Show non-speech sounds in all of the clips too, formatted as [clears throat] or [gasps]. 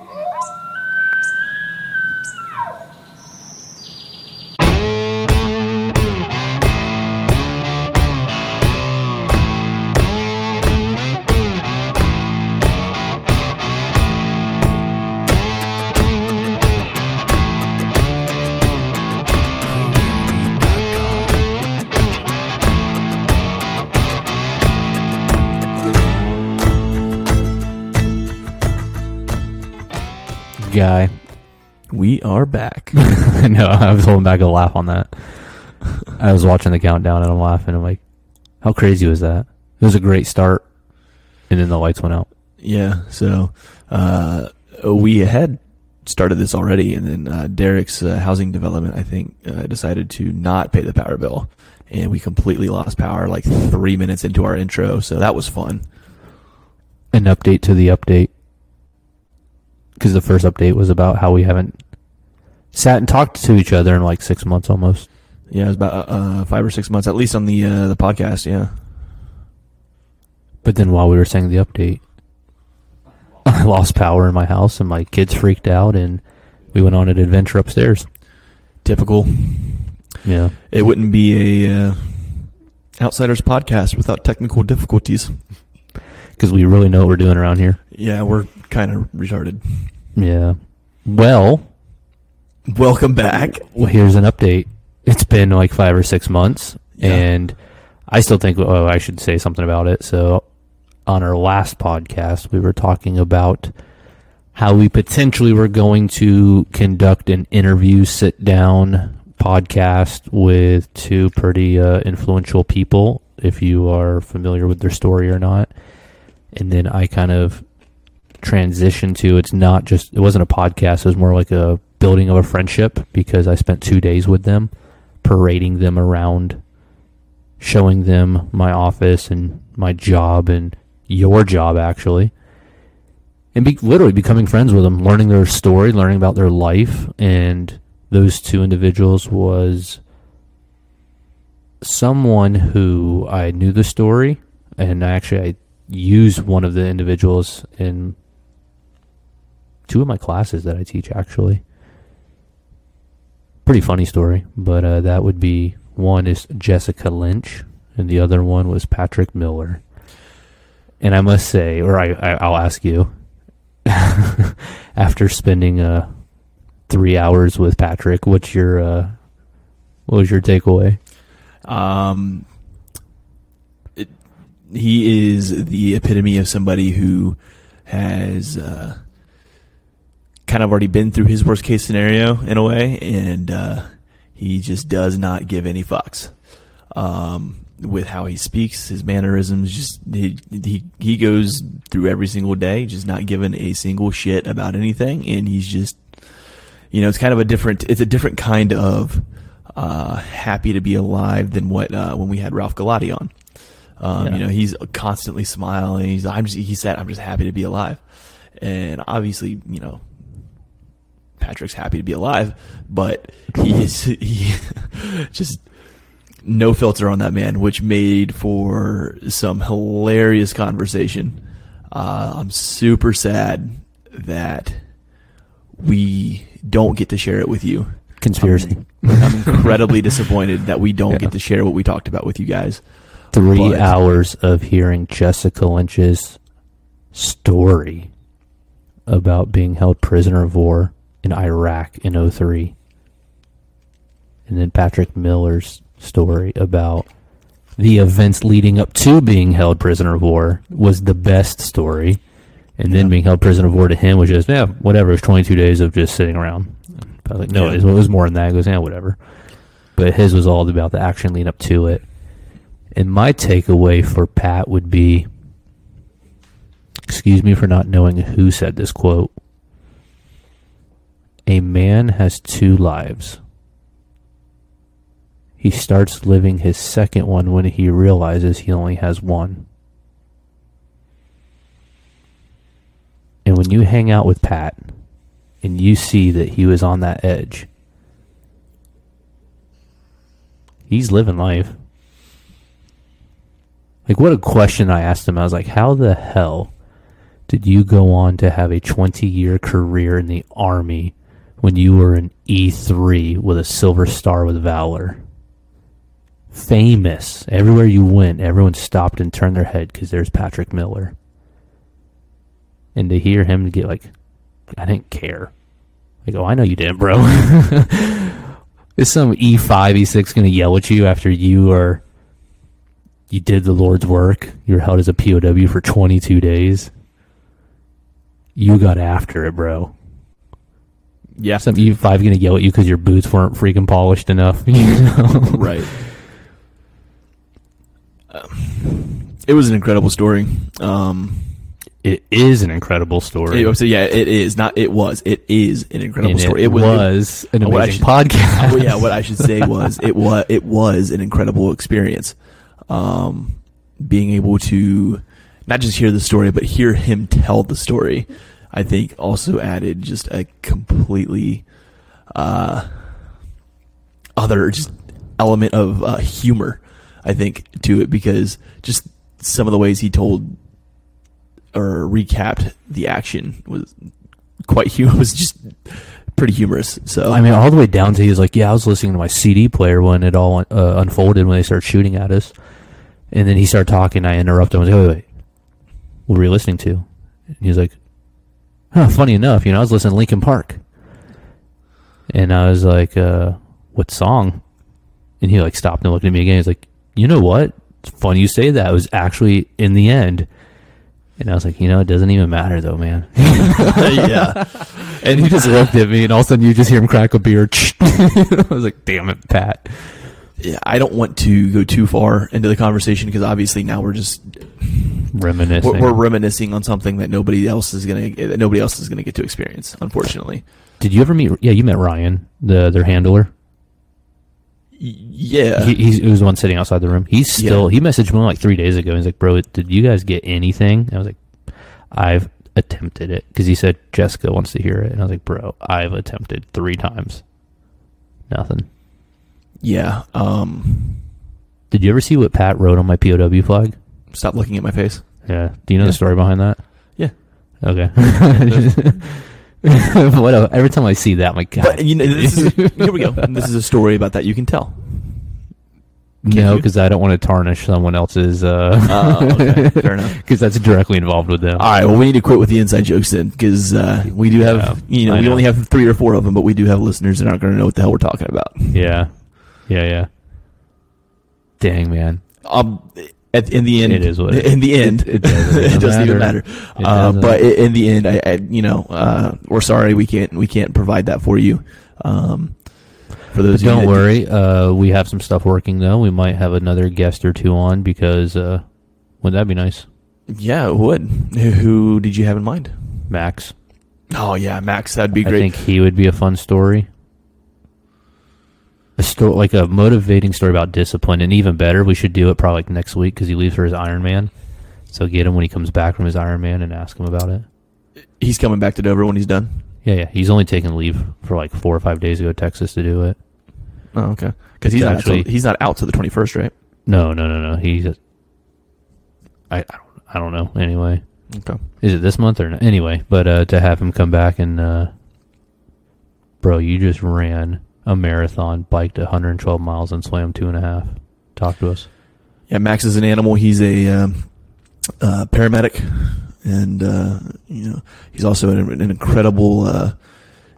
Oh! Guy. We are back. [laughs] no, I was holding back a laugh on that. I was watching the countdown and I'm laughing. I'm like, how crazy was that? It was a great start, and then the lights went out. yeah, so uh, we had started this already, and then uh, Derek's uh, housing development, I think, uh, decided to not pay the power bill, and we completely lost power like three minutes into our intro. So that was fun. An update to the update, because the first update was about how we haven't sat and talked to each other in like six months almost. Yeah, it was about uh, five or six months, at least on the uh, the podcast. Yeah, But then while we were saying the update, [laughs] I lost power in my house and my kids freaked out and we went on an adventure upstairs. typical. Yeah. It wouldn't be a uh, outsiders podcast without technical difficulties. [laughs] Because we really know what we're doing around here. Yeah, we're kind of retarded. Yeah. Well, Welcome back. well, here's an update. It's been like five or six months, Yeah. and I still think, oh, I should say something about it. So, on our last podcast, we were talking about how we potentially were going to conduct an interview sit down podcast with two pretty uh, influential people, if you are familiar with their story or not. And then I kind of transitioned to it's not just, it wasn't a podcast, it was more like a building of a friendship because I spent two days with them, parading them around, showing them my office and my job and your job actually. And be literally becoming friends with them, learning their story, learning about their life, and those two individuals was someone who I knew the story, and actually I used one of the individuals in two of my classes that I teach. Actually, pretty funny story, but uh, that would be one is Jessica Lynch, and the other one was Patrick Miller. And I must say, or I, I I'll ask you, [laughs] after spending uh three hours with Patrick, what's your uh what was your takeaway? Um, he is the epitome of somebody who has uh, kind of already been through his worst case scenario in a way, and uh, he just does not give any fucks. Um, with how he speaks, his mannerisms, just he, he he goes through every single day, just not giving a single shit about anything, and he's just you know, it's kind of a different, it's a different kind of uh, happy to be alive than what uh, when we had Ralph Galati on. Um, Yeah. You know, he's constantly smiling. He's, I'm just, he said, I'm just happy to be alive, and obviously, you know, Patrick's happy to be alive, but he is [laughs] he just no filter on that man, which made for some hilarious conversation. Uh, I'm super sad that we don't get to share it with you. Conspiracy. I'm, I'm incredibly [laughs] disappointed that we don't Yeah. get to share what we talked about with you guys. Three but- hours of hearing Jessica Lynch's story about being held prisoner of war in Iraq in 03. And then Patrick Miller's story about the events leading up to being held prisoner of war was the best story. And then Yeah. being held prisoner of war to him was just, yeah, whatever. It was 22 days of just sitting around. I was like, no, Yeah. it was- it was more than that. He goes, yeah, whatever. But his was all about the action leading up to it. And my takeaway for Pat would be excuse me for not knowing who said this quote. A man has two lives. He starts living his second one when he realizes he only has one. And when you hang out with Pat and you see that he was on that edge, he's living life. Like, what a question I asked him. I was like, how the hell did you go on to have a 20 year career in the Army when you were an E3 with a Silver Star with Valor? Famous. Everywhere you went, everyone stopped and turned their head because there's Patrick Miller. And to hear him get like, I didn't care. Like, oh, I know you didn't, bro. [laughs] Is some E5, E6 going to yell at you after you are you did the Lord's work. You were held as a POW for 22 days. You got after it, bro. Yeah. Some E5 gonna yell at you because your boots weren't freaking polished enough. [laughs] You know? right. Um, it was an incredible story. Um, It is an incredible story. it, so yeah, it is not. It was. It is an incredible and story. it, was, an Oh, what amazing should- podcast. Oh, yeah, what I should say was it was it was an incredible experience. Um, being able to not just hear the story, but hear him tell the story, I think also added just a completely uh, other just element of uh, humor. I think to it because just some of the ways he told or recapped the action was quite humor [laughs] was just pretty humorous. So I mean, all the way down to he's like, yeah, I was listening to my CD player when it all uh, unfolded when they started shooting at us, and then he started talking. I interrupted him. I was like, wait, wait, what were you listening to? And he was like, huh, funny enough, you know, I was listening to Linkin Park, and I was like, uh, what song? And he like stopped and looked at me again. He's like, you know what? It's funny you say that. It was actually in the end. And I was like, you know, it doesn't even matter though, man. [laughs] [laughs] yeah. And he just looked at me, and all of a sudden you just hear him crack a beer. [laughs] I was like, "Damn it, Pat!" Yeah, I don't want to go too far into the conversation because obviously now we're just Reminiscing. we're, we're reminiscing on something that nobody else is gonna that nobody else is gonna get to experience. Unfortunately, Did you ever meet? Yeah, you met Ryan, the their handler. Yeah, He, he's, he was the one sitting outside the room. He's still. Yeah. He messaged me like three days ago. He's like, "Bro, did you guys get anything?" And I was like, "I've attempted it," because he said Jessica wants to hear it, and I was like, "Bro, I've attempted three times, nothing." Yeah. Um, Did you ever see what Pat wrote on my POW flag? stop looking at my face. Yeah. Do you know Yeah. the story behind that? Yeah. Okay. [laughs] [laughs] what a, every time I see that, I'm God. But you know, is, [laughs] here we go. This is a story about that you can tell. no, because I don't want to tarnish someone else's. Uh, Uh, okay, fair enough. Because that's directly involved with them. All right, well, we need to quit with the inside jokes then, because uh, we do have, Yeah, you know, I we know. only have three or four of them, but we do have listeners that aren't going to know what the hell we're talking about. Yeah. Yeah. Yeah. Dang, man. Um, at, in the end, It is what it in the end, It- it doesn't even [laughs] it doesn't even matter. matter. It Uh, but in the end, I, I you know, uh, we're sorry we can't we can't provide that for you. Um, for those, But don't worry. Uh, we have some stuff working though. We might have another guest or two on because uh, wouldn't that be nice? Yeah, it would. Who did you have in mind? Max. Oh yeah, Max. That'd be great. I think he would be a fun story. A story like a motivating story about discipline, and even better, we should do it probably like next week because he leaves for his Ironman. So get him when he comes back from his Ironman and ask him about it. He's coming back to Dover when he's done. Yeah, yeah. He's only taken leave for like four or five days ago, go Texas to do it. Oh, okay. Because he's It's not actually- actually he's not out to the twenty first, right? No, no, no, no. He's. A, I, I don't. I don't know. Anyway, Okay. is it this month or not? Anyway, but uh, to have him come back and, uh, bro, you just ran a marathon, biked 112 miles, and swam two and a half. Talk to us. Yeah, Max is an animal. He's a um, uh, paramedic, and uh, you know he's also an, an incredible uh,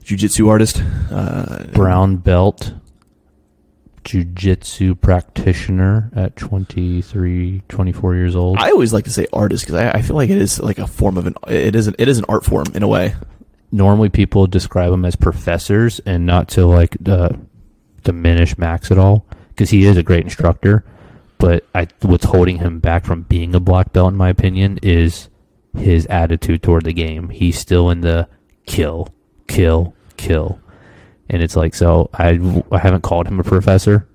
jujitsu artist. Uh, Brown belt, jujitsu practitioner at 23, 24 years old. I always like to say artist because I, I feel like it is like a form of an it is an, it is an art form in a way. Normally people describe him as professors and not to like uh, diminish Max at all because he is a great instructor. But I, what's holding him back from being a black belt, in my opinion, is his attitude toward the game. He's still in the kill, kill, kill, and it's like so. I I haven't called him a professor.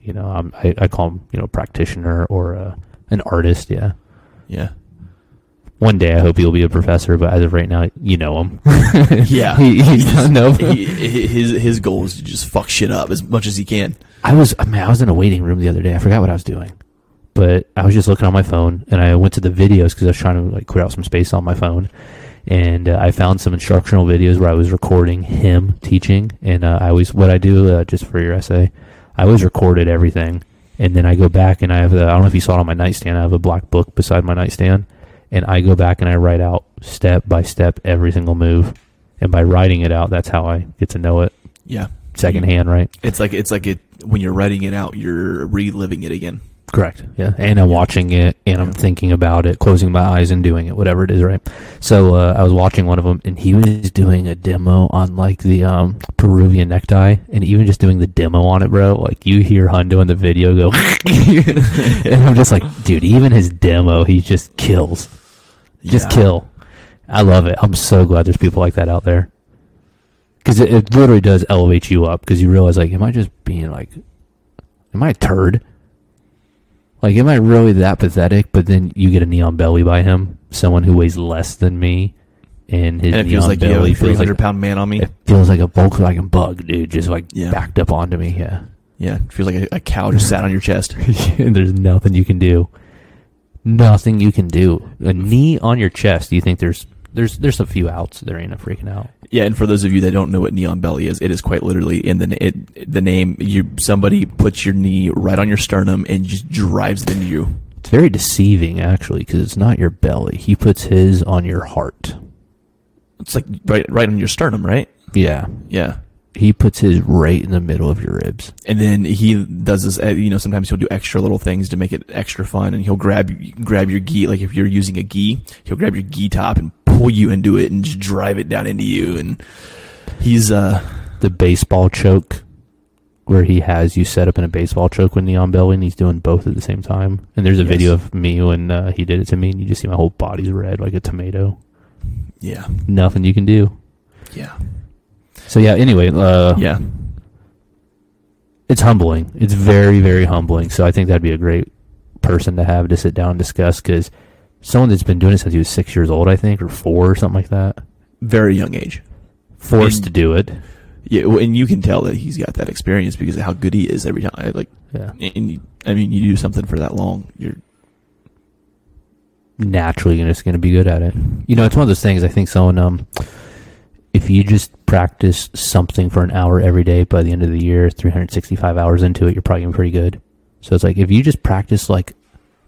You know, I'm, I I call him you know practitioner or uh, an artist. Yeah. Yeah. One day I hope he'll be a professor, but as of right now, you know him. [laughs] Yeah, he, he [laughs] doesn't know. He, his his goal is to just fuck shit up as much as he can. I was man, I was in a waiting room the other day. I forgot what I was doing, but I was just looking on my phone and I went to the videos because I was trying to like clear out some space on my phone. And uh, I found some instructional videos where I was recording him teaching. And uh, I always, what I do uh, just for your essay, I always recorded everything. And then I go back and I have, the, I don't know if you saw it on my nightstand, I have a black book beside my nightstand. And I go back and I write out step by step every single move. And by writing it out, that's how I get to know it Yeah. secondhand, right? It's like it's like it when you're writing it out, you're reliving it again. Correct. Yeah. And I'm watching it and I'm thinking about it, closing my eyes and doing it, whatever it is, right? So uh, I was watching one of them and he was doing a demo on like the um, Peruvian necktie and even just doing the demo on it, bro. Like you hear Hundo in the video go, [laughs] and I'm just like, dude, even his demo, he just kills. Just Yeah. kill. I love it. I'm so glad there's people like that out there. Because it, it literally does elevate you up because you realize, like, am I just being like, am I a turd? Like, am I really that pathetic? But then you get a knee on belly by him, someone who weighs less than me, and his And neon feels like belly a feels hundred like pound man on me. it feels like a Volkswagen Bug, dude, just like Yeah. backed up onto me. Yeah, Yeah, it feels like a, a cow just sat on your chest. [laughs] and there's nothing you can do. Nothing you can do. A knee on your chest. Do you think there's there's there's a few outs? There ain't a freaking out. Yeah, and for those of you that don't know what knee on belly is, it is quite literally in the it, the name. You somebody puts your knee right on your sternum and just drives it into you. It's very deceiving, actually, because it's not your belly. He puts his on your heart. It's like right right on your sternum, right? Yeah, Yeah. He puts his right in the middle of your ribs. And then he does this. uh, You know, sometimes he'll do extra little things to make it extra fun, and he'll grab grab your gi. Like if you're using a gi, he'll grab your gi top and pull you into it and just drive it down into you. And he's uh The baseball choke, where he has you set up in a baseball choke with Knee on Belly, and he's doing both at the same time. And there's a Yes. video of me when uh, he did it to me, and you just see my whole body's red like a tomato. yeah Nothing you can do. yeah So yeah. Anyway, uh, yeah it's humbling. It's very, very humbling. So I think that'd be a great person to have to sit down and discuss because someone that's been doing it since he was six years old, I think, or four or something like that, very young age. forced And- to do it. Yeah, well, and you can tell that he's got that experience because of how good he is every time. Like, Yeah. and you, I mean, you do something for that long, you're Naturally, you're just going to be good at it. You know, it's one of those things. I think someone, um, if you just practice something for an hour every day, by the end of the year, 365 hours into it, you're probably pretty good. So it's like if you just practice like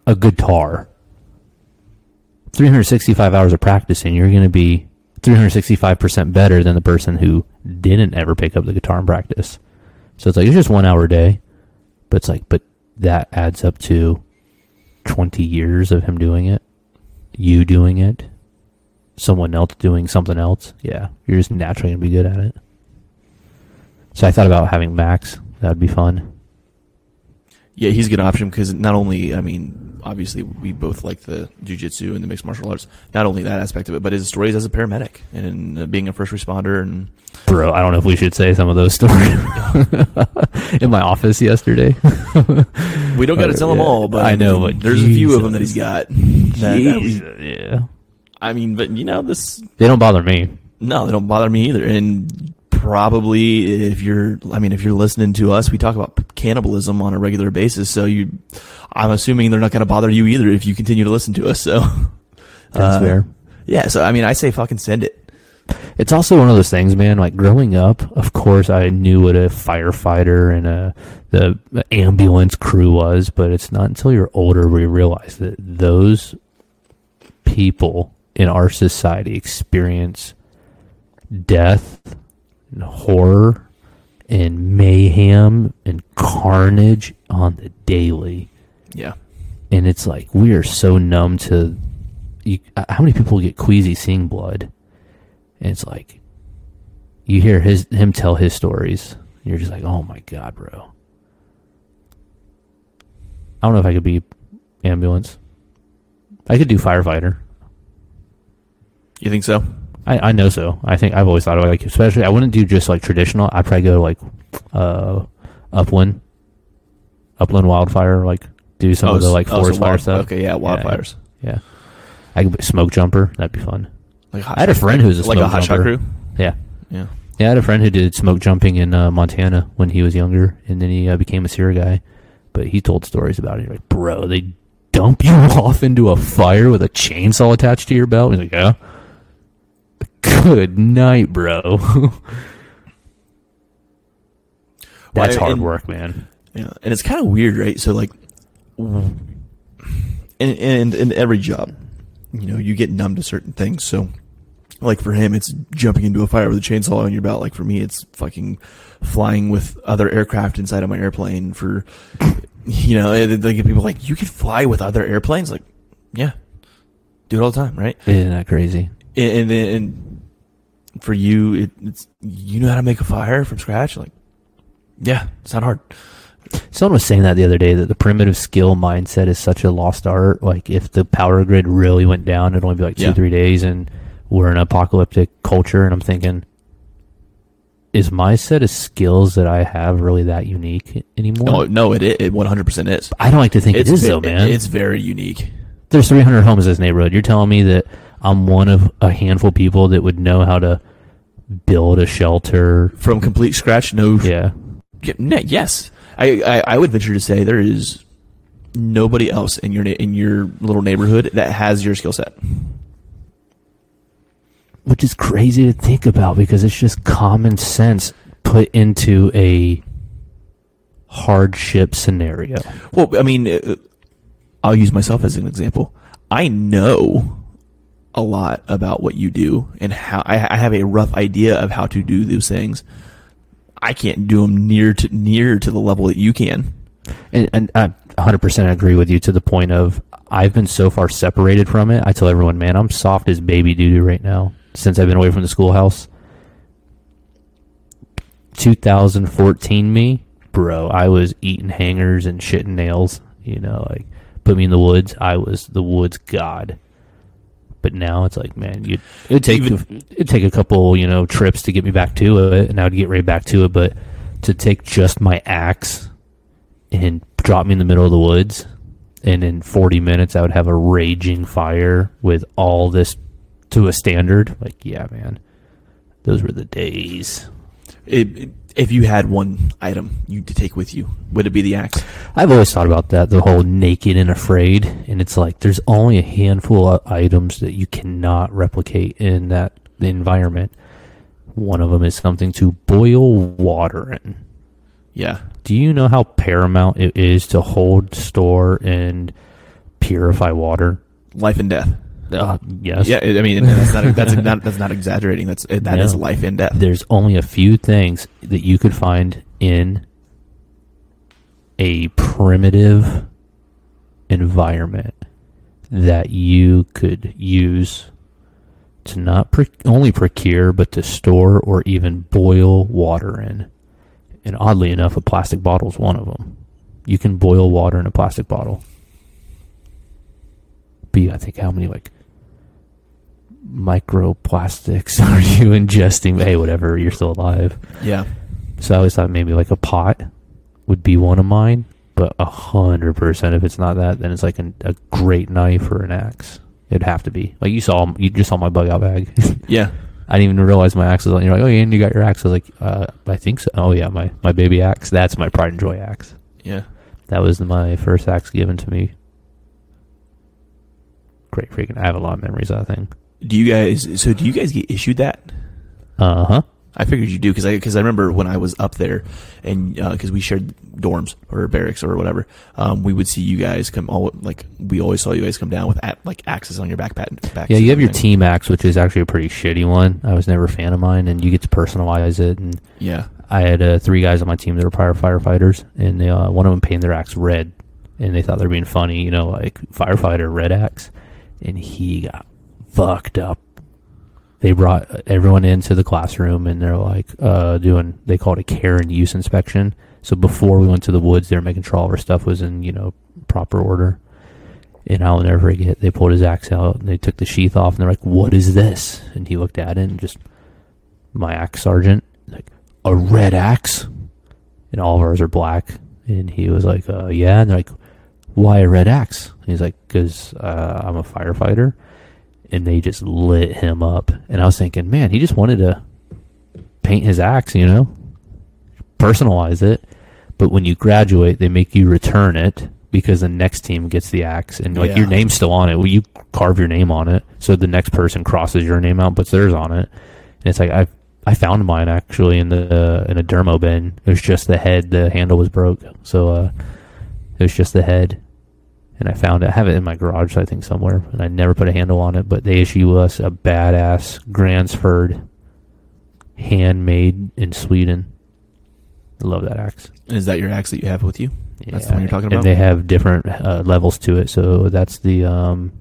a guitar, 365 hours of practicing, you're going to be 365% better than the person who didn't ever pick up the guitar and practice. So it's like it's just one hour a day, but it's like, but that adds up to 20 years of him doing it, you doing it, someone else doing something else. Yeah, you're just naturally going to be good at it. So I thought about having Max. That'd be fun. Yeah, he's a good option because not only, I mean, obviously we both like the jujitsu and the mixed martial arts. Not only that aspect of it, but his stories as a paramedic and uh, being a first responder. And Bro, I don't know if we should say some of those [laughs] stories in my office yesterday. we don't got to [laughs] tell them all, but I know, but there's a few of them that he's got. That- that Jesus, yeah. I mean, but you know, this They don't bother me. no, they don't bother me either. And probably if you're, I mean, if you're listening to us, we talk about cannibalism on a regular basis. So you, I'm assuming they're not going to bother you either if you continue to listen to us. So [laughs] That's Uh, fair. yeah, so I mean, I say fucking send it. It's also one of those things, man. Like growing up, of course, I knew what a firefighter and a the ambulance crew was, but it's not until you're older where you realize that those people in our society experience death and horror and mayhem and carnage on the daily. Yeah. and it's like we are so numb to you, how many people get queasy seeing blood? And it's like you hear his him tell his stories. And you're just like oh my god bro. I don't know if i could be ambulance. I could do firefighter You think so? I, I know so. I think I've always thought about like especially I wouldn't do just like traditional. I'd probably go like uh upland, upland wildfire. Like do some of the like oh, so forest fire wild- stuff. Okay, yeah, wildfires. Yeah, I could smoke jumper. That'd be fun. Like hot I had a friend who was a like a smoke hot shot jumper. crew. Yeah, Yeah. yeah. I had a friend who did smoke jumping in uh, Montana when he was younger, and then he uh, became a SERE guy. but he told stories about it. He's like, bro, they dump you [laughs] off into a fire with a chainsaw attached to your belt. He's like, yeah. Good night, bro. [laughs] That's hard and- work, man. Yeah, and it's kind of weird, right? So like, in, in in every job, you know, you get numb to certain things. So, like for him, it's jumping into a fire with a chainsaw on your belt. Like for me, it's fucking flying with other aircraft inside of my airplane. For [laughs] you know, they get people like, you can fly with other airplanes. Like, yeah, do it all the time, right? Isn't that crazy? And and, then- and for you, it, it's you know how to make a fire from scratch. Like, yeah, it's not hard. Someone was saying that the other day that the primitive skill mindset is such a lost art. Like if the power grid really went down, it'd only be like two, Yeah. three days, and we're in an apocalyptic culture. And I'm thinking, is my set of skills that I have really that unique anymore? No, no, it it one hundred percent is. I don't like to think It's it is though, man. It's very unique. There's 300 homes in this neighborhood. You're telling me that I'm one of a handful of people that would know how to build a shelter? From complete scratch, no. Yeah. Yes, I, I I would venture to say there is nobody else in your in your little neighborhood that has your skill set. which is crazy to think about because it's just common sense put into a hardship scenario. Well, I mean, uh, I'll use myself as an example. I know a lot about what you do and how I, I have a rough idea of how to do those things. I can't do them near to near to the level that you can. And, and I 100% agree with you to the point of I've been so far separated from it. I tell everyone, man, I'm soft as baby doo doo right now since I've been away from the schoolhouse. 2014 me, bro, I was eating hangers and shitting nails. You know, like put me in the woods. I was the woods god. But now it's like, man, you it'd take Even- it'd take a couple, you know, trips to get me back to it, and I would get right back to it. But to take just my axe and drop me in the middle of the woods, and in 40 minutes I would have a raging fire with all this to a standard. Like, yeah, man, those were the days. It, it- if you had one item you to take with you, would it be the axe? I've always thought about that, the whole naked and afraid. And it's like there's only a handful of items that you cannot replicate in that environment. One of them is something to boil water in. Yeah, Do you know how paramount it is to hold, store, and purify water? life and death. Uh, yes. Yeah, I mean that's not that's [laughs] not that's not exaggerating. That's that is No. life and death. There's only a few things that you could find in a primitive environment that you could use to not pre- only procure but to store or even boil water in. And oddly enough, a plastic bottle is one of them. You can boil water in a plastic bottle. But I think how many like microplastics [laughs] are you ingesting? Hey, whatever, you're still alive. Yeah, So I always thought maybe like a pot would be one of mine, but a hundred percent if it's not that, then it's like an, a great knife or an axe. It'd have to be like you saw. You just saw my bug out bag. [laughs] yeah. I didn't even realize my axe was on. You're like, oh yeah, and you got your axe. I was like, uh, I think so. Oh yeah, my my baby axe. That's my pride and joy axe. Yeah. That was my first axe given to me. Great freaking! I have a lot of memories of that thing. Do you guys? So do you guys get issued that? Uh huh. I figured you do because I because I remember when I was up there and because we shared dorms or barracks or whatever, um, we would see you guys come all like we always saw you guys come down with at, like axes on your backpack. Back Yeah, you have your team axe, which is actually a pretty shitty one. I was never a fan of mine, and you get to personalize it. And Yeah, I had uh, three guys on my team that were prior firefighters, and they, uh, one of them painted their axe red, and they thought they were being funny, you know, like firefighter red axe, and he got fucked up. They brought everyone into the classroom, and they're like uh, doing they call it a care and use inspection. So before we went to the woods, they were making sure all of our stuff was in you know proper order. And I'll never forget, they pulled his axe out and they took the sheath off and they're like, What is this? And he looked at it and just, my axe sergeant, like, a red axe? And all of ours are black. And he was like, uh, Yeah. And they're like, Why a red axe? And he's like, Because uh, I'm a firefighter. And they just lit him up. And I was thinking, Man, he just wanted to paint his axe, you know? Personalize it. But when you graduate, they make you return it because the next team gets the axe, and like Yeah. your name's still on it. Well, you carve your name on it, so the next person crosses your name out, puts theirs on it, and it's like I I found mine actually in the uh, in a DRMO bin. It was just the head, the handle was broke, so uh, it was just the head, and I found it. I have it in my garage, I think somewhere, and I never put a handle on it. But they issue us a badass Gransfors, handmade in Sweden. I love that axe. Is that your axe that you have with you? That's the one you're talking about. And they have different uh, levels to it. So that's the um,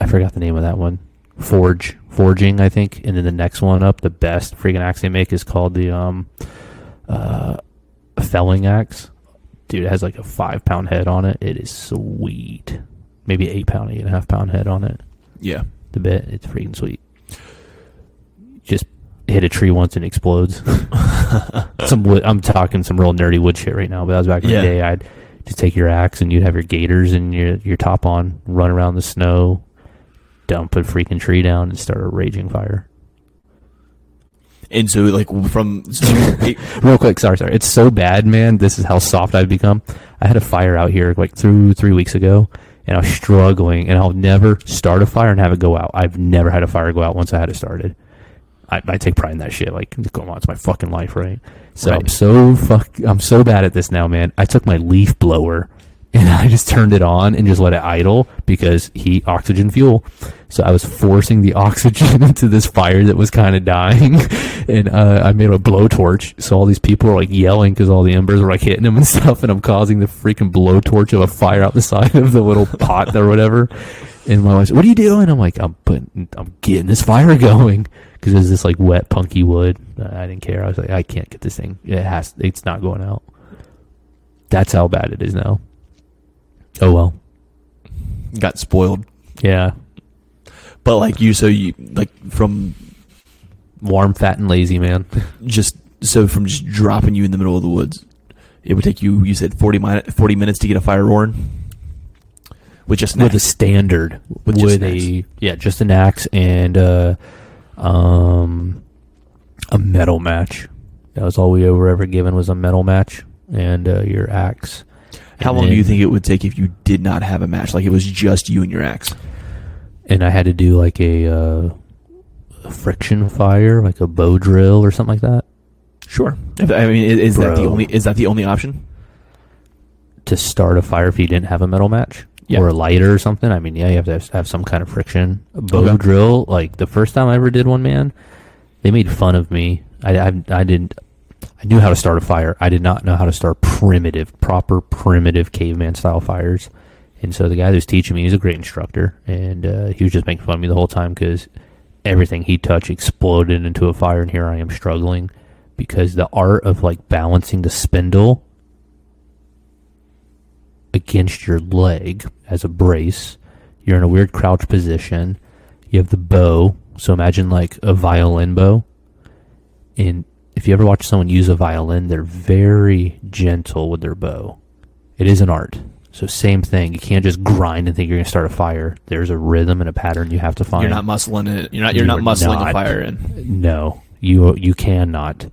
I forgot the name of that one. Forge, forging, I think. And then the next one up, the best freaking axe they make is called the um, uh, felling axe. Dude, it has like a five pound head on it. It is sweet. Maybe eight pound, eight and a half pound head on it. Yeah. The bit, it's freaking sweet. Just hit a tree once and explodes. [laughs] some wood. I'm talking some real nerdy wood shit right now, but that was back in Yeah. the day. I'd just take your axe and you'd have your gaiters and your your top on, run around the snow, dump a freaking tree down, and start a raging fire. And so, like, from. [laughs] Real quick, sorry, sorry. It's so bad, man. This is how soft I've become. I had a fire out here like through three weeks ago, and I was struggling. And I'll never start a fire and have it go out. I've never had a fire go out once I had it started. I, I take pride in that shit. Like, come on, it's my fucking life, right? So I'm so fuck. I'm so bad at this now, man. I took my leaf blower [laughs] and I just turned it on and just let it idle because heat, oxygen, fuel. So I was forcing the [laughs] oxygen into this fire that was kind of dying, and uh, I made a blowtorch. So all these people were like yelling because all the embers were like hitting them and [laughs] stuff, and I'm causing the freaking blowtorch of a fire out the [laughs] side of the little pot or whatever. And my wife's, "What are you doing?" I'm like, "I'm putting, I'm getting this fire [laughs] going." Because it was this like wet, punky wood. Uh, I didn't care. I was like, I can't get this thing. It has. It's not going out. That's how bad it is now. Oh well. got spoiled. Yeah. But, like, you, so you, like, from Warm, fat, and lazy, man. [laughs] just, so from just dropping you in the middle of the woods, it would take you, you said 40, mi- 40 minutes to get a fire roaring? With just an with a standard With with, an a yeah just an axe and uh um a metal match that was all we were ever given was a metal match and uh, your axe How And long do you think it would take if you did not have a match? Like, it was just you and your axe? and i had to do like a, uh, a friction fire like a bow drill or something like that Sure. If- I mean, is, is that the only, is that the only option? to start a fire if you didn't have a metal match Yeah. or a lighter or something. I mean, yeah, you have to have, have some kind of friction. A bow Okay. drill, like the first time I ever did one, man, they made fun of me. I, I, I didn't. I knew how to start a fire. I did not know how to start primitive, proper primitive caveman style fires. And so the guy who's teaching me, he's a great instructor, and uh, he was just making fun of me the whole time because everything he touched exploded into a fire, and here I am struggling because the art of like balancing the spindle against your leg as a brace. You're in a weird crouch position. You have the bow. So imagine like a violin bow. And if you ever watch someone use a violin, they're very gentle with their bow. It is an art. So same thing. You can't just grind and think you're going to start a fire. There's a rhythm and a pattern you have to find. You're not muscling it. You're not. You're You not muscling a fire in. No, you you cannot.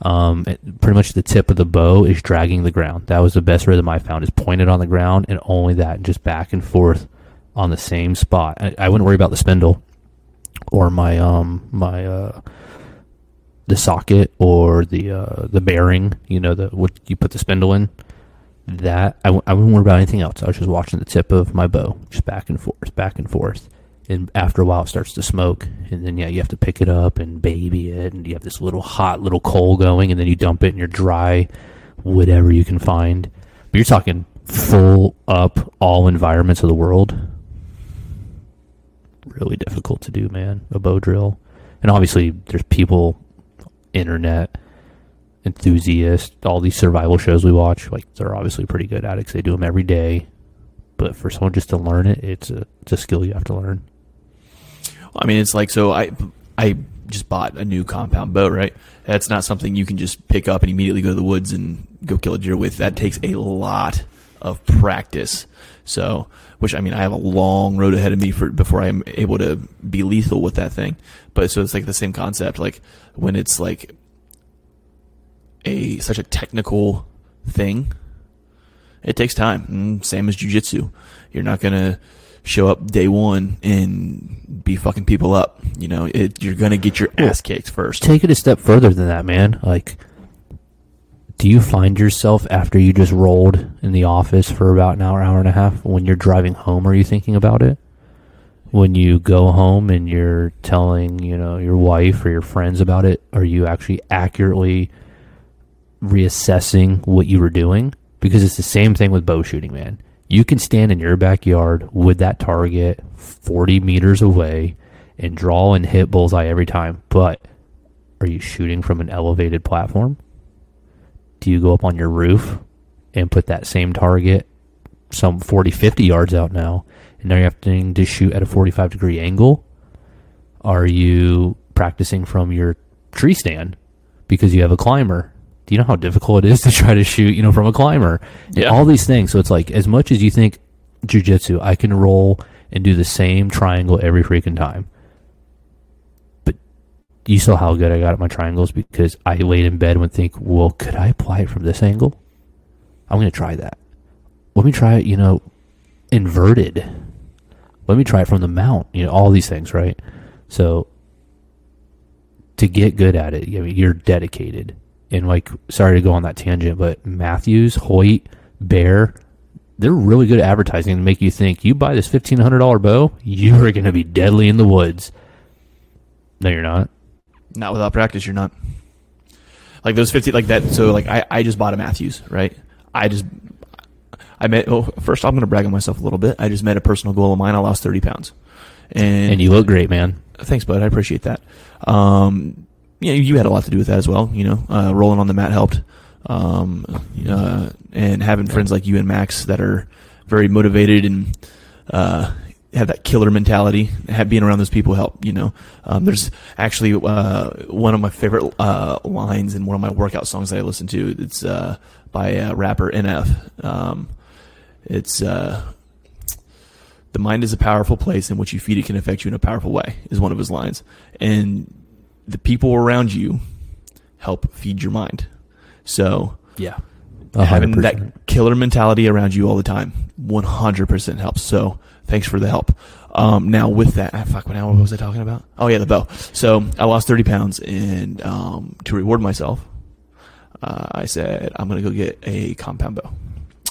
Um, pretty much the tip of the bow is dragging the ground. That was the best rhythm I found. Is pointed on the ground and only that, just back and forth on the same spot. I, I wouldn't worry about the spindle or my um my uh the socket or the uh the bearing. You know the what you put the spindle in. That I, wouldn't worry about anything else. I was just watching the tip of my bow, just back and forth, back and forth. And after a while it starts to smoke and then yeah you have to pick it up and baby it and you have this little hot little coal going and then you dump it in your dry whatever you can find. But you're talking full up all environments of the world. Really difficult to do man a bow drill. And obviously there's people internet enthusiasts all these survival shows we watch like they're obviously pretty good at it 'cause they do them every day but for someone just to learn it it's a it's a skill you have to learn I mean, it's like so. I I just bought a new compound bow. Right. That's not something you can just pick up and immediately go to the woods and go kill a deer with. That takes a lot of practice. So, which I mean, I have a long road ahead of me for before I'm able to be lethal with that thing. But so it's like the same concept. Like when it's like a such a technical thing. It takes time. Mm, same as jujitsu. You're not gonna show up day one and be fucking people up. You know, it, you're gonna get your ass kicked first. Take it a step further than that, man. Like, do you find yourself after you just rolled in the office for about an hour, hour and a half, when you're driving home, are you thinking about it? When you go home and you're telling, you know, your wife or your friends about it, are you actually accurately reassessing what you were doing? Because it's the same thing with bow shooting, man. You can stand in your backyard with that target 40 meters away and draw and hit bullseye every time, but are you shooting from an elevated platform? Do you go up on your roof and put that same target some 40, 50 yards out now, and now you're having to shoot at a 45 degree angle? Are you practicing from your tree stand because you have a climber? Do you know how difficult it is to try to shoot, you know, from a climber? And Yeah. all these things. So it's like, as much as you think jujitsu, I can roll and do the same triangle every freaking time But you saw how good I got at my triangles because I laid in bed and think, well, could I apply it from this angle? I'm going to try that. Let me try it, you know, inverted. Let me try it from the mount, you know, all these things, right? So to get good at it, I mean, you're dedicated. And like, sorry to go on that tangent, but Mathews, Hoyt, Bear, they're really good at advertising to make you think you buy this $1,500 bow, you are going to be deadly in the woods. No, you're not. Not without practice, you're not. Like those fifty, like that. So like I, I just bought a Mathews, right? I just, I met. Oh, first I'm going to brag on myself a little bit. I just met a personal goal of mine. I lost thirty pounds, and, And you look great, man. thanks, bud. I appreciate that. Um, yeah, you had a lot to do with that as well. You know, uh, rolling on the mat helped. Um, uh, and having friends like you and Max that are very motivated and uh, have that killer mentality. Have, being around those people help. You know, um, there's actually uh, one of my favorite uh, lines in one of my workout songs that I listen to. It's uh, by rapper NF. Um, it's the mind is a powerful place in which you feed it can affect you in a powerful way. Is one of his lines, and the people around you help feed your mind. So Yeah. having that killer mentality around you all the time 100% helps. So thanks for the help. Um, now with that ah, fuck what now what was i talking about? Oh yeah the bow. So i lost 30 pounds and um, to reward myself uh, i said i'm going to go get a compound bow.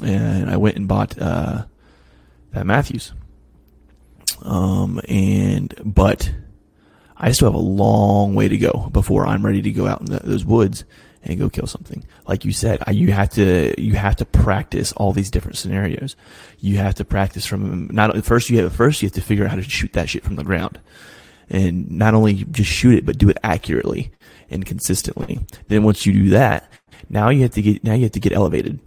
And i went and bought uh, that mathews. Um, and but i still have a long way to go before i'm ready to go out in the, those woods and go kill something. Like you said, I, you have to you have to practice all these different scenarios. You have to practice from not first you have first you have to figure out how to shoot that shit from the ground, and not only just shoot it but do it accurately and consistently. Then once you do that, now you have to get now you have to get elevated.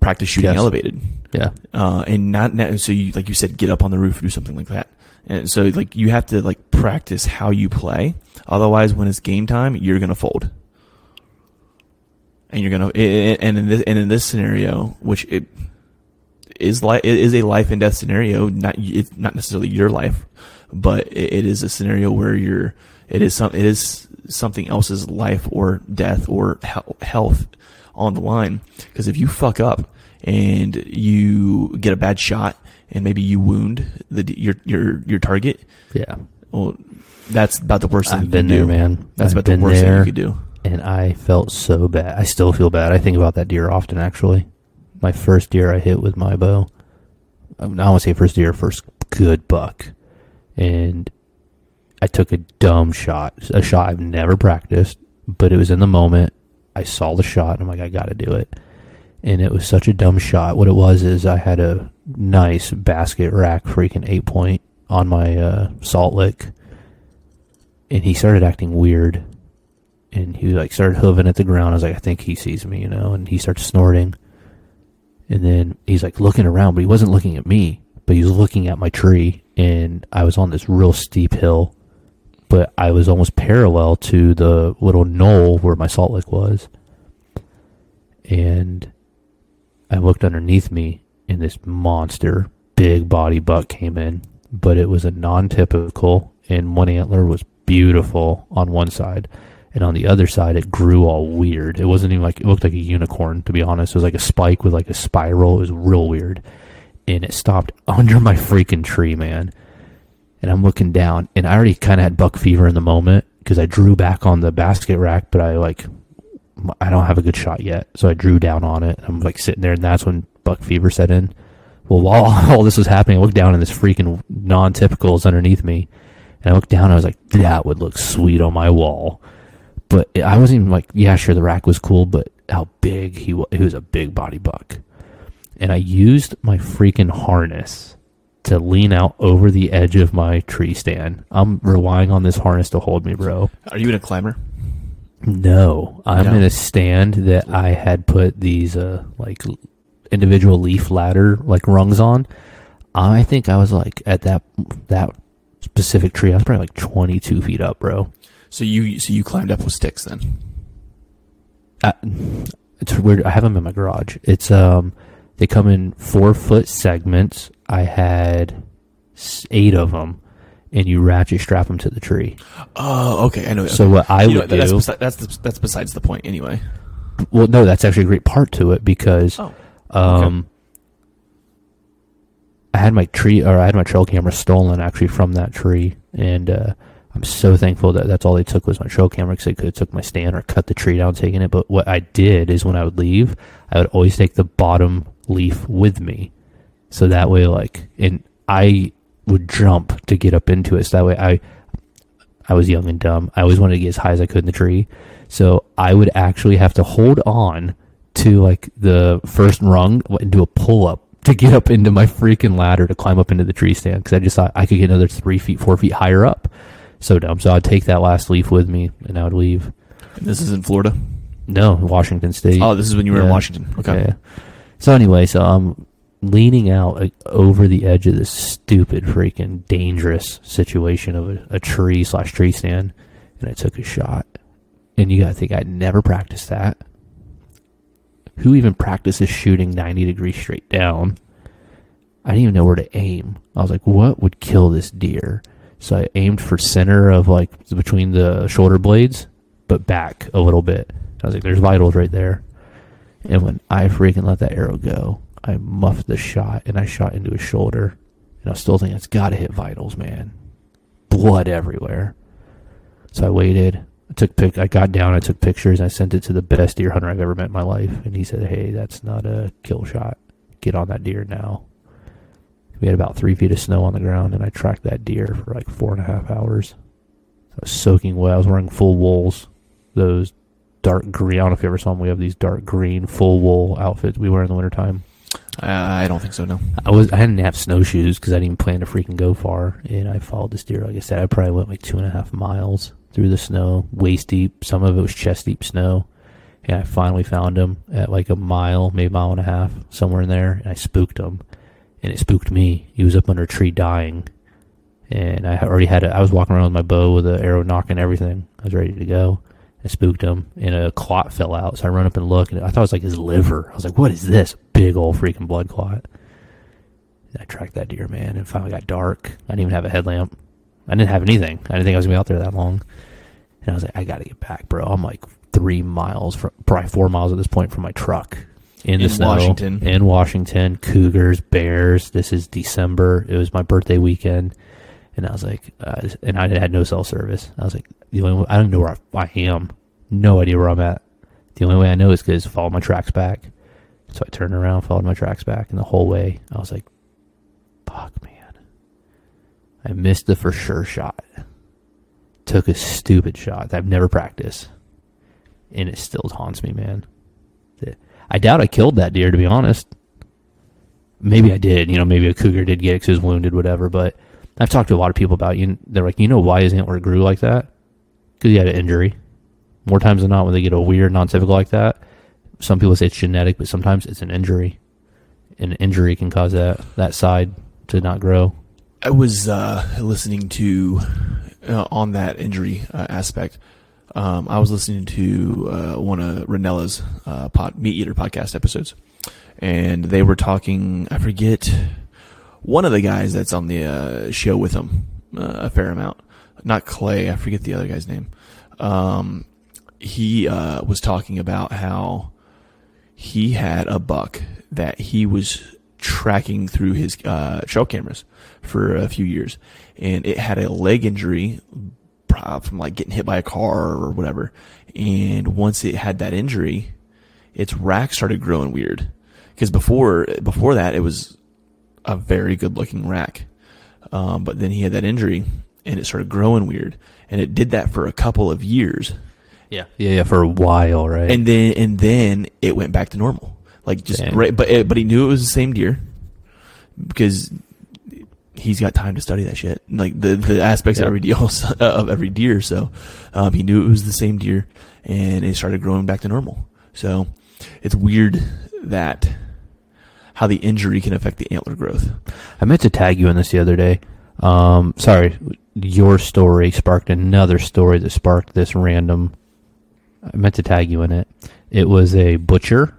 Practice shooting Yes. elevated, Yeah. uh, and not now. So you like you said, get up on the roof do something like that. And so like you have to like practice how you play. Otherwise, when it's game time, you're gonna fold and you're gonna and in this and in this scenario, which it is like is a life and death scenario, not it's not necessarily your life, but it, it is a scenario where you're it is some it is something else's life or death or health on the line. Because if you fuck up and you get a bad shot and maybe you wound the your your your target, Yeah. well, that's about the worst thing I've you been can there, do. man. That's I've about the worst thing you could do. and I felt so bad. I still feel bad. I think about that deer often, actually. My first deer I hit with my bow. I don't want to say first deer, first good buck. And I took a dumb shot, a shot I've never practiced, but it was in the moment. I saw the shot and I'm like, I got to do it. And it was such a dumb shot. What it was is I had a nice basket rack freaking eight point on my uh, salt lick. And he started acting weird and he like started hooving at the ground. I was like, I think he sees me, you know, and he starts snorting. And then he's like looking around, but he wasn't looking at me, but he was looking at my tree. And I was on this real steep hill, but I was almost parallel to the little knoll where my salt lick was. And I looked underneath me, and this monster, big body buck came in, but it was a non typical, and one antler was beautiful on one side and on the other side it grew all weird. It wasn't even like it looked like a unicorn to be honest. It was like a spike with like a spiral. It was real weird, and it stopped [laughs] under my freaking tree, man. And I'm looking down, and I already kind of had buck fever in the moment because I drew back on the basket rack, but I like I don't have a good shot yet, so I drew down on it. I'm like sitting there, and that's when buck fever set in. Well, while [laughs] all this was happening, I looked down, and this freaking non-typical is underneath me, and I looked down, and I was like, that would look sweet on my wall. But I wasn't even like, yeah, sure, the rack was cool, but how big he was. He was a big body buck. And I used my freaking harness to lean out over the edge of my tree stand. I'm relying on this harness to hold me, bro. Are you in a climber? No, I'm No. in a stand that I had put these uh like individual leaf ladder like rungs on. I think I was like at that that specific tree. I was probably like 22 feet up, bro. So you so you climbed up with sticks then? I, it's weird. I have them in my garage. It's um, they come in four foot segments. I had eight of them, and you ratchet strap them to the tree. Oh, okay. I know. So okay. what I You know, would that's do- besi- that's the, that's besides the point anyway. Well, no, that's actually a great part to it because Oh, um, I had my tree or I had my trail camera stolen actually from that tree, and uh, I'm so thankful that that's all they took was my trail camera because they could have took my stand or cut the tree down, taking it. But what I did is when I would leave, I would always take the bottom leaf with me, so that way, like, and I would jump to get up into it. So that way, I I was young and dumb. I always wanted to get as high as I could in the tree. So I would actually have to hold on to like the first rung and do a pull up to get up into my freaking ladder to climb up into the tree stand because I just thought I could get another three feet, four feet higher up. So dumb. So I'd take that last leaf with me and I would leave. and this is in Florida. No, Washington State. Oh, this is when you were in Washington. Okay. Yeah. So anyway, so I'm leaning out like, over the edge of this stupid, freaking dangerous situation of a, a tree slash tree stand, and I took a shot. And you gotta think I'd never practiced that. Who even practices shooting 90 degrees straight down? I didn't even know where to aim. I was like, what would kill this deer? So I aimed for center of like between the shoulder blades, but back a little bit. I was like, there's vitals right there. And when I freaking let that arrow go, I muffed the shot and I shot into his shoulder. And I was still thinking, it's got to hit vitals, man. Blood everywhere. So I waited. I took pic. I got down. I took pictures. And I sent it to the best deer hunter I've ever met in my life. And he said, "Hey, that's not a kill shot. Get on that deer now." We had about three feet of snow on the ground, and I tracked that deer for like four and a half hours. I was soaking wet. I was wearing full wools, those dark green. I don't know if you ever saw them. We have these dark green full wool outfits we wear in the wintertime. Uh, I don't think so. No. I was I didn't have snowshoes because I didn't even plan to freaking go far, and I followed this deer. Like I said, I probably went like two and a half miles through the snow, waist deep. Some of it was chest deep snow, and I finally found him at like a mile, maybe a mile and a half, somewhere in there. And I spooked him, and it spooked me. He was up under a tree dying, and I already had. A, I was walking around with my bow with the arrow knocking everything. I was ready to go. I spooked him, and a clot fell out. So I run up and look, and I thought it was like his liver. I was like, "What is this? Big old freaking blood clot." I tracked that deer, man, and finally got dark. I didn't even have a headlamp. I didn't have anything. I didn't think I was gonna be out there that long. And I was like, I gotta get back, bro. I'm like three miles from, probably four miles at this point from my truck in the In snow Washington. in Washington. Cougars, bears. This is December. It was my birthday weekend, and I was like, uh, and I had no cell service. I was like, the only way, I don't know where I, I am. No idea where I'm at. The only way I know is because follow my tracks back. So I turned around, followed my tracks back, and the whole way I was like, "Fuck, man!" I missed the for sure shot. Took a stupid shot that I've never practiced, and it still haunts me, man. I doubt I killed that deer, to be honest. Maybe I did. You know, maybe a cougar did get it 'cause he was wounded, whatever. But I've talked to a lot of people about you. They're like, you know, why his antler grew like that? Because he had an injury. More times than not, when they get a weird, non-typical like that, some people say it's genetic, but sometimes it's an injury. An injury can cause that that side to not grow. I was uh, listening to uh, on that injury uh, aspect. Um, I was listening to uh, one of Rinella's uh, Meat Eater podcast episodes, and they were talking. I forget one of the guys that's on the uh, show with him a fair amount. Not Clay. I forget the other guy's name. Um, he was talking about how he had a buck that he was tracking through his uh, trail cameras for a few years, and it had a leg injury from like getting hit by a car or whatever. And once it had that injury, its rack started growing weird. Because before before that, it was a very good looking rack, um, but then he had that injury, and it started growing weird, and it did that for a couple of years. Yeah, yeah, yeah, for a while, right? And then and then it went back to normal, like just Dang. right. But it, but he knew it was the same deer because he's got time to study that shit, like the the aspects Yep. of every deer [laughs] of every deer. So um, he knew it was the same deer, and it started growing back to normal. So it's weird that how the injury can affect the antler growth. I meant to tag you in this the other day. Um, sorry, your story sparked another story that sparked this random. I meant to tag you in it. It was a butcher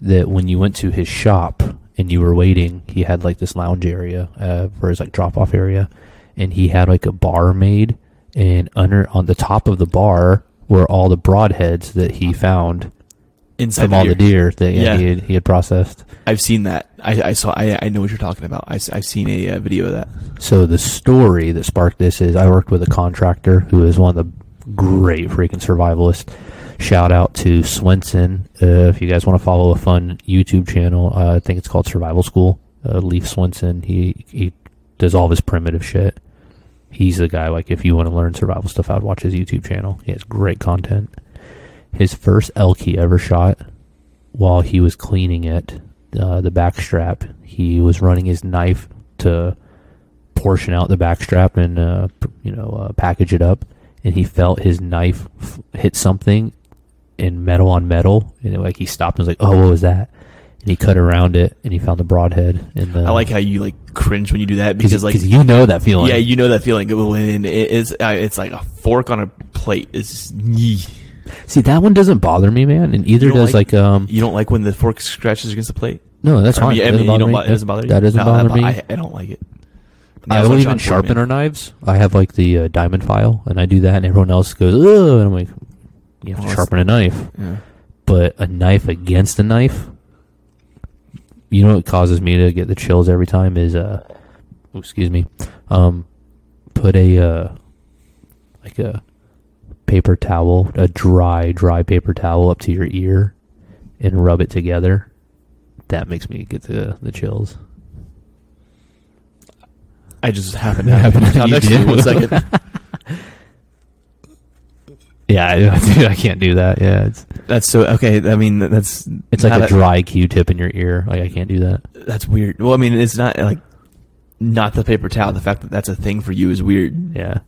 that when you went to his shop and you were waiting, he had like this lounge area uh, for his like drop off area, and he had like a bar made, and under on the top of the bar were all the broadheads that he found Inside from the all deer. the deer that Yeah. he, had, he had processed. I've seen that. I, I saw. I, I know what you're talking about. I, have seen a uh, video of that. So the story that sparked this is I worked with a contractor who is one of the great freaking survivalists. Shout out to Swenson. Uh, if you guys want to follow a fun YouTube channel, uh, I think it's called Survival School. Uh, Leif Swenson. He he does all of his primitive shit. He's the guy. Like if you want to learn survival stuff, I'd watch his YouTube channel. He has great content. His first elk he ever shot, while he was cleaning it, uh, the back strap, he was running his knife to portion out the backstrap and uh, you know uh, package it up, and he felt his knife f- hit something in metal on metal, and like he stopped and was like, "Oh, what was that?" And he cut around it, and he found the broadhead. And the, I like how you like cringe when you do that because like you know that feeling. yeah, you know that feeling when it is. Uh, it's like a fork on a plate. It's yee. see that one doesn't bother me, man, and either does like, like- um You don't like when the fork scratches against the plate. no, that's I fine. mean, I It mean, don't. It doesn't bother you. That doesn't No, bother me. I, I don't like it. I Nails don't even sharpen our knives. I have like the uh, diamond file, and I do that, and everyone else goes, "Ugh," and I'm like, "You have Well, to sharpen a knife." Yeah. but a knife against a knife you know what causes me to get the chills every time is uh oh, excuse me um put a uh like a paper towel a dry dry paper towel up to your ear and rub it together that makes me get the the chills I just happened to [laughs] have it down next to you. One second. [laughs] yeah I, [laughs] I can't do that yeah it's That's so okay. I mean, that's it's like not a dry q-tip in your ear like i can't do that That's weird. Well, I mean, it's not like not the paper towel. The fact that that's a thing for you is weird. yeah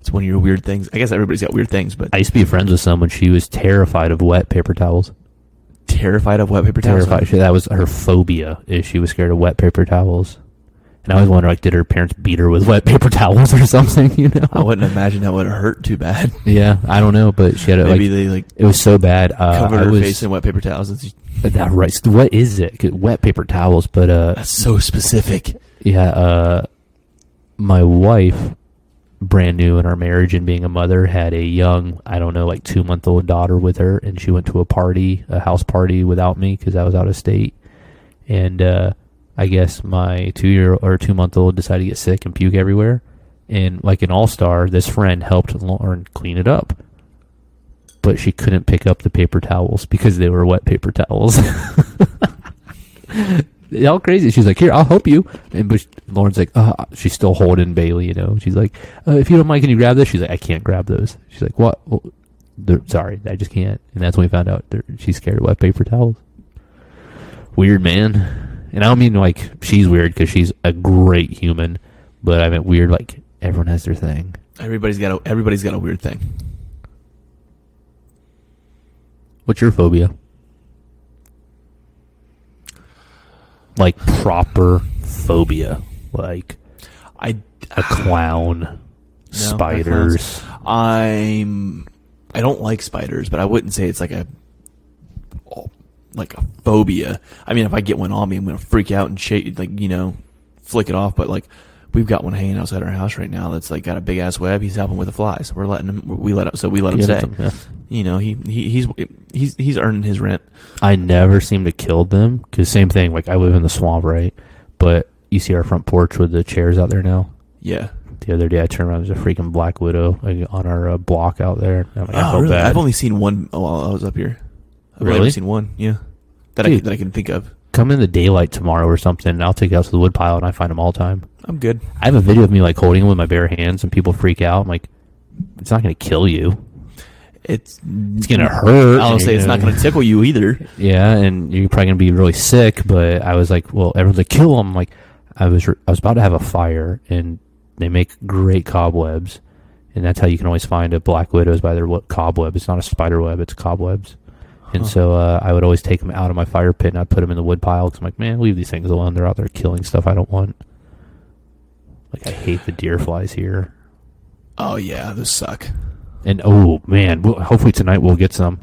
It's one of your weird things. I guess everybody's got weird things, but i used to be friends with someone she was terrified of wet paper towels terrified of wet paper towels. terrified. She, that was her phobia. Is she was scared of wet paper towels. And I always wonder, like, did her parents beat her with wet paper towels or something? [laughs] You know? I wouldn't imagine that would hurt too bad. yeah, I don't know, but she had it Maybe like they like it was so bad. Uh, covered I her was, face in wet paper towels. It's, that right. What is it? Wet paper towels, but uh, that's so specific. yeah. Uh, my wife, brand new in our marriage and being a mother, had a young, I don't know, like two month old daughter with her, and she went to a party, a house party, without me because I was out of state, and uh, I guess my two year or two month old decided to get sick and puke everywhere, and like an all star, this friend helped Lauren clean it up. But she couldn't pick up the paper towels because they were wet paper towels. [laughs] all crazy. She's like, "Here, I'll help you." And but Lauren's like, uh, she's still holding Bailey. You know, she's like, uh, "If you don't mind, can you grab this?" She's like, "I can't grab those." She's like, "What?" Well, sorry, I just can't. And that's when we found out she's scared of wet paper towels. Weird, man. And I don't mean like she's weird because she's a great human, but I meant weird like everyone has their thing. Everybody's got a everybody's got a weird thing. What's your phobia? Like proper phobia, like I a uh, clown, spiders. I'm I don't like spiders, but I wouldn't say it's like a like a phobia. I mean, if I get one on me, I'm gonna freak out and shake, like you know, flick it off. But like, we've got one hanging outside our house right now that's like got a big ass web. He's helping with the flies. We're letting him. We let him. So we let him Yeah, stay. yeah. you know, he, he he's he's he's earning his rent. I never seem to kill them because same thing. Like I live in the swamp, right? But you see our front porch with the chairs out there now. Yeah. The other day I turned around, there's a freaking black widow like, on our uh, block out there. I'm like, I Oh, felt really? bad. I've only seen one while I was up here. I've Really? only seen one. Yeah. That I that I can think of. Come in the daylight tomorrow or something, and I'll take you out to the woodpile and I find them all the time. I'm good. I have a video of me like holding them with my bare hands, and people freak out. I'm like, it's not going to kill you. It's It's going to hurt. I'll say it's not going [laughs] to tickle you either. Yeah, and you're probably gonna be really sick. But I was like, well, everyone's like, kill them. Like, I was, I was about to have a fire, and they make great cobwebs, and that's how you can always find a black widow is by their cobweb. It's not a spider web; it's cobwebs. And Huh. so uh, I would always take them out of my fire pit and I'd put them in the wood pile because I'm like, man, leave these things alone. They're out there killing stuff I don't want. Like I hate the deer flies here. Oh yeah, those suck. And oh man, we'll, hopefully tonight we'll get some.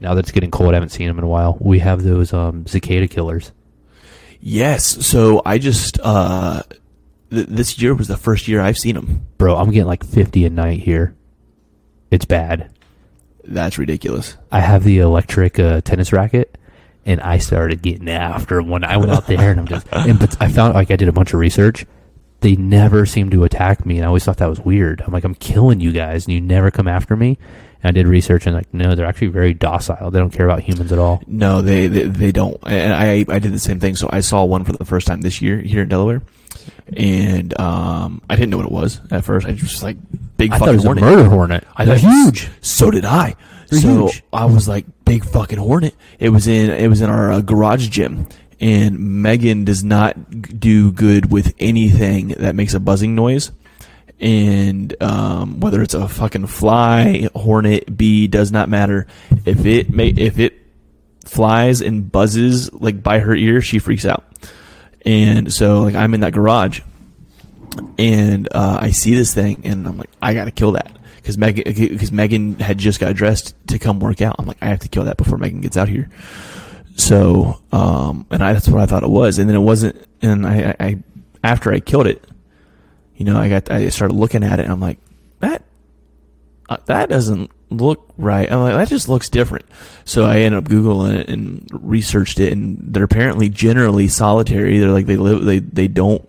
Now that it's getting cold, I haven't seen them in a while. We have those um, cicada killers. Yes. So I just uh, th- this year was the first year I've seen them. Bro, I'm getting like 50 a night here. It's bad. That's ridiculous. I have the electric uh, tennis racket, and I started getting after 'em when I went out there, and I'm just. And, but I found like I did a bunch of research. They never seem to attack me, and I always thought that was weird. I'm like, I'm killing you guys, and you never come after me. And I did research, and like, no, they're actually very docile. They don't care about humans at all. No, they, they they don't. And I I did the same thing. So I saw one for the first time this year here in Delaware, and um, I didn't know what it was at first. I was just like big I thought fucking it was hornet. a murder hornet. I thought huge. So did I. They're so huge. I was like, big fucking hornet. It was in it was in our uh, garage gym, and Megan does not do good with anything that makes a buzzing noise. And um, whether it's a fucking fly, hornet, bee, does not matter. If it may, if it flies and buzzes like by her ear, she freaks out. And so like I'm in that garage, and uh, I see this thing, and I'm like, I gotta kill that because Megan because Megan had just got dressed to come work out. I'm like, I have to kill that before Megan gets out here. So, um, and I, that's what I thought it was, and then it wasn't. And I, I, I after I killed it, you know, I got I started looking at it, and I'm like, that uh, that doesn't look right. I'm like, that just looks different. So I ended up googling it and researched it, and they're apparently generally solitary. They're like they live they they don't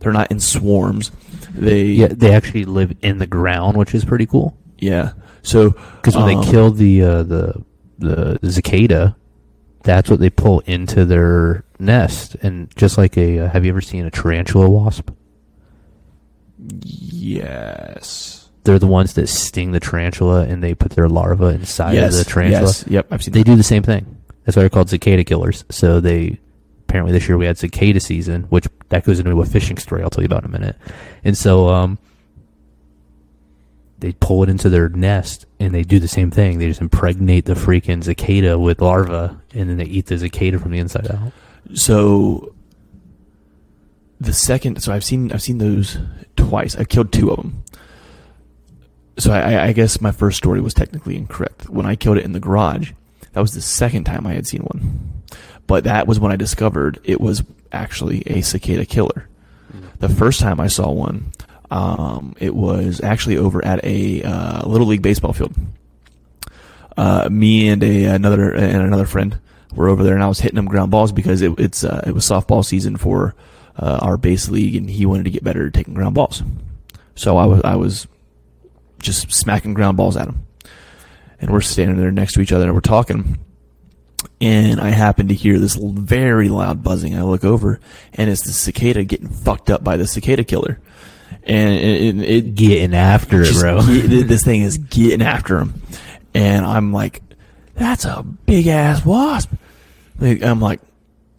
they're not in swarms. They Yeah, they actually live in the ground, which is pretty cool. yeah. So Because when um, they killed the uh, the the cicada, that's what they pull into their nest. And just like a, uh, have you ever seen a tarantula wasp? yes, They're the ones that sting the tarantula, and they put their larva inside yes, of the tarantula. yes, yep, I've seen They that. do the same thing. That's why they're called cicada killers. So they apparently this year we had cicada season, which that goes into a fishing story I'll tell you about in a minute. And so um they pull it into their nest and they do the same thing. They just impregnate the freaking cicada with larva and then they eat the cicada from the inside out. So the second, so I've seen I've seen those twice. I've killed two of them. So I, I- guess my first story was technically incorrect. When I killed it in the garage, that was the second time I had seen one. But that was when I discovered it was actually a cicada killer. The first time I saw one, um, it was actually over at a uh, little league baseball field. Uh, me and a another and another friend were over there, and I was hitting them ground balls because it, it's uh, it was softball season for uh, our base league, and he wanted to get better at taking ground balls. So I was I was just smacking ground balls at him, and we're standing there next to each other, and we're talking. And I happen to hear this very loud buzzing. I look over, and it's the cicada getting fucked up by the cicada killer, and it, it, it Getting after it, bro. [laughs] this thing is getting after him, and I'm like, "That's a big ass wasp." Like, I'm like,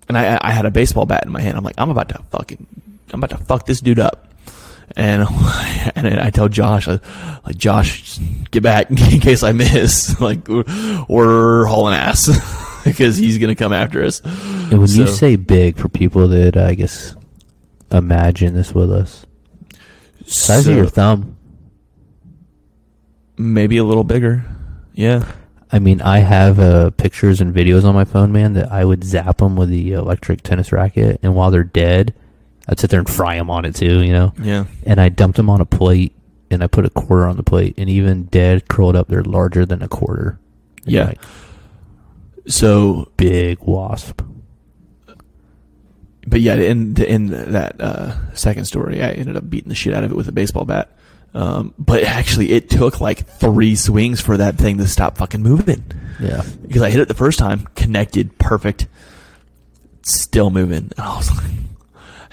and I I had a baseball bat in my hand. I'm like, I'm about to fucking, I'm about to fuck this dude up. And [laughs] and I tell Josh, like Josh, get back [laughs] in case I miss, [laughs] like or, or hauling ass because he's gonna come after us. And when you say big for people that I guess imagine this with us. Size So, of your thumb. maybe a little bigger, yeah. I mean, I have uh, pictures and videos on my phone, man, that I would zap them with the electric tennis racket, and while they're dead, I'd sit there and fry them on it too, you know. Yeah. And I dumped them on a plate, and I put a quarter on the plate, and even dead curled up, they're larger than a quarter. Yeah. like, So, big wasp. but yeah, in in that uh, second story, I ended up beating the shit out of it with a baseball bat. Um, but actually, it took like three swings for that thing to stop fucking moving. Yeah. Because I hit it the first time, connected, perfect, still moving. And I was like,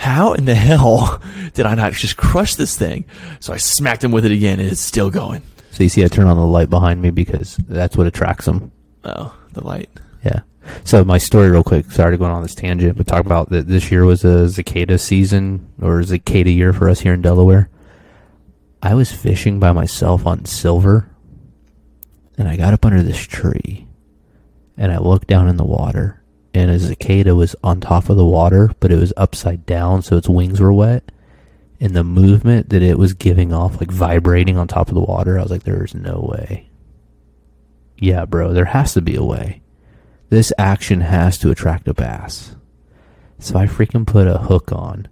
how in the hell [laughs] did I not just crush this thing? So I smacked him with it again, and it's still going. So you see, I turn on the light behind me because that's what attracts them. Oh, the light. Yeah. So my story, real quick. Sorry to go on this tangent, but talk about that. This year was a cicada season or cicada year for us here in Delaware. I was fishing by myself on silver, and I got up under this tree, and I looked down in the water, and a cicada was on top of the water, but it was upside down, so its wings were wet. And the movement that it was giving off, like vibrating on top of the water, I was like, "There's no way." Yeah, bro, there has to be a way this action has to attract a bass. So I freaking put a hook on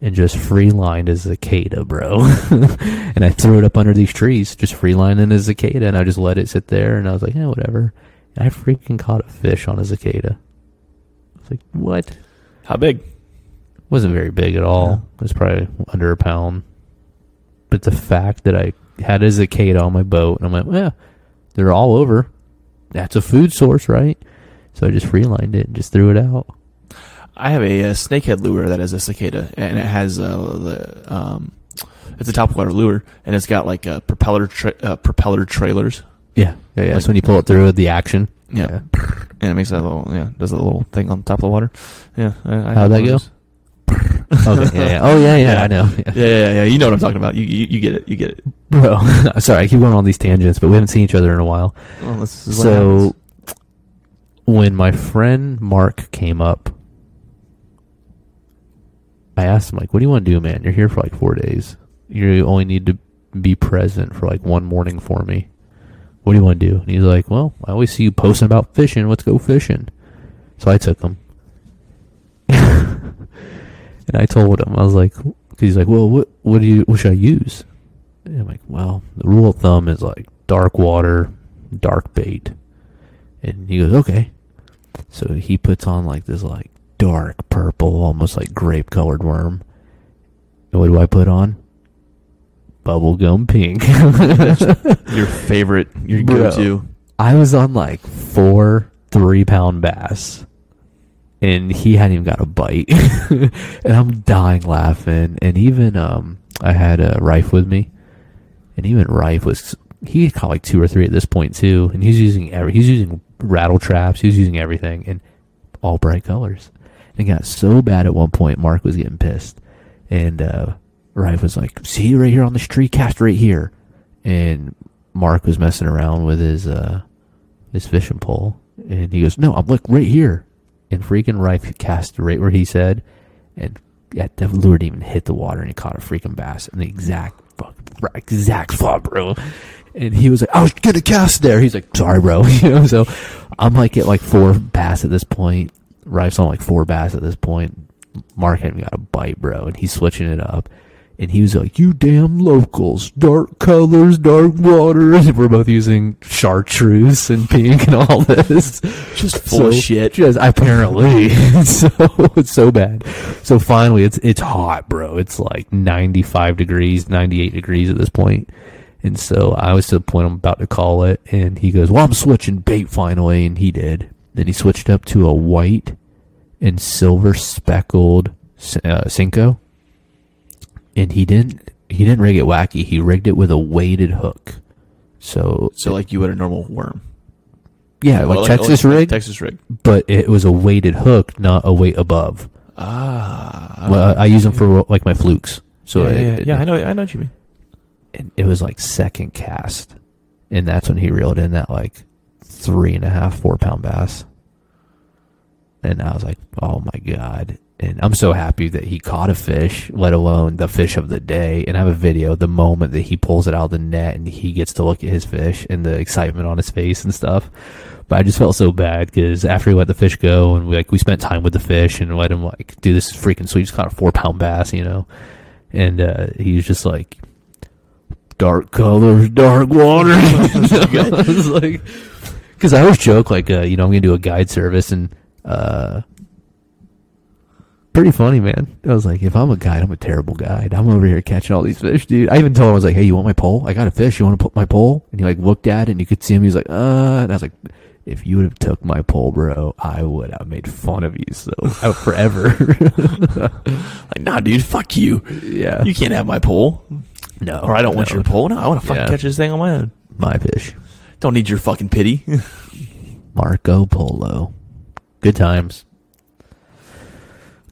and just free lined a cicada, bro. [laughs] and I threw it up under these trees, just free lining a cicada, and I just let it sit there, and I was like, yeah, whatever. And I freaking caught a fish on a cicada. I was like, what? How big? wasn't very big at all. Yeah. It was probably under a pound. But the fact that I had a cicada on my boat, and I'm like, yeah, they're all over. That's a food source, right? So I just freelined it and just threw it out. I have a, uh snakehead lure that has a cicada, and it has uh, the um, it's a topwater lure, and it's got like a propeller tra- uh, propeller trailers. Yeah, yeah, yeah. Like- so when you pull it through the action, Yeah. and it makes that little yeah does that little thing on top of the water. Yeah, I, I How'd that go? okay, yeah, yeah. Oh yeah, yeah, Yeah. I know. Yeah, [laughs] yeah, yeah, yeah. You know what I'm talking about. You, you, you get it. You get it. Bro, [laughs] sorry, I keep going on these tangents, but we haven't seen each other in a while. Well, So when my friend Mark came up, I asked him like, "What do you want to do, man? You're here for like four days. You only need to be present for like one morning for me. What do you want to do?" And he's like, "Well, I always see you posting about fishing. Let's go fishing." So I took him, [laughs] and I told him I was like, because he's like, "Well, what what do you what should I use?" And I'm like, "Well, the rule of thumb is like dark water, dark bait." And he goes, okay. So he puts on like this like dark purple, almost like grape colored worm. And what do I put on? Bubblegum pink. [laughs] your favorite, your Bro. go-to. I was on like four three pound bass. And he hadn't even got a bite. [laughs] and I'm dying laughing. And even um I had a Rife with me. And even Rife was he caught like two or three at this point too. And he's using every he's using rattle traps, he's using everything and all bright colors. And it got so bad at one point Mark was getting pissed. And uh Rife was like, See right here on the street, cast right here and Mark was messing around with his uh his fishing pole, and he goes, "No, I'm look right here," and freaking Rife cast right where he said, and yeah, the lure didn't even hit the water, and he caught a freaking bass in the exact fuck, exact spot, bro. And he was like, "I was gonna cast there." He's like, "Sorry, bro," [laughs] you know. So I'm like at like four bass at this point. Rife's on like four bass at this point. Mark hadn't got a bite, bro, and he's switching it up. And he was like, "You damn locals, dark colors, dark water." And we're both using chartreuse and pink and all this. Just full of shit. Just apparently, [laughs] so it's so bad. So finally, it's it's hot, bro. It's like ninety five degrees, ninety eight degrees at this point. And so I was to the point I'm about to call it, and he goes, "Well, I'm switching bait finally," and he did. Then he switched up to a white and silver speckled uh, Senko and he didn't he didn't rig it wacky. He rigged it with a weighted hook. So So like you would a normal worm. yeah, like Well, Texas like rig, Texas rig. but it was a weighted hook, not a weight above. Ah. well, I use them for like my flukes. So yeah, it, yeah, it- yeah, I know. I know what you mean. And it was like second cast, and that's when he reeled in that like three and a half, four pound bass. And I was like, oh my god! And I'm so happy that he caught a fish, let alone the fish of the day. And I have a video the moment that he pulls it out of the net and he gets to look at his fish and the excitement on his face and stuff. But I just felt so bad because after he let the fish go and we like we spent time with the fish and let him like do this freaking sweet. Just caught a four pound bass, you know, and uh, he was just like, dark colors, dark water. [laughs] [laughs] I like, because I always joke like, uh, you know, I'm gonna do a guide service and uh, pretty funny, man. I was like, if I'm a guide, I'm a terrible guide. I'm over here catching all these fish, dude. I even told him I was like, hey, you want my pole? I got a fish. You want to put my pole? And he like looked at it and you could see him. He was like, uh, and I was like. If you would have took my pole, bro, I would have made fun of you so uh, [laughs] forever. [laughs] Like, nah, dude, fuck you. yeah, You can't have my pole. no, Or I don't want your pole. No, I want to fucking Yeah. catch this thing on my own. my fish. Don't need your fucking pity. [laughs] Marco Polo. Good times.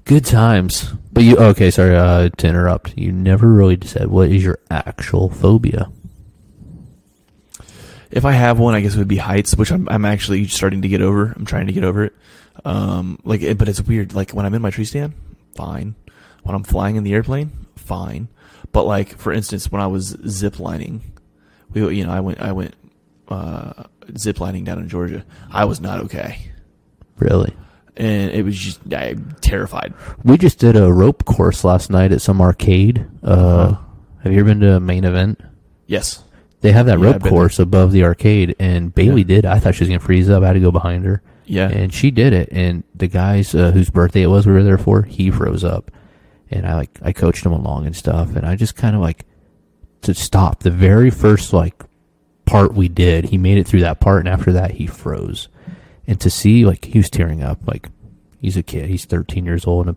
Good times. But you okay, sorry uh, to interrupt. You never really said what is your actual phobia. if I have one, I guess it would be heights, which I'm, I'm actually starting to get over. I'm trying to get over it. Um, like, it- but it's weird. Like when I'm in my tree stand, fine. When I'm flying in the airplane, fine. But like, for instance, when I was zip lining, we, you know, I went, I went, uh, zip lining down in Georgia. I was not okay. Really? And it was just, I'm terrified. We just did a rope course last night at some arcade. Uh, Uh-huh. have you ever been to a main event? Yes. They have that Yeah, rope course above the arcade, and Bailey did. I thought she was gonna freeze up. I had to go behind her. Yeah. and she did it. And the guys uh, whose birthday it was, we were there for, he froze up, and I like I coached him along and stuff, and I just kind of like to stop the very first like part we did. He made it through that part, and after that, he froze. And to see like he was tearing up, like he's a kid, he's 13 years old, and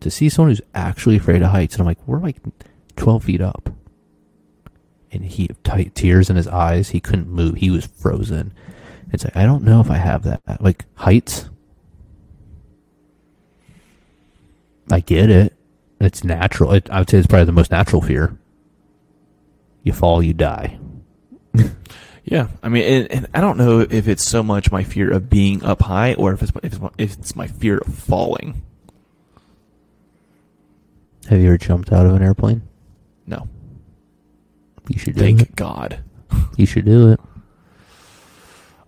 to see someone who's actually afraid of heights, and I'm like, we're like 12 feet up. And he tight tears in his eyes. He couldn't move. He was frozen. It's like I don't know if I have that. Like heights, I get it. It's natural. It, I would say it's probably the most natural fear. You fall, you die. [laughs] Yeah, I mean, and, and I don't know if it's so much my fear of being up high, or if it's if it's my, if it's my fear of falling. Have you ever jumped out of an airplane? No, You should do thank it. God. You should do it.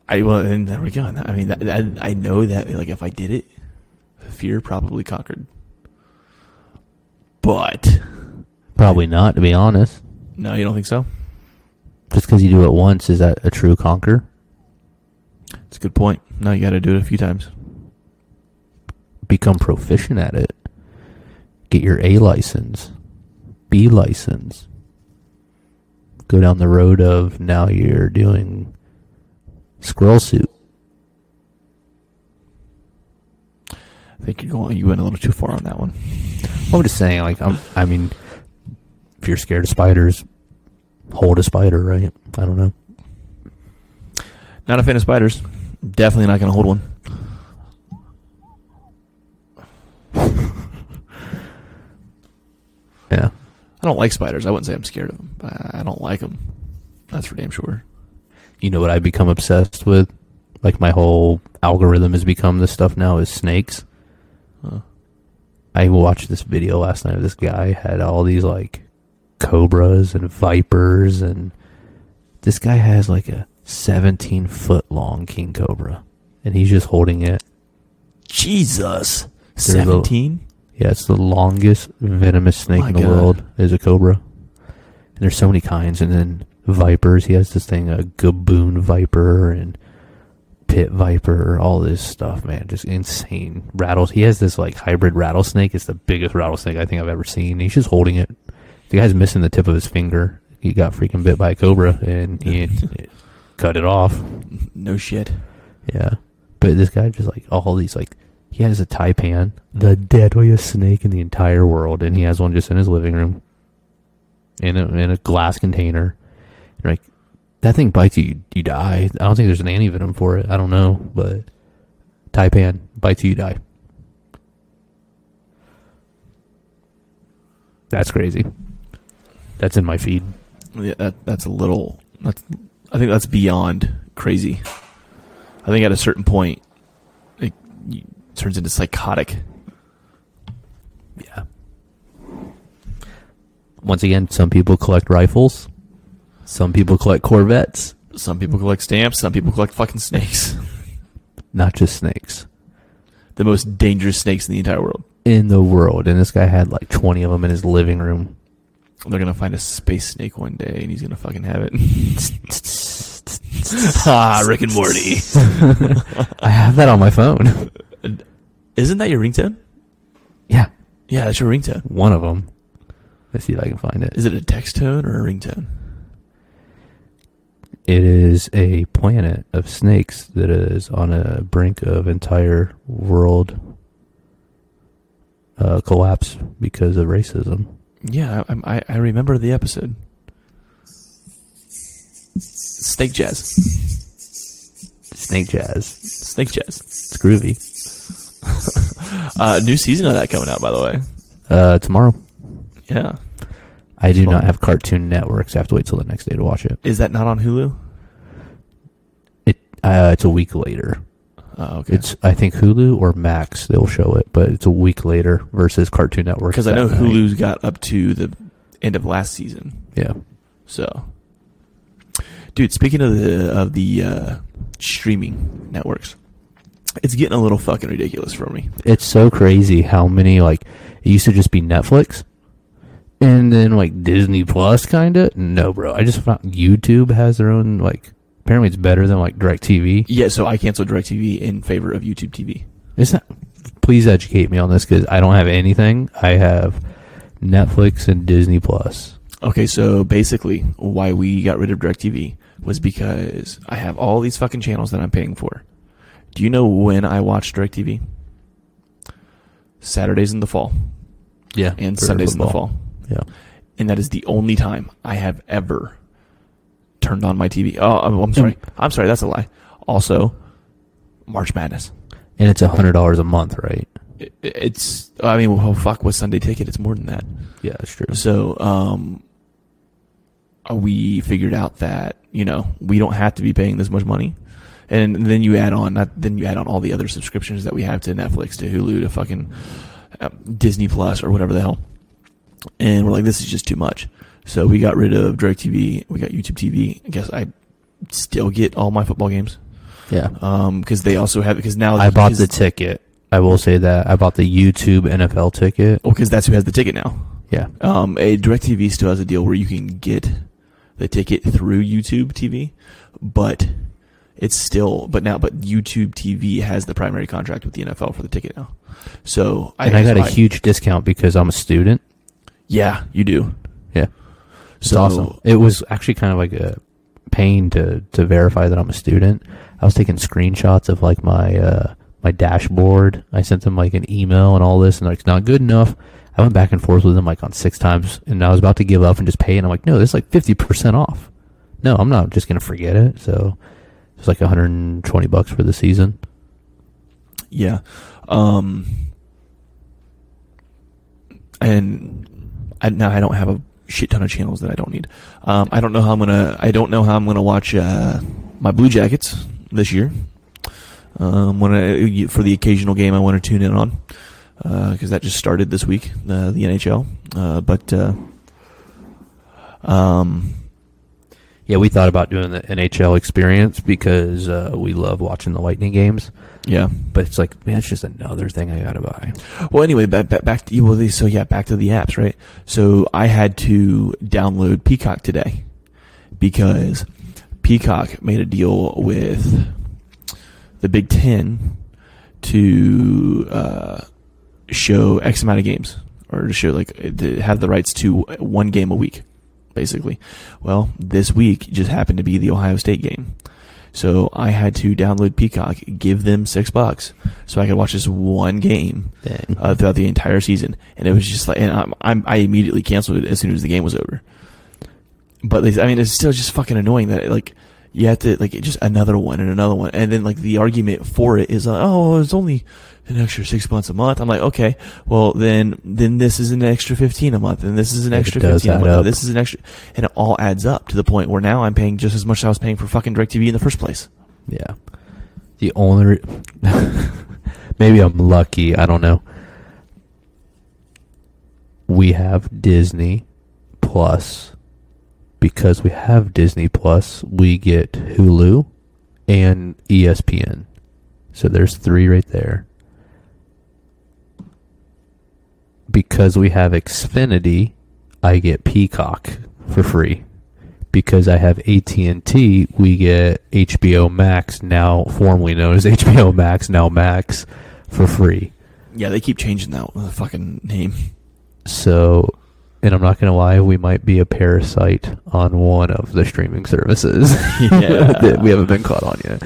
I well, and there we go. I mean, that, that, I know that like if I did it, fear probably conquered. But Probably not, to be honest. no, you don't think so? Just because you do it once, is that a true conquer? It's a good point. No, you got to do it a few times. Become proficient at it. Get your A license, B license. Go down the road of now you're doing squirrel suit. I think you're going. You went a little too far on that one. I'm just saying, like, I'm, I mean, if you're scared of spiders, hold a spider, right? I don't know. Not a fan of spiders. Definitely not going to hold one. [laughs] Yeah. I don't like spiders. I wouldn't say I'm scared of them. But I don't like them. That's for damn sure. You know what I've become obsessed with? Like, my whole algorithm has become this stuff now is snakes. Huh. I watched this video last night of this guy had all these like cobras and vipers and this guy has like a 17 foot long king cobra and he's just holding it. Jesus, seventeen. Yeah, it's the longest venomous snake My in the God. world is a cobra. And there's so many kinds and then vipers, he has this thing a gaboon viper and pit viper, all this stuff, man, just insane rattles. He has this like hybrid rattlesnake. It's the biggest rattlesnake I think I've ever seen. He's just holding it. The guy's missing the tip of his finger. He got freaking bit by a cobra and he [laughs] cut it off. No shit. Yeah, but this guy just like all these like he has a taipan, the mm. deadliest snake in the entire world, and he has one just in his living room, in a in a glass container. You're like, that thing bites you, you, you die. I don't think there's an antivenom for it. I don't know, but taipan bites you, you die. That's crazy. That's in my feed. Yeah, that that's a little. That's. I think that's beyond crazy. I think at a certain point, it, turns into psychotic. Yeah. Once again, some people collect rifles. Some people collect Corvettes. Some people collect stamps. Some people collect fucking snakes. [laughs] Not just snakes. the most dangerous snakes in the entire world. In the world. And this guy had like 20 of them in his living room. They're gonna find a space snake one day, and he's gonna fucking have it. [laughs] ah, Rick and Morty. [laughs] I have that on my phone. Isn't that your ringtone? yeah, Yeah, that's your ringtone. one of them. Let's see if I can find it. Is it a text tone or a ringtone? It is a planet of snakes that is on a brink of entire world uh, collapse because of racism. Yeah, I, I, I remember the episode. Snake jazz. Snake jazz. Snake jazz. It's groovy. [laughs] Uh, new season of that coming out, by the way. Uh, tomorrow. Yeah. I do not have Cartoon Network, so I have to wait till the next day to watch it. Is that not on Hulu? It uh, it's a week later. Oh, okay. It's I think Hulu or Max they'll show it, but it's a week later versus Cartoon Network. because I know night. Hulu's got up to the end of last season. Yeah, So, dude, speaking of the of the uh, streaming networks, it's getting a little fucking ridiculous for me. it's so crazy how many like it used to just be Netflix, and then like Disney Plus, kind of. No, bro, I just found YouTube has their own like. Apparently, it's better than like DirecTV. Yeah, so I canceled DirecTV in favor of YouTube TV. Is that? Please educate me on this because I don't have anything. I have Netflix and Disney Plus. Okay, so basically, why we got rid of DirecTV was because I have all these fucking channels that I'm paying for. Do you know when I watch DirecTV? Saturdays in the fall Yeah, and Sundays in the fall. Yeah. and that is the only time I have ever turned on my TV. Oh, I'm, I'm sorry. I'm sorry. That's a lie. Also, March Madness. And it's a hundred dollars a month, right? It, it's. I mean, well, fuck with Sunday Ticket. It's more than that. Yeah, that's true. So, um, uh, we figured out that you know we don't have to be paying this much money, and then you add on not, then you add on all the other subscriptions that we have to Netflix, to Hulu, to fucking uh, Disney Plus or whatever the hell, and we're like, this is just too much. So we got rid of DirecTV. We got YouTube TV. I guess I still get all my football games Yeah. um because they also have because now I bought the ticket. I will say that I bought the YouTube NFL ticket. well because that's who has the ticket now. Yeah. Um, a DirecTV still has a deal where you can get the ticket through YouTube TV, but it's still, but now, but YouTube TV has the primary contract with the NFL for the ticket now. So and I got a huge discount because I'm a student. yeah, you do. So awesome. It was actually kind of like a pain to to verify that I'm a student. I was taking screenshots of like my uh my dashboard. I sent them like an email and all this, and like it's not good enough. I went back and forth with them like on six times, and I was about to give up and just pay. And I'm like, no, this is like fifty percent off. No, I'm not just gonna forget it. So it's like 120 bucks for the season. Yeah. Um, and I, now I don't have a shit ton of channels that I don't need. Um, I don't know how I'm gonna. I don't know how I'm gonna watch uh, my Blue Jackets this year. Um, when I, for the occasional game I want to tune in on because that just started this week, uh, the NHL. Uh, but uh, um, Yeah, we thought about doing the NHL experience because uh, we love watching the Lightning games. Yeah. But it's like, man, it's just another thing I gotta buy. Well, anyway, back, back, back to well, so yeah, back to the apps, right? So I had to download Peacock today because Peacock made a deal with the Big Ten to uh, show X amount of games, or to show like to have the rights to one game a week, basically. Well, this week just happened to be the Ohio State game. So I had to download Peacock, give them six bucks, so I could watch this one game uh, throughout the entire season, and it was just like, and I'm, I'm I immediately canceled it as soon as the game was over. But they, I mean, it's still just fucking annoying that like you have to like just another one and another one, and then like the argument for it is like, oh, it's only an extra six months a month. I'm like, okay, well then then this is an extra fifteen a month, and this is an extra fifteen a month, and this is an extra, and it all adds up to the point where now I'm paying just as much as I was paying for fucking Directv in the first place. Yeah. The only re- [laughs] maybe I'm lucky. I don't know. We have Disney Plus. Because we have Disney Plus, we get Hulu and ESPN. So there's three right there. Because we have Xfinity, I get Peacock for free. Because I have AT and T, we get HBO Max now, formerly known as [laughs] HBO Max, now Max, for free. Yeah, they keep changing that fucking name. So, and I'm not gonna lie, we might be a parasite on one of the streaming services [laughs] [laughs] Yeah. that we haven't been caught on yet.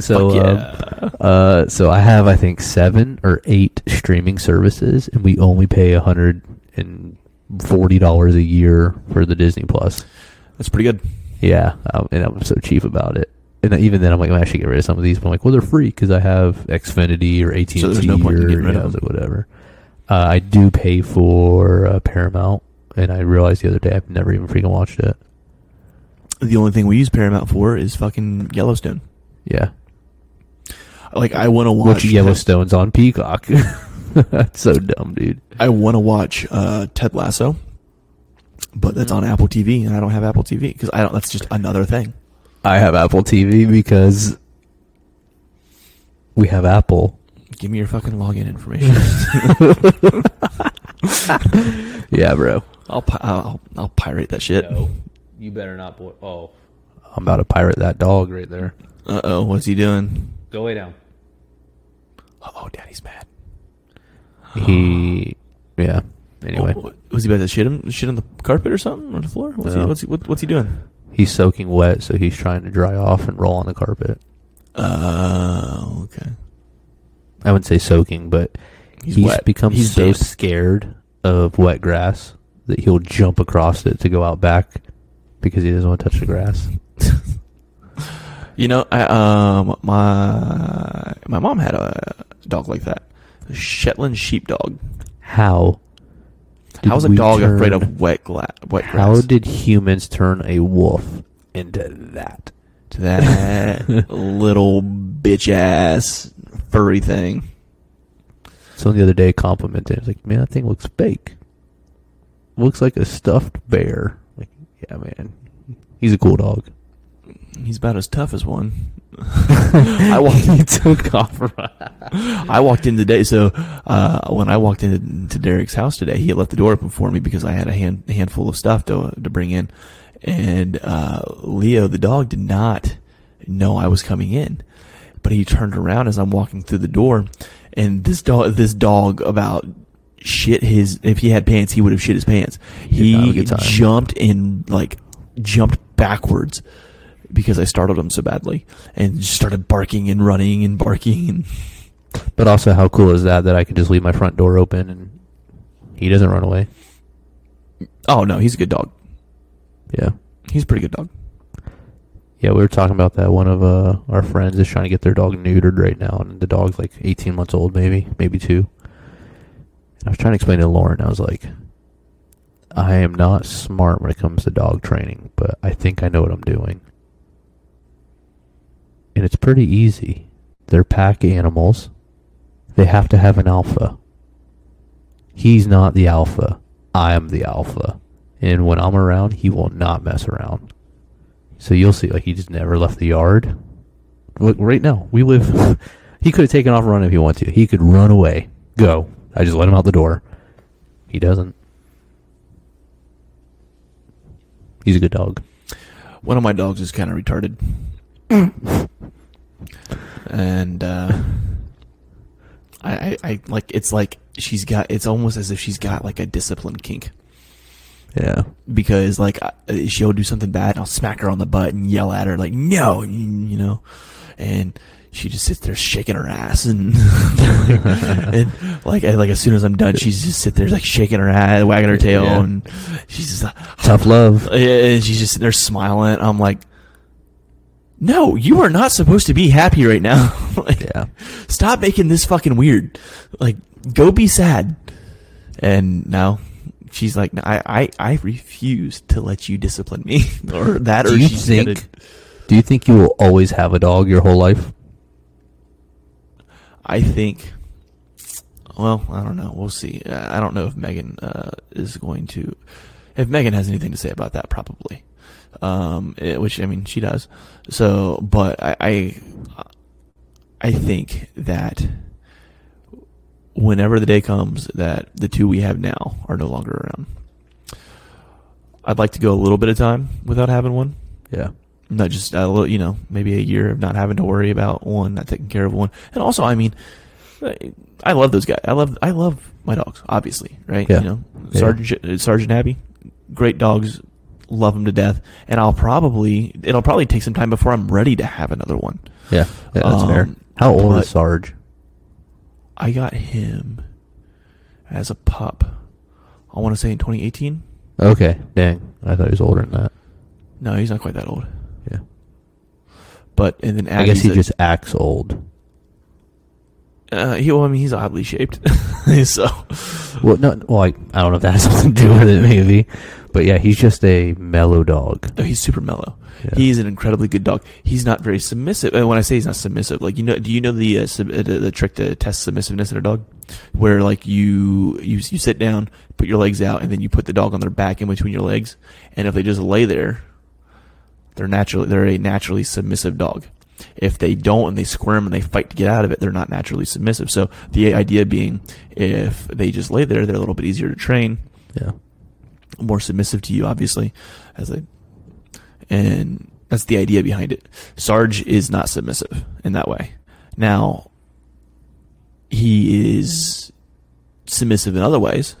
So, Fuck um, uh, so I have I think seven or eight streaming services, and we only pay a hundred and forty dollars a year for the Disney Plus. That's pretty good. Yeah, um, and I'm so cheap about it. And even then, I'm like, I should get rid of some of these. But I'm like, well, they're free because I have Xfinity or AT and T So no point in or getting rid yeah, of them. like, whatever. Uh, I do pay for uh, Paramount, and I realized the other day I've never even freaking watched it. The only thing we use Paramount for is fucking Yellowstone. Yeah, Like I want to watch which Yellowstone's on Peacock. [laughs] That's so dumb, dude. I want to watch uh, Ted Lasso, but that's on Apple TV, and I don't have Apple TV because I don't. That's just another thing. I have Apple TV because we have Apple. Give me your fucking login information. [laughs] Yeah, bro. I'll, pi- I'll I'll pirate that shit. No, you better not. Boy- oh, I'm about to pirate that dog right there. Uh oh, what's he doing? Go way down. Oh, Daddy's mad. He, yeah. Anyway, Oh, was he about to shit him? Shit on the carpet or something or the floor? What's he? No. What's he? What, what's he doing? he's soaking wet, so he's trying to dry off and roll on the carpet. Oh, okay. I wouldn't say soaking, but He's he's, wet. become He's so damp. scared of wet grass that he'll jump across it to go out back because he doesn't want to touch the grass. [laughs] You know, I um my my mom had a dog like that, a Shetland sheepdog. How? did How's a dog afraid of wet gla- wet How did humans turn a wolf into that? to that [laughs] little bitch ass furry thing? Someone the other day complimented. He's like, "Man, that thing looks fake. Looks like a stuffed bear." Like, yeah, man, he's a cool dog. He's about as tough as one. [laughs] I walked. he took off. I walked in today. So uh, when I walked into Derek's house today, he had left the door open for me because I had a hand handful of stuff to to bring in, and uh, Leo the dog did not know I was coming in, but he turned around as I'm walking through the door, and this dog this dog about shit his if he had pants he would have shit his pants. He did not have a He good time. jumped and like jumped backwards because I startled him so badly and just started barking and running and barking and But also, how cool is that that I can just leave my front door open and he doesn't run away? Oh no, he's a good dog. Yeah, He's a pretty good dog. yeah. We were talking about that. One of uh, our friends is trying to get their dog neutered right now, and the dog's like 18 months old, maybe, maybe two. I was trying to explain to Lauren. I was like, I am not smart when it comes to dog training, but I think I know what I'm doing. And it's pretty easy. They're pack animals. They have to have an alpha. He's not the alpha. I am the alpha. And when I'm around, he will not mess around. So you'll see, like, he just never left the yard. Look, right now, we live. [laughs] he could have taken off running if he wanted to. He could run away. Go. I just let him out the door. He doesn't. He's a good dog. One of my dogs is kind of retarded, and uh, I, I, I like it's like she's got. It's almost as if she's got like a discipline kink Yeah. because like I- she'll do something bad, and I'll smack her on the butt and yell at her like no, you, you know, and she just sits there shaking her ass and [laughs] and like I- like as soon as I'm done, she's just sit there like shaking her ass, wagging her tail, Yeah. and she's just like, [sighs] Tough love. and she's just sitting there smiling. I'm like, no, you are not supposed to be happy right now. [laughs] like, Yeah. Stop making this fucking weird. Like, go be sad. And now she's like, I, I, I refuse to let you discipline me [laughs] or that. Do or you she's think? gonna- Do you think you will always have a dog your whole life? I think. Well, I don't know. We'll see. Uh, I don't know if Megan uh, is going to. If Megan has anything to say about that, probably. Um, eh, which I mean, she does. So, but I, I, I think that whenever the day comes that the two we have now are no longer around, I'd like to go a little bit of time without having one. Yeah. Not just a little, you know, maybe a year of not having to worry about one, not taking care of one. And also, I mean, I love those guys. I love, I love my dogs, obviously, right? Yeah. You know, Yeah. Sergeant Sergeant Abby, great dogs, love them to death. And I'll probably, it'll probably take some time before I'm ready to have another one. Yeah. Yeah, that's Um, fair. How old is Sarge? I got him as a pup. I want to say in 2018. Okay. Dang. I thought he was older than that. No, he's not quite that old. But and then I guess he a- just acts old. Uh, he, well, I mean, he's oddly shaped, [laughs] so Well, no, well, I, I don't know if that has [laughs] something to do with it, maybe, but yeah, he's just a mellow dog. no, he's super mellow. Yeah. He's an incredibly good dog. He's not very submissive. And when I say he's not submissive, like you know, do you know the uh, sub, uh, the, the trick to test submissiveness in a dog, where like you you you sit down, put your legs out, and then you put the dog on their back in between your legs, and if they just lay there, they're naturally they're a naturally submissive dog. If they don't and they squirm and they fight to get out of it, they're not naturally submissive. So the idea being, if they just lay there, they're a little bit easier to train. Yeah. more submissive to you, obviously, as they, and that's the idea behind it. Sarge is not submissive in that way. Now, he is submissive in other ways,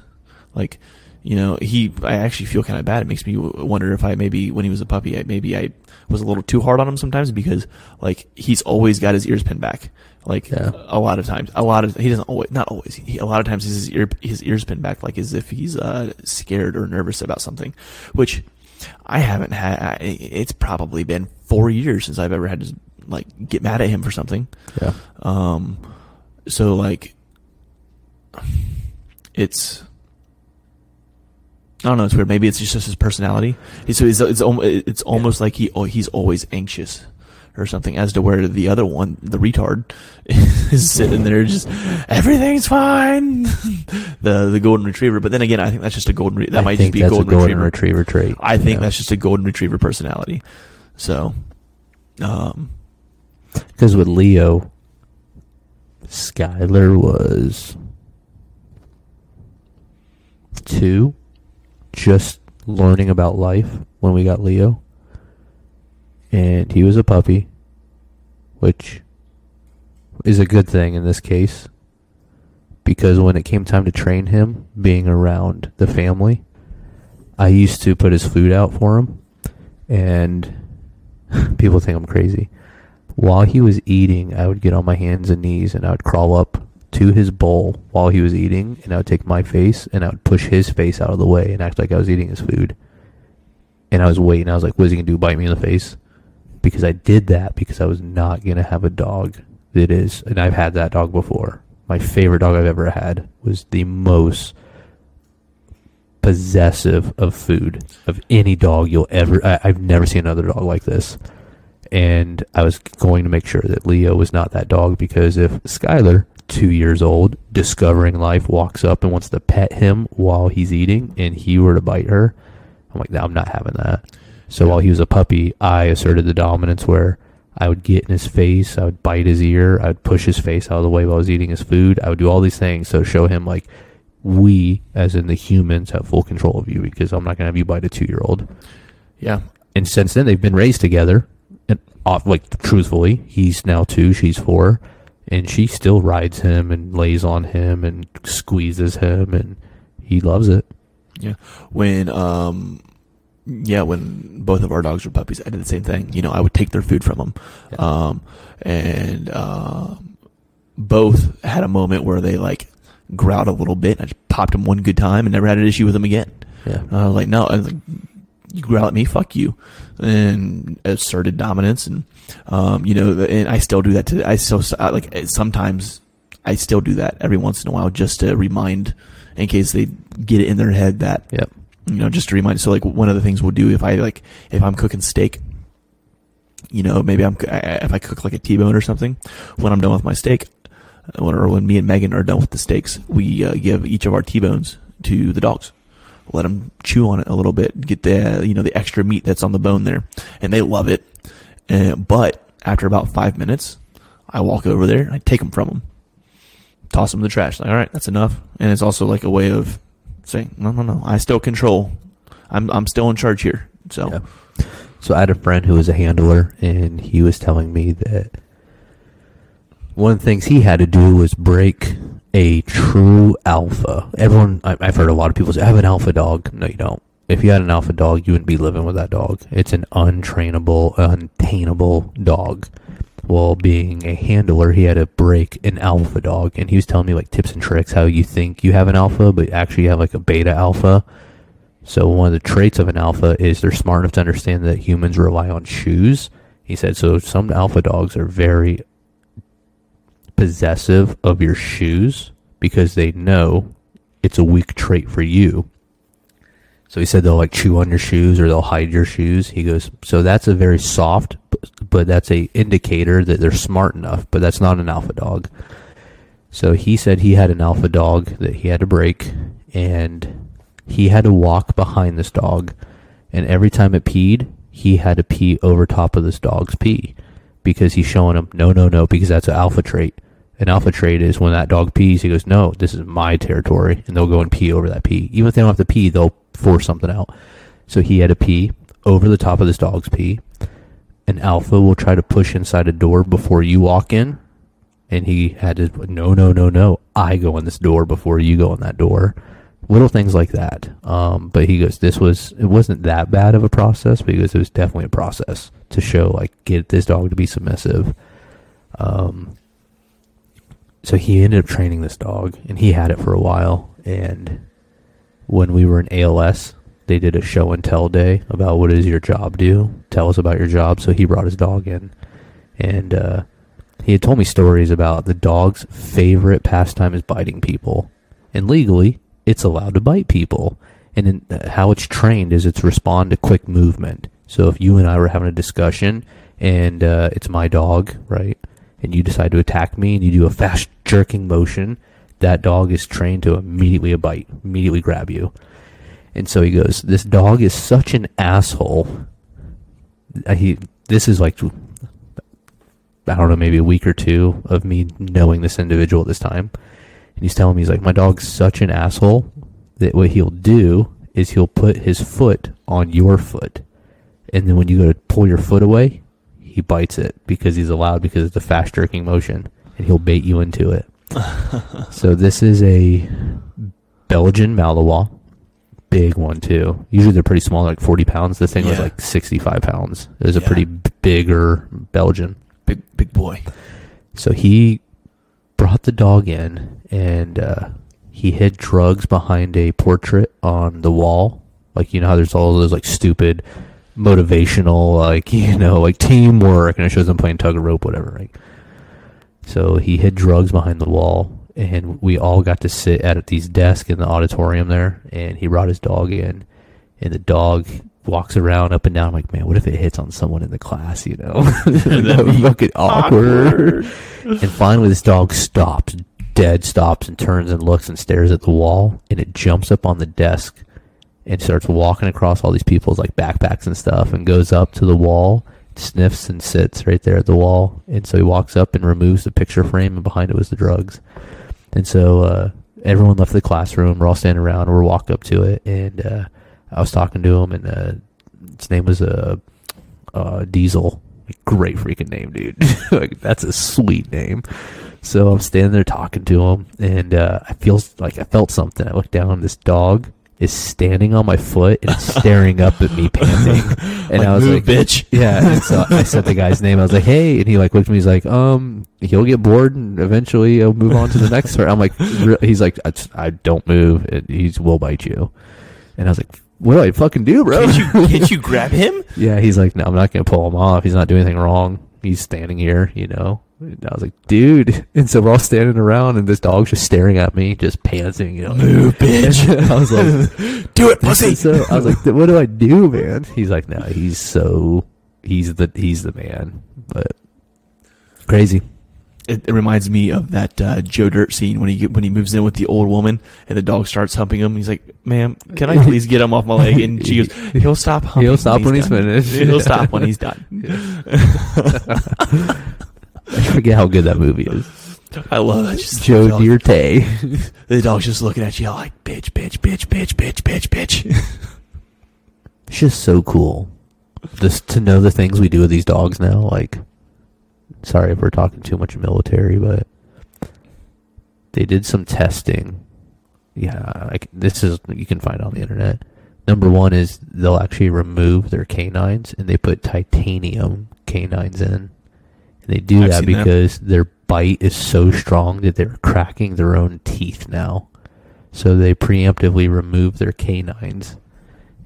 like you know, he. I actually feel kind of bad. It makes me wonder if I maybe when he was a puppy, I, maybe I was a little too hard on him sometimes because like he's always got his ears pinned back. Like Yeah. a lot of times, a lot of he doesn't always, not always. He, a lot of times his ear his ears pinned back, like as if he's uh, scared or nervous about something, which I haven't had. I, it's probably been four years since I've ever had to like get mad at him for something. Yeah. Um, so like, it's. I don't know. It's weird. Maybe it's just his personality. It's it's it's, it's almost like he oh, he's always anxious or something. As to where the other one, the retard, [laughs] is sitting there just everything's fine. [laughs] the the golden retriever. But then again, I think that's just a golden. Re- that I might just be golden, a golden retriever. retriever, trait. I think Yeah. that's just a golden retriever personality. So, um, Because with Leo, Skylar was two, just learning about life when we got Leo. And he was a puppy, which is a good thing in this case. Because when it came time to train him, being around the family, I used to put his food out for him. And [laughs] people think I'm crazy. While he was eating, I would get on my hands and knees and I would crawl up to his bowl while he was eating and I would take my face and I would push his face out of the way and act like I was eating his food. And I was waiting. I was like, what's he going to do? Bite me in the face? Because I did that because I was not to have a dog that is, and I've had that dog before. My favorite dog I've ever had was the most possessive of food of any dog you'll ever. I, I've never seen another dog like this, and I was going to make sure that Leo was not that dog because if Skylar, two years old, discovering life, walks up and wants to pet him while he's eating, and he were to bite her, I'm like, no, I'm not having that. So while he was a puppy, I asserted the dominance where I would get in his face, I would bite his ear, I would push his face out of the way while I was eating his food. I would do all these things so show him like we, as in the humans, have full control of you because I'm not gonna have you bite a two year old. yeah, And since then, they've been raised together. And off, like truthfully, he's now two, she's four, and she still rides him and lays on him and squeezes him, and he loves it. Yeah. When um yeah, when both of our dogs were puppies, I did the same thing. You know, I would take their food from them. Yeah. Um and um both had a moment where they like growled a little bit. I just popped them one good time and never had an issue with them again. Yeah. Was like, no, I was like, you growl at me, fuck you, and asserted dominance, and um, you know, and I still do that to. I still like sometimes I still do that every once in a while just to remind, in case they get it in their head that Yep. you know, just to remind. So like one of the things we'll do if I like if I'm cooking steak, you know, maybe I'm if I cook like a T-bone or something, when I'm done with my steak, uh, when or when me and Megan are done with the steaks, we uh, give each of our T-bones to the dogs. Let them chew on it a little bit, get the you know the extra meat that's on the bone there, and they love it. Uh, but after about five minutes, I walk over there, I take them from them, toss them in the trash. Like, all right, that's enough. And it's also like a way of saying, no, no, no, I still control I'm I'm still in charge here. So Yeah. So I had a friend who was a handler, and he was telling me that one of the things he had to do was break a true alpha. Everyone, I've heard a lot of people say, "I have an alpha dog." No, you don't. If you had an alpha dog, you wouldn't be living with that dog. It's an untrainable, untainable dog. Well, being a handler, he had to break an alpha dog, and he was telling me like tips and tricks how you think you have an alpha, but actually you have like a beta alpha. So one of the traits of an alpha is they're smart enough to understand that humans rely on shoes. He said so some alpha dogs are very possessive of your shoes because they know it's a weak trait for you. So he said they'll like chew on your shoes or they'll hide your shoes. He goes, so that's a very soft, but- that's a indicator that they're smart enough. But that's not an alpha dog. So he said he had an alpha dog that he had to break, and he had to walk behind this dog, and every time it peed, he had to pee over top of this dog's pee because he's showing him no, no, no, because that's an alpha trait. An alpha trait is when that dog pees, he goes, no, this is my territory, and they'll go and pee over that pee. Even if they don't have to pee, they'll force something out. So he had to pee over the top of this dog's pee. An alpha will try to push inside a door before you walk in, and he had to no no no no. I go in this door before you go in that door. Little things like that. Um, but he goes this was it wasn't that bad of a process because it was definitely a process to show like get this dog to be submissive. Um, so he ended up training this dog and he had it for a while and when we were in ALS they did a show and tell day about what does your job do tell us about your job so he brought his dog in and uh, he had told me stories about the dog's favorite pastime is biting people. And legally, it's allowed to bite people. And in, uh, how it's trained is it's respond to quick movement. So if you and I were having a discussion and uh, it's my dog, right? And you decide to attack me and you do a fast jerking motion, that dog is trained to immediately bite, immediately grab you. And so he goes, This dog is such an asshole. Uh, He, this is like I don't know, maybe a week or two of me knowing this individual at this time. And he's telling me, he's like, my dog's such an asshole that what he'll do is he'll put his foot on your foot. And then when you go to pull your foot away, he bites it because he's allowed because it's a fast jerking motion and he'll bait you into it. So this is a Belgian Malinois. Big one too. Usually they're pretty small, like 40 pounds. This thing was Yeah. like 65 pounds. It was a Yeah. pretty b- bigger Belgian. big big boy. So he brought the dog in and uh, he hid drugs behind a portrait on the wall. Like, you know how there's all those like stupid motivational, like, [laughs] you know, like teamwork and it shows them playing tug of rope, whatever, right? So he hid drugs behind the wall and we all got to sit at these desks in the auditorium there and he brought his dog in and the dog walks around up and down. I'm like, man, what if it hits on someone in the class, you know? [laughs] [laughs] That'd be fucking awkward. and finally, this dog stops, dead stops, and turns and looks and stares at the wall. And it jumps up on the desk and starts walking across all these people's like backpacks and stuff and goes up to the wall, sniffs and sits right there at the wall. And so he walks up and removes the picture frame, and behind it was the drugs. And so uh, everyone left the classroom. We're all standing around. We're walked up to it, and uh, I was talking to him, and uh, his name was uh, uh, Diesel. Great freaking name, dude. [laughs] like that's a sweet name. So I'm standing there talking to him, and uh, I feel like I felt something. I look down, this dog is standing on my foot and [laughs] staring up at me, panting. And Like, I was "Move, like, bitch." [laughs] Yeah. And so I said the guy's name. I was like, hey, and he like looked at me. He's like, um, he'll get bored and eventually he'll move on to the next. Part. I'm like, "Re-" he's like, I, I don't move. And he's will bite you. And I was like, what do I fucking do, bro? Can't you [laughs] can't you grab him? Yeah, he's like, no, I'm not gonna pull him off. He's not doing anything wrong. He's standing here, you know. And I was like, dude. [laughs] And so we're all standing around, and this dog's just staring at me, just panting, you know. Move, [laughs] bitch. I was like, [laughs] Do it, pussy. so I was like, what do I do, man? He's like, no, he's so he's the he's the man, but crazy. It, it reminds me of that uh, Joe Dirt scene when he when he moves in with the old woman and the dog starts humping him. He's like, "Ma'am, can I please get him off my leg?" And she goes, "He'll stop humping. He'll stop when he's done. finished." He'll stop when he's done." I [laughs] forget how good that movie is. I love that. Just Joe Dirt. [laughs] The dog's just looking at you like, "Bitch, bitch, bitch, bitch, bitch, bitch, bitch." [laughs] It's just so cool. Just to know the things we do with these dogs now. Like, sorry if we're talking too much military, but they did some testing. Yeah, like this is you can find on the internet. Number one is they'll actually remove their canines and they put titanium canines in. And they do I've that seen that. because their bite is so strong that they're cracking their own teeth now. So they preemptively remove their canines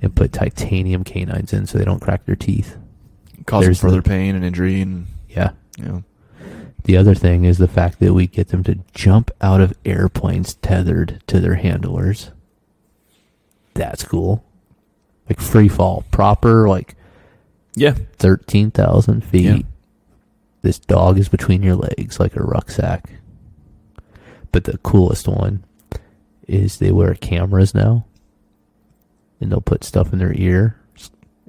and put titanium canines in so they don't crack their teeth. Cause There's further the- pain and injury, and Yeah. you know, The other thing is the fact that we get them to jump out of airplanes tethered to their handlers. That's cool. Like free fall, proper like yeah, thirteen thousand feet. Yeah. This dog is between your legs like a rucksack. But the coolest one is they wear cameras now, and they'll put stuff in their ear,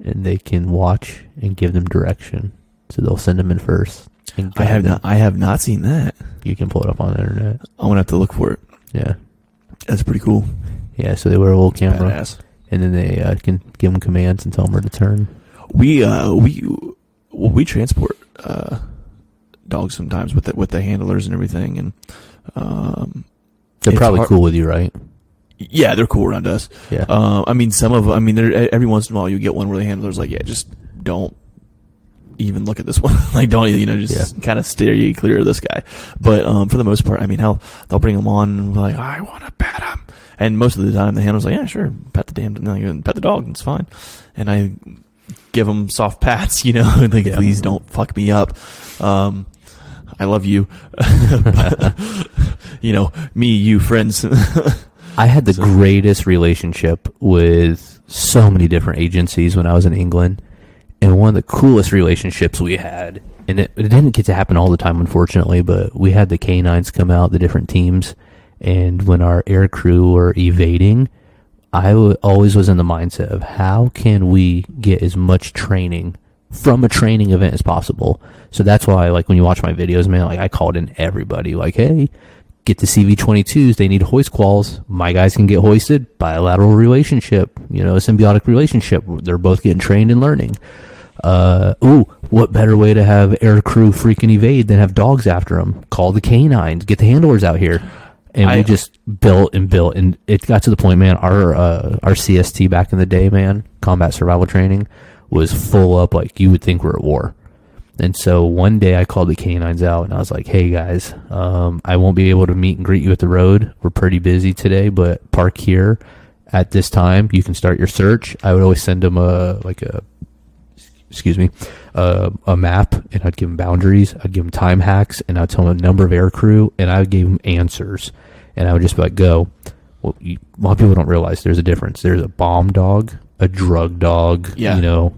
and they can watch and give them direction. So they'll send them in first. I have guide not. I have not seen that. You can pull it up on the internet. I'm gonna have to look for it. Yeah, That's pretty cool. yeah. So they wear a little camera, Badass. and then they uh, can give them commands and tell them where to turn. We uh we well, we transport uh dogs sometimes with the, with the handlers and everything, and um They're probably hard- cool with you, right? yeah, they're cool around us. Yeah. Uh, I mean, some of I mean, every once in a while you get one where the handler's like, yeah, just don't even look at this one. [laughs] like, don't you know, just kind of steer you clear of this guy. But um, for the most part, I mean, hell, they'll bring them on and be like, I want to pet him, and most of the time the handler's like, yeah, sure, pet the damn, no, pet the dog, it's fine, and I give them soft pats, [laughs] you know, [laughs] like Yeah. please don't fuck me up. Um, I love you, [laughs] but, [laughs] you know, me, you, friends. I had the So- greatest relationship with so many different agencies when I was in England. And one of the coolest relationships we had, and it, it didn't get to happen all the time, unfortunately, but we had the canines come out, the different teams. And when our air crew were evading, I w- always was in the mindset of how can we get as much training from a training event as possible. So that's why, like, when you watch my videos, man, like, I called in everybody, like, hey, get the CV22s. They need hoist quals. My guys can get hoisted. Bilateral relationship, you know, a symbiotic relationship. They're both getting trained and learning. Uh, ooh, what better way to have air crew freaking evade than have dogs after them? Call the canines. Get the handlers out here. And I- we just built and built, and it got to the point, man. Our uh, our CST back in the day, man, combat survival training was full up like you would think we're at war. And so one day I called the canines out and I was like, "Hey guys, um, I won't be able to meet and greet you at the road. We're pretty busy today, but park here at this time. You can start your search." I would always send them a like a excuse me, uh, a map, and I'd give them boundaries. I'd give them time hacks, and I'd tell them the number of air crew, and I would give them answers, and I would just be like, "Go." Well, you, a lot of people don't realize there's a difference. There's a bomb dog, a drug dog. Yeah. you know,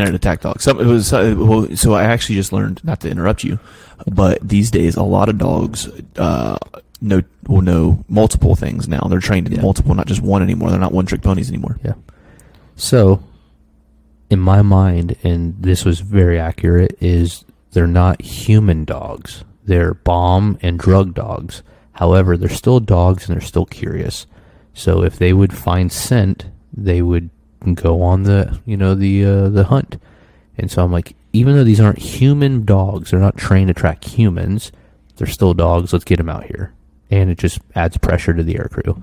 and an attack dog. Some it was uh, well, so I actually just learned not to interrupt you, but these days a lot of dogs uh, know will know multiple things now. They're trained in Yeah. multiple, not just one anymore. They're not one trick ponies anymore. Yeah. So, in my mind, and this was very accurate, is they're not human dogs. They're bomb and drug dogs. However, they're still dogs and they're still curious. So if they would find scent, they would go on the you know the uh, the hunt. And so I'm like, even though these aren't human dogs, they're not trained to track humans. They're still dogs. Let's get them out here, and it just adds pressure to the air crew.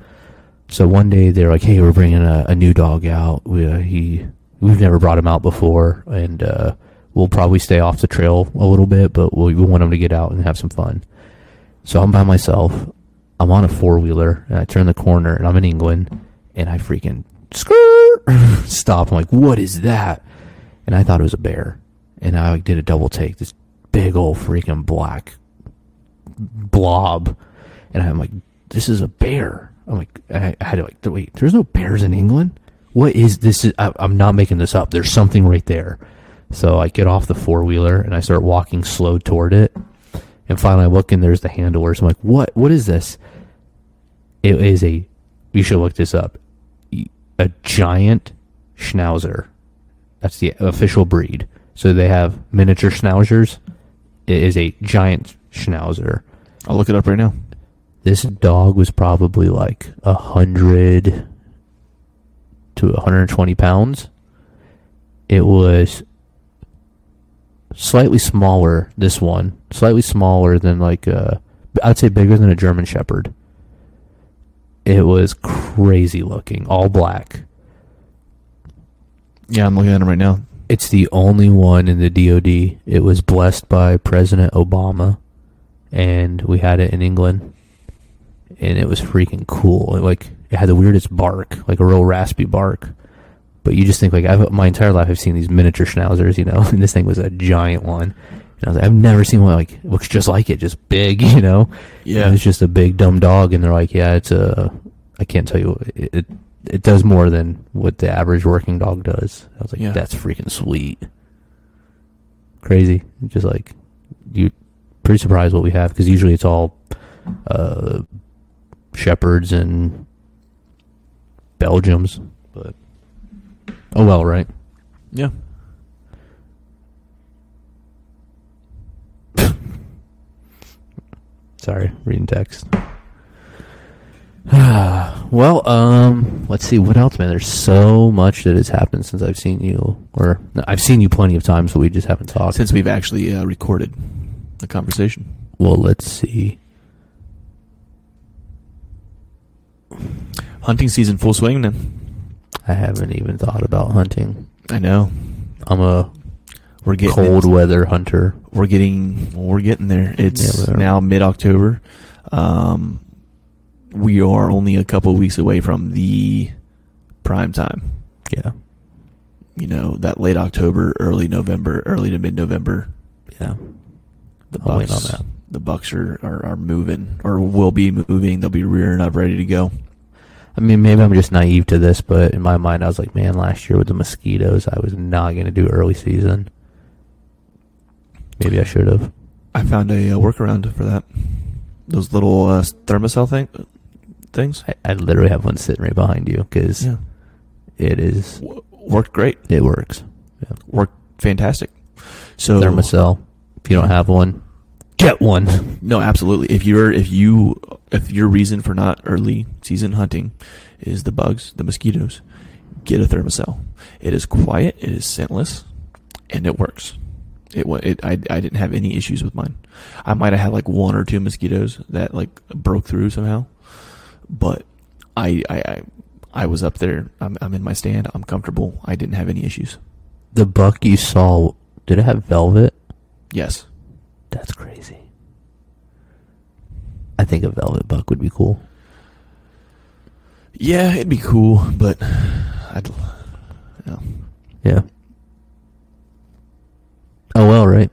So one day they're like, "Hey, we're bringing a, a new dog out. We, uh, he we've never brought him out before, and uh, we'll probably stay off the trail a little bit, but we, we want him to get out and have some fun." So I'm by myself. I'm on a four wheeler, and I turn the corner, and I'm in England, and I freaking [laughs] stop. I'm like, "What is that?" And I thought it was a bear, and I did a double take. This big old freaking black blob, and I'm like, "This is a bear." I'm like, I, had to like, wait, there's no bears in England. What is this? Is, I, I'm not making this up. There's something right there. So I get off the four wheeler and I start walking slow toward it, and finally I look and there's the handlers. I'm like, what? What is this? It is a. You should look this up. A giant schnauzer. That's the official breed. So they have miniature schnauzers. It is a giant schnauzer. I'll look it up right now. This dog was probably like a hundred to 120 pounds, It was slightly smaller. This one slightly smaller than like uh, I'd say bigger than a German Shepherd. It was crazy looking, all black. Yeah, I'm looking at him right now. It's the only one in the DoD. It was blessed by President Obama, and we had it in England, and it was freaking cool. It, like it had the weirdest bark, like a real raspy bark. But you just think like I've, my entire life I've seen these miniature schnauzers, you know, [laughs] and this thing was a giant one. And I was like, I've never seen one like looks just like it, just big, [laughs] you know. Yeah. And it's just a big dumb dog, and they're like, yeah, it's a. I can't tell you. It, it it does more than what the average working dog does. I was like, Yeah. that's freaking sweet. Crazy. Just like you, pretty surprised what we have because usually it's all uh, shepherds and Belgiums, but oh well, right? Yeah. Sorry, reading text. [sighs] well, um, let's see what else, man. There's so much that has happened since I've seen you, or no, I've seen you plenty of times, but we just haven't talked. Since we've actually uh, recorded the conversation. well, let's see. Hunting season full swing then. I haven't even thought about hunting. I know. I'm a We're getting cold weather hunter. We're getting we're getting there. It's Yeah, now mid October. Um, we are only a couple weeks away from the prime time. Yeah, You know that late October, early November, early to mid November. yeah. The I'll bucks, on that. the bucks are, are are moving or will be moving. They'll be rearing up, ready to go. I mean, maybe I'm just naive to this, but in my mind, I was like, man, last year with the mosquitoes, I was not going to do early season. Maybe I should have. I found a, uh workaround for that. Those little uh, Thermacell thing things. I, I literally have one sitting right behind you because Yeah, it is w- worked great. it works. Yeah. Worked fantastic. So Thermacell. If you don't have one, get one. [laughs] No, absolutely. If you're if you if your reason for not early season hunting is the bugs, the mosquitoes, get a Thermacell. It is quiet, it is scentless, and it works. It it I I didn't have any issues with mine. I might have had like one or two mosquitoes that like broke through somehow, but I I I, I was up there. I'm I'm in my stand. I'm comfortable. I didn't have any issues. The buck you saw, did it have velvet? Yes. That's crazy. I think a velvet buck would be cool. Yeah, it'd be cool, but I'd. You know, Yeah. Oh well, right.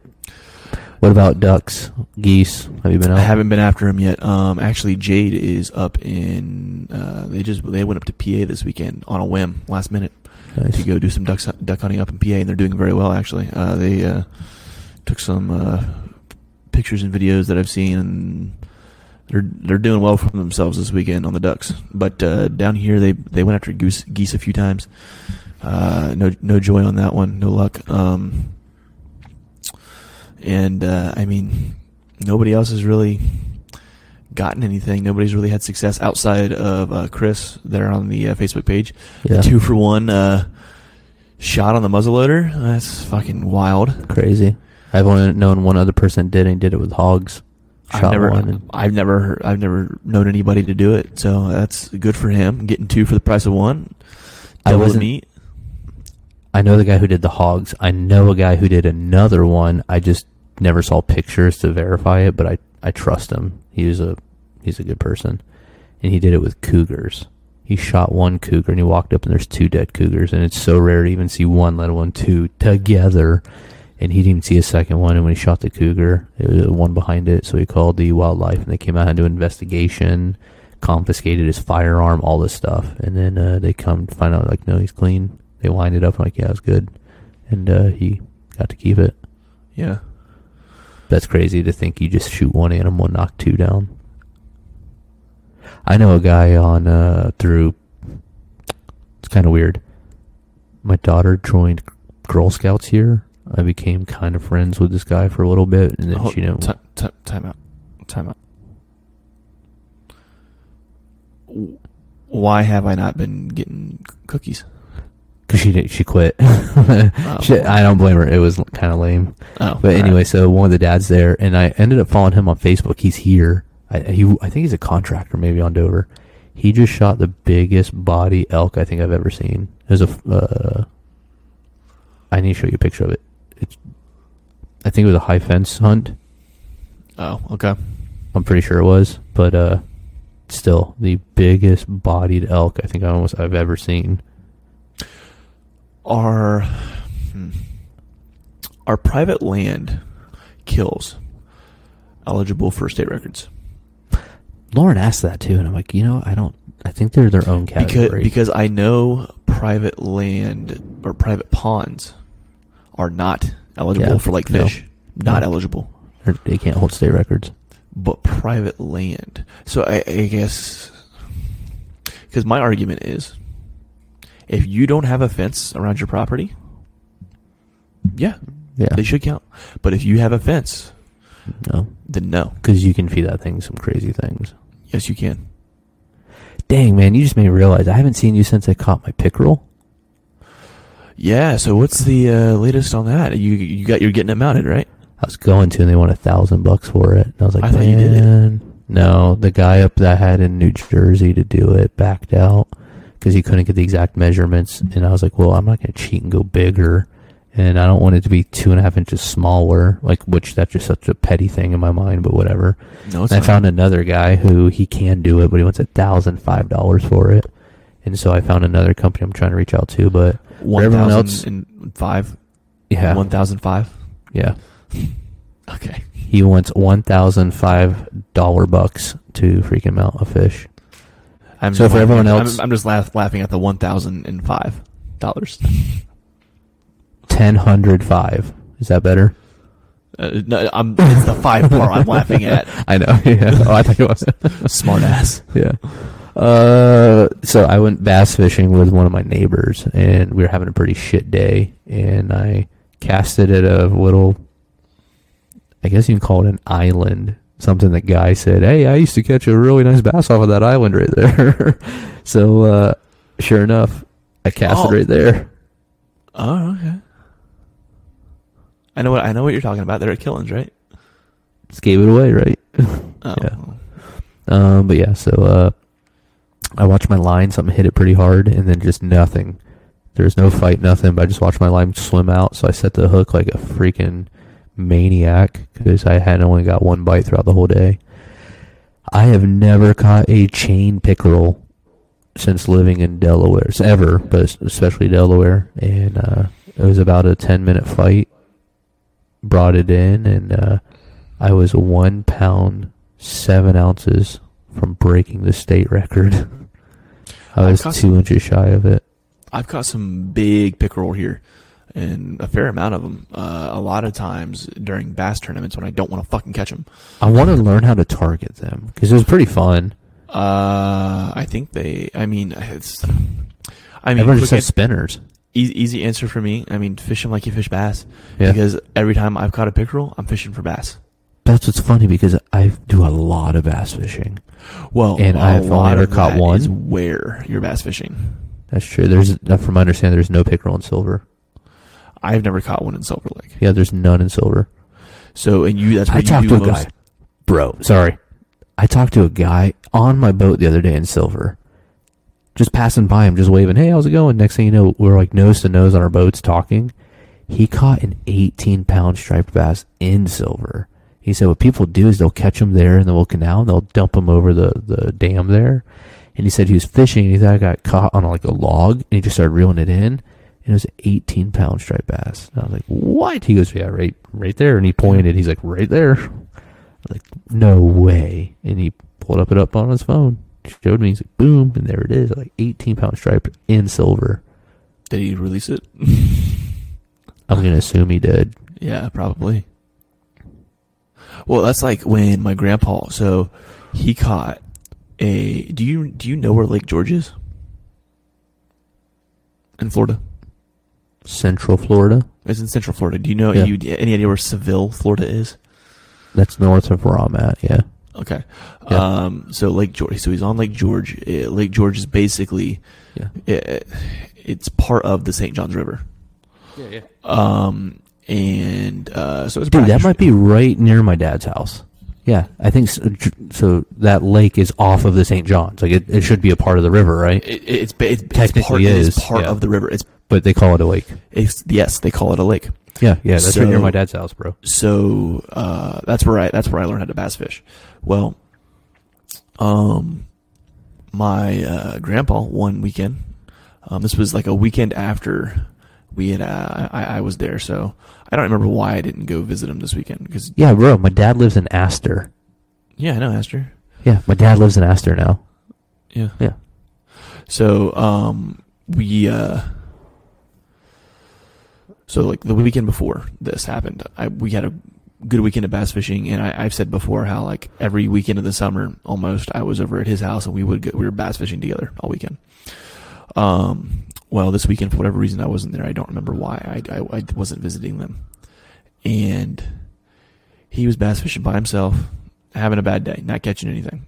What about ducks, geese? Have you been out? I haven't been after him yet. Um, actually, Jade is up in. Uh, they just they went up to PA this weekend on a whim, last minute, Nice. to go do some duck duck hunting up in PA, and they're doing very well. Actually, uh, they uh, took some uh, pictures and videos that I've seen, and they're they're doing well for themselves this weekend on the ducks. But uh, down here, they they went after goose geese a few times. Uh, no no joy on that one. No luck. Um, and uh, I mean, nobody else has really gotten anything. Nobody's really had success outside of uh, Chris there on the uh, Facebook page. Yeah. Two for one uh, shot on the muzzleloader. That's fucking wild. Crazy. I've only known one other person did and did it with hogs. I've Shot never, one and- I've never, I've never known anybody to do it. So that's good for him. Getting two for the price of one. I Double the wasn't- meat. I know the guy who did the hogs. I know a guy who did another one. I just never saw pictures to verify it, but I, I trust him. He was a he's a good person. And he did it with cougars. He shot one cougar and he walked up and there's two dead cougars and it's so rare to even see one, let alone two together. And he didn't see a second one and when he shot the cougar, it was one behind it, so he called the wildlife and they came out and do an investigation, confiscated his firearm, all this stuff. And then uh, they come to find out like no, he's clean. They wind it up like yeah, it's good. And uh, he got to keep it. Yeah. That's crazy to think you just shoot one animal and knock two down. I know a guy on uh through it's kind of weird. My daughter joined Girl Scouts here. I became kind of friends with this guy for a little bit and then Hold- she didn't ti- ti- time out. Time out. Why have I not been getting cookies? Because she did, she quit. [laughs] She- I don't blame her. It was kind of lame. Oh, But anyway, so one of the dads there, and I ended up following him on Facebook. He's here. I, he, I think he's a contractor, maybe on Dover. He just shot the biggest body elk I think I've ever seen. There's a, uh, I need to show you a picture of it. It's, I think it was a high fence hunt. oh, okay. I'm pretty sure it was, but uh, still the biggest bodied elk I think I almost I've ever seen. Are hmm, are private land kills eligible for state records? Lauren asked that too, and I'm like, you know, I don't. I think they're their own category. because I know private land or private ponds are not eligible Yeah, for like no. fish. Not No. eligible. They're- they can't hold state records. but private land. So I, I guess because my argument is, if you don't have a fence around your property, yeah, Yeah, they should count. But if you have a fence, no, then no. because you can feed that thing some crazy things. Yes, you can. Dang, man, you just made me realize I haven't seen you since I caught my pickerel. Yeah. So what's the uh, latest on that? You you got you're getting it mounted, right? I was going to, and they want a thousand bucks for it. And I was like, I thought you did it. man, no. The guy up that I had in New Jersey to do it backed out because he couldn't get the exact measurements. And I was like, well, I'm not going to cheat and go bigger, and I don't want it to be two and a half inches smaller. Like, which that's just such a petty thing in my mind, but whatever. No, I found another guy who he can do it, but he wants a thousand five dollars for it. And so I found another company I'm trying to reach out to, but one everyone else, five. yeah, One thousand five. yeah. [laughs] Okay. He wants one thousand five dollar bucks to freaking mount a fish. I'm So for laughing everyone else- I'm, I'm just laugh, laughing at the one thousand and five dollars. Ten hundred five. Is that better? Uh, no, I'm, it's the five part I'm laughing at. [laughs] I know. [laughs] Yeah. Oh, I thought it was. Smart ass. yeah. Uh, so I went bass fishing with one of my neighbors, and we were having a pretty shit day. And I casted at a little, I guess you can call it an island. Something that guy said, "Hey, I used to catch a really nice bass off of that island right there." [laughs] so, uh, sure enough, I casted Oh. right there. Oh, okay. I know what I know what you're talking about. They're at Killens, right? Just gave it away, right? [laughs] Oh. Yeah. Um, but yeah, so uh, I watched my line. Something hit it pretty hard, and then just nothing. There's no fight, nothing. But I just watched my line swim out. So I set the hook like a freaking maniac because I had only got one bite throughout the whole day. I have never caught a chain pickerel since living in Delaware, ever, but especially Delaware. And uh, it was about a ten minute fight. Brought it in, and uh, I was one pound seven ounces from breaking the state record. [laughs] I was two some- inches shy of it. I've caught some big pickerel here, and a fair amount of them. Uh, a lot of times during bass tournaments when I don't want to fucking catch them. I want to learn how to target them because it was pretty fun. Uh, I think they. I mean, it's. I mean, Everyone just has spinners. easy, easy answer for me. I mean, fish them like you fish bass. Yeah. Because every time I've caught a pickerel, I'm fishing for bass. That's what's funny because I do a lot of bass fishing. Well, And I've only lot ever of caught one. is where you're bass fishing. That's true. There's uh, from my understanding, there's no pickerel in silver. I've never caught one in Silver Lake. Yeah, there's none in silver. So, and you, that's what I you talked do to a most. guy, bro. Sorry, I talked to a guy on my boat the other day in silver. Just passing by him, just waving, "Hey, how's it going?" Next thing you know, we're like nose to nose on our boats talking. He caught an 18 pound striped bass in silver. He said what people do is they'll catch them there in the little canal and they'll dump them over the, the dam there. And he said he was fishing and he thought I got caught on like a log and he just started reeling it in. And it was an 18 pound striped bass. And I was like, what? He goes, yeah, right, right there. And he pointed. He's like, right there. I was like, no way. And he pulled up it up on his phone. Showed me. He's like, boom, and there it is, like 18 pound stripe in silver. Did he release it? I'm gonna assume he did. Yeah, probably. Well, that's like when my grandpa. So he caught a. Do you do you know where Lake George is? In Florida, Central Florida. it's in Central Florida. Do you know Yeah. you any idea where Seville, Florida is? That's north of where I'm at. Yeah. Okay. Yeah. Um, so Lake George. So he's on Lake George. Uh, Lake George is basically Yeah. it, it's part of the St. Johns River. Yeah, yeah. Um, and uh, so it's Dude, that might be right near my dad's house. Yeah, I think so. so that lake is off of the St. John's. Like it, it should be a part of the river, right? It, it's, it's, it's Technically part, it is is, part yeah. of the river. It's, But they call it a lake. it's yes, they call it a lake. Yeah, yeah, that's right near my dad's house, bro. So uh, that's where I that's where I learned how to bass fish. Well, um, my uh, grandpa one weekend. Um, this was like a weekend after we had uh, I, I was there, so I don't remember why I didn't go visit him this weekend because Yeah, bro. My dad lives in Astor. yeah, I know Astor. Yeah, my dad lives in Astor now. Yeah. Yeah. So um, we uh, so like the weekend before this happened, I we had a good weekend of bass fishing, and I, I've said before how like every weekend of the summer, almost I was over at his house and we would go, we were bass fishing together all weekend. Um, well, this weekend for whatever reason I wasn't there. I don't remember why. I I, I wasn't visiting them, and he was bass fishing by himself, having a bad day, not catching anything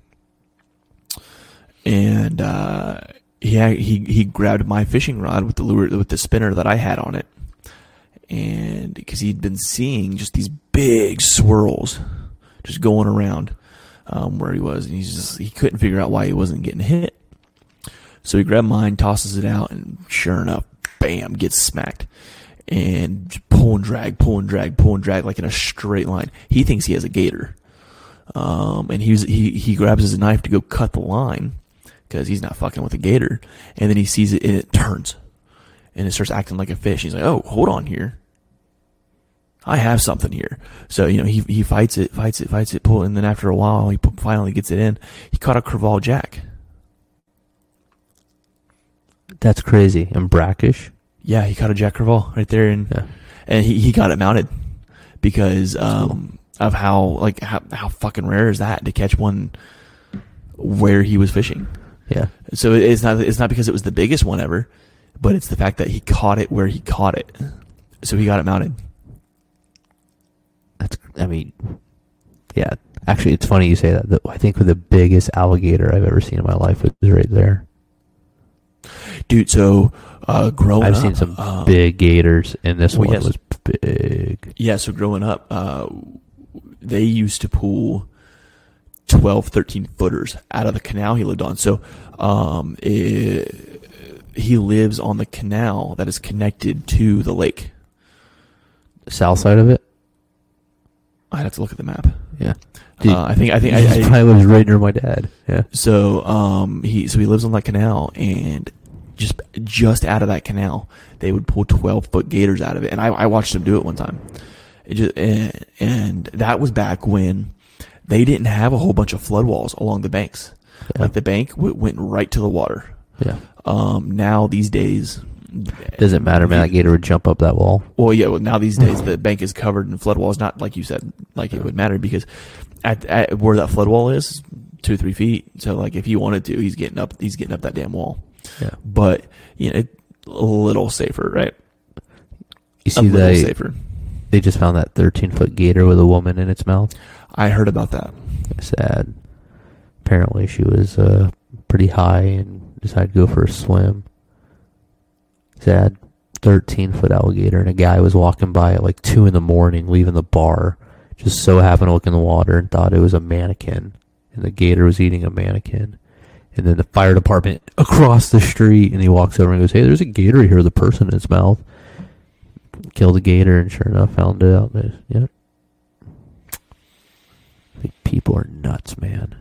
and uh, he he he grabbed my fishing rod with the lure with the spinner that I had on it, and because he'd been seeing just these big swirls, just going around um, where he was, and he's just he couldn't figure out why he wasn't getting hit. So he grabbed mine, tosses it out, and sure enough, bam, gets smacked. And pull and drag, pull and drag, pull and drag like in a straight line. He thinks he has a gator. Um, and he was, he, he grabs his knife to go cut the line because he's not fucking with a gator. And then he sees it and it turns and it starts acting like a fish. He's like, oh, hold on here. I have something here. So, you know, he, he fights it, fights it, fights it, pull, and then after a while, he finally gets it in. He caught a crevalle jack. That's crazy. And brackish. Yeah, he caught a jack crevalle right there, and Yeah. and he, he got it mounted because um, of how like how how fucking rare is that to catch one where he was fishing. Yeah. So it's not it's not because it was the biggest one ever, but it's the fact that he caught it where he caught it. So he got it mounted. That's. I mean, yeah. Actually, it's funny you say that. I think the biggest alligator I've ever seen in my life was right there. Dude, so uh, growing I've up, seen some um, big gators, and this well, one yes. was big. Yeah, so growing up, uh, they used to pull 12, 13 footers out of the canal he lived on. So um, it, he lives on the canal that is connected to the lake. South side of it. I'd have to look at the map. Yeah. Uh, I think I think I, He I, probably lives right near my dad. Yeah. So um he so he lives on that canal and just just out of that canal they would pull twelve foot gators out of it and I, I watched them do it one time. It just and, and that was back when they didn't have a whole bunch of flood walls along the banks. Yeah. Like the bank w- went right to the water. Yeah. Um now these days Doesn't matter, man. That gator would jump up that wall. well, yeah. Well, now these days [clears throat] the bank is covered in flood walls. Not like you said, like it would matter because at, at where that flood wall is, two or three feet. So like if he wanted to, he's getting up. He's getting up that damn wall. Yeah. But you know, it, a little safer, right? You A see, little they safer. they just found that 13 foot gator with a woman in its mouth. I heard about that. Sad. Apparently, she was uh, pretty high and decided to go for a swim. Sad. 13 foot alligator, and a guy was walking by at like 2 in the morning, leaving the bar. Just so happened to look in the water and thought it was a mannequin. And the gator was eating a mannequin. And then the fire department across the street, and he walks over and goes, Hey, there's a gator here with a person in its mouth. Killed the gator, and sure enough, found it out. there. Yeah. People are nuts, man.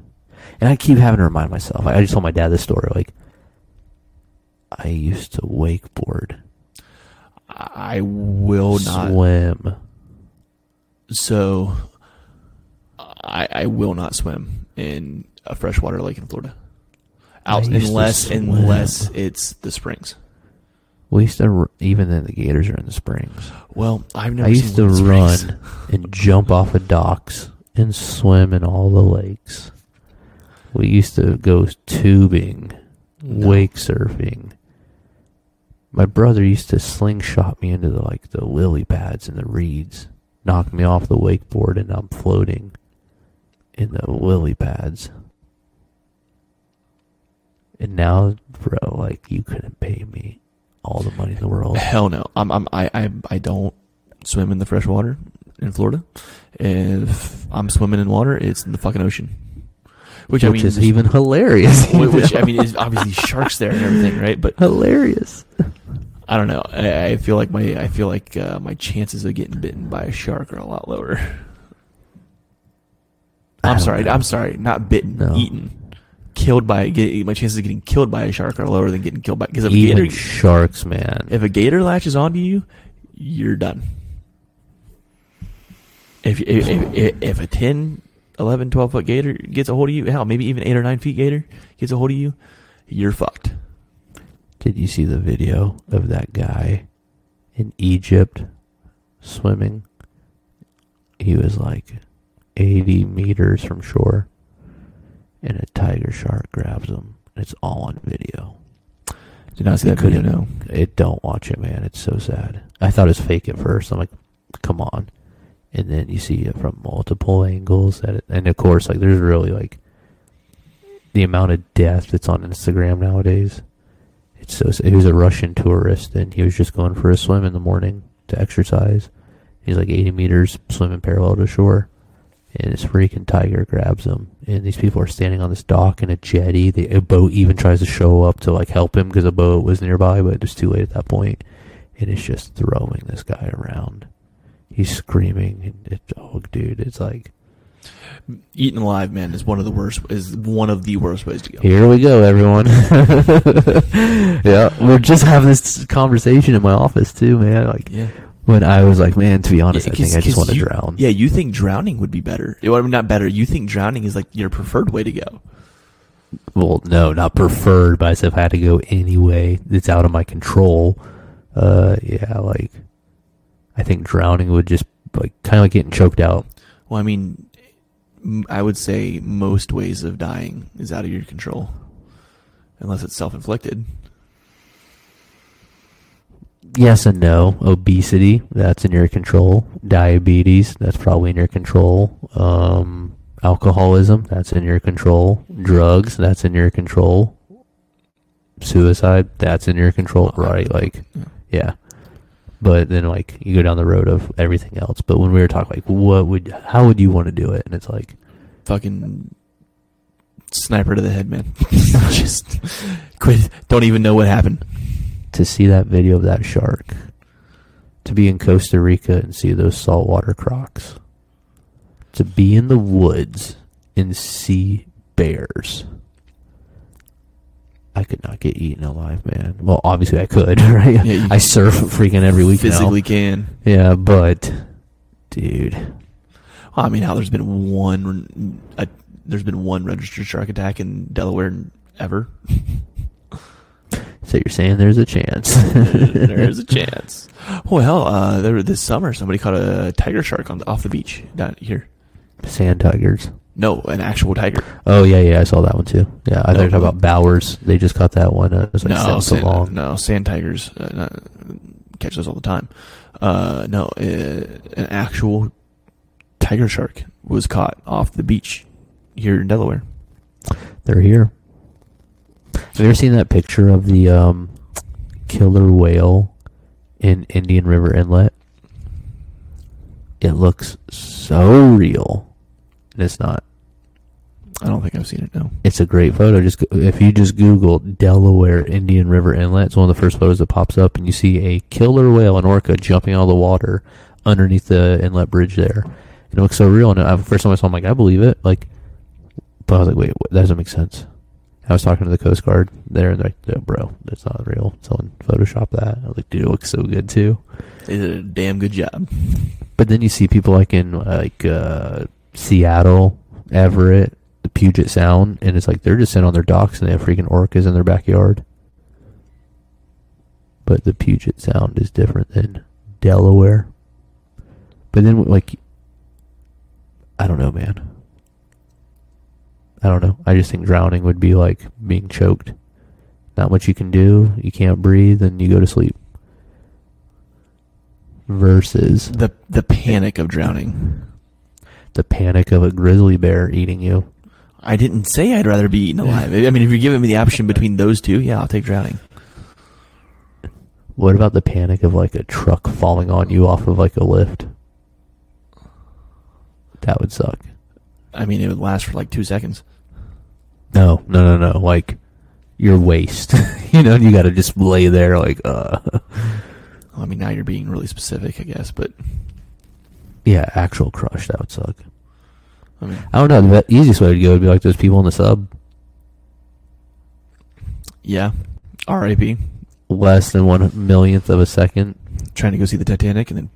And I keep having to remind myself. I I just told my dad this story. Like, I used to wakeboard, I will not. swim. So I, I will not swim in a freshwater lake in Florida. Out I used to unless unless it's the springs. We used to r- even then the gators are in the springs. Well, I've never. I used to run and jump off of docks and swim in all the lakes. We used to go tubing, No. wake surfing. My brother used to slingshot me into the like the lily pads and the reeds, knock me off the wakeboard, and I'm floating in the lily pads. And now, bro, like you couldn't pay me all the money in the world. Hell no. I'm, I'm I, I I don't swim in the fresh water in Florida. If I'm swimming in water, it's in the fucking ocean. Which, [laughs] Which, I mean is even hilarious. which, which, I mean is obviously sharks there and everything, right? But hilarious. I don't know. I, I feel like my I feel like uh, my chances of getting bitten by a shark are a lot lower. I'm sorry. know. I'm sorry. Not bitten, No. eaten. Killed by get, my chances of getting killed by a shark are lower than getting killed by because if a gator sharks, man. if a gator latches onto you, you're done. If if, if, if a 10, 11, 12 foot gator gets a hold of you, hell, maybe even 8 or 9 feet gator gets a hold of you, you're fucked. Did you see the video of that guy in Egypt swimming? He was like 80 meters from shore, and a tiger shark grabs him. It's all on video. Did not see that video, no. It don't watch it, man. It's so sad. I thought it was fake at first. I'm like, come on. And then you see it from multiple angles. That it, and of course, like there's really like the amount of death that's on Instagram nowadays. It's so. He was a Russian tourist, and he was just going for a swim in the morning to exercise. He's like 80 meters swimming parallel to shore, and this freaking tiger grabs him. And these people are standing on this dock in a jetty. The, a boat even tries to show up to like help him because a boat was nearby, but it was too late at that point. And it's just throwing this guy around. He's screaming, and it's oh, dude, it's like Eaten alive, man, is one of the worst. Is one of the worst ways to go. Here we go, everyone. [laughs] yeah, we're just having this conversation in my office too, man. Like Yeah. When I was like, man, to be honest, Yeah, I think I just 'cause want to you- drown. Yeah, you think drowning would be better? Well, I mean, not better. You think drowning is like your preferred way to go? Well, no, not preferred, but I said if I had to go anyway, it's out of my control. Uh, yeah, like I think drowning would just like kind of like getting choked out. Well, I mean, m- I would say most ways of dying is out of your control, unless it's self-inflicted. Yes and no. Obesity, that's in your control. Diabetes, that's probably in your control. Um, alcoholism, that's in your control. Drugs, that's in your control. Suicide, that's in your control, right? Like, Yeah. But then, like, you go down the road of everything else. But when we were talking, like, what would, how would you want to do it? And it's like, Fucking sniper to the head, man. [laughs] Just quit. Don't even know what happened. To see that video of that shark, to be in Costa Rica and see those saltwater crocs, to be in the woods and see bears. I could not get eaten alive, man. Well, obviously I could, [laughs] right? Yeah, I surf freaking every week Physically now. can. Yeah, but dude, Well, I mean, how there's been one, there's been one registered shark attack in Delaware ever. [laughs] so you're saying there's a chance? [laughs] There's a chance. Oh hell, uh, there this summer somebody caught a tiger shark on the, off the beach down here. Sand tigers. No, an actual tiger. Oh yeah, yeah, I saw that one too. Yeah, I No, thought you were talking about Bowers. They just caught that one. Uh, it was like no, so sand, long. no, sand tigers uh, not, catch those all the time. Uh, no, uh, an actual tiger shark was caught off the beach here in Delaware. They're here. Have you ever seen that picture of the um, killer whale in Indian River Inlet? It looks so real, and it's not. I don't think I've seen it. No. It's a great photo. Just go- if you just Google Delaware Indian River Inlet, it's one of the first photos that pops up, and you see a killer whale, an orca, jumping out of the water underneath the inlet bridge there. And it looks so real. And I, first time I saw, it, I'm like, I believe it. Like, but I was like, wait, that doesn't make sense. I was talking to the Coast Guard there, and they're like, "No, bro, that's not real. Someone photoshopped that. I was like, dude, it looks so good too. They did a damn good job. But then you see people like in like uh, Seattle, Everett, the Puget Sound, and it's like they're just sitting on their docks and they have freaking orcas in their backyard. But the Puget Sound is different than Delaware. But then, like, I don't know, man. I don't know. I just think drowning would be like being choked. Not much you can do. You can't breathe, and you go to sleep. Versus The the panic of drowning. the panic of a grizzly bear eating you. I didn't say I'd rather be eaten alive. I mean, if you're giving me the option between those two, yeah, I'll take drowning. What about the panic of like a truck falling on you off of like a lift? That would suck. I mean, it would last for like two seconds. No, no, no, no. Like your waist. [laughs] you know, you got to just lay there like, uh. Well, I mean, now you're being really specific, I guess, but Yeah, actual crush. That would suck. I mean, I don't know. The easiest way to go would be like those people in the sub. yeah. R.I.P. Less than one millionth of a second. Trying to go see the Titanic and then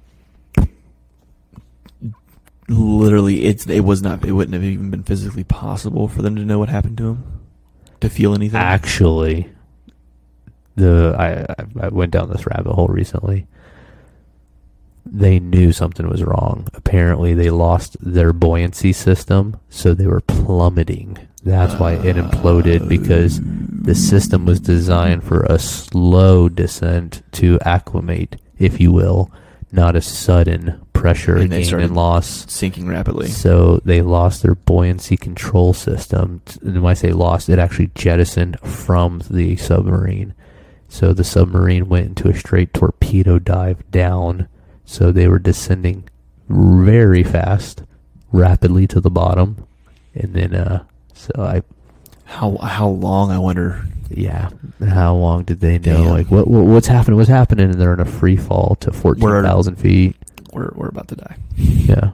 literally, it's it was not. It wouldn't have even been physically possible for them to know what happened to him, to feel anything. Actually, the I I- I went down this rabbit hole recently. They knew something was wrong. Apparently, they lost their buoyancy system, so they were plummeting. That's why it imploded because the system was designed for a slow descent to acclimate, if you will, not a sudden pressure And gain and loss. sinking rapidly. So they lost their buoyancy control system. And when I say lost, it actually jettisoned from the submarine. So the submarine went into a straight torpedo dive down. So they were descending very fast, rapidly to the bottom. And then, uh, so I, How how long? I wonder. yeah, how long did they know? Damn. Like, what, what what's happening? What's happening? And they're in a free fall to 14,000 feet. We're we're about to die. Yeah.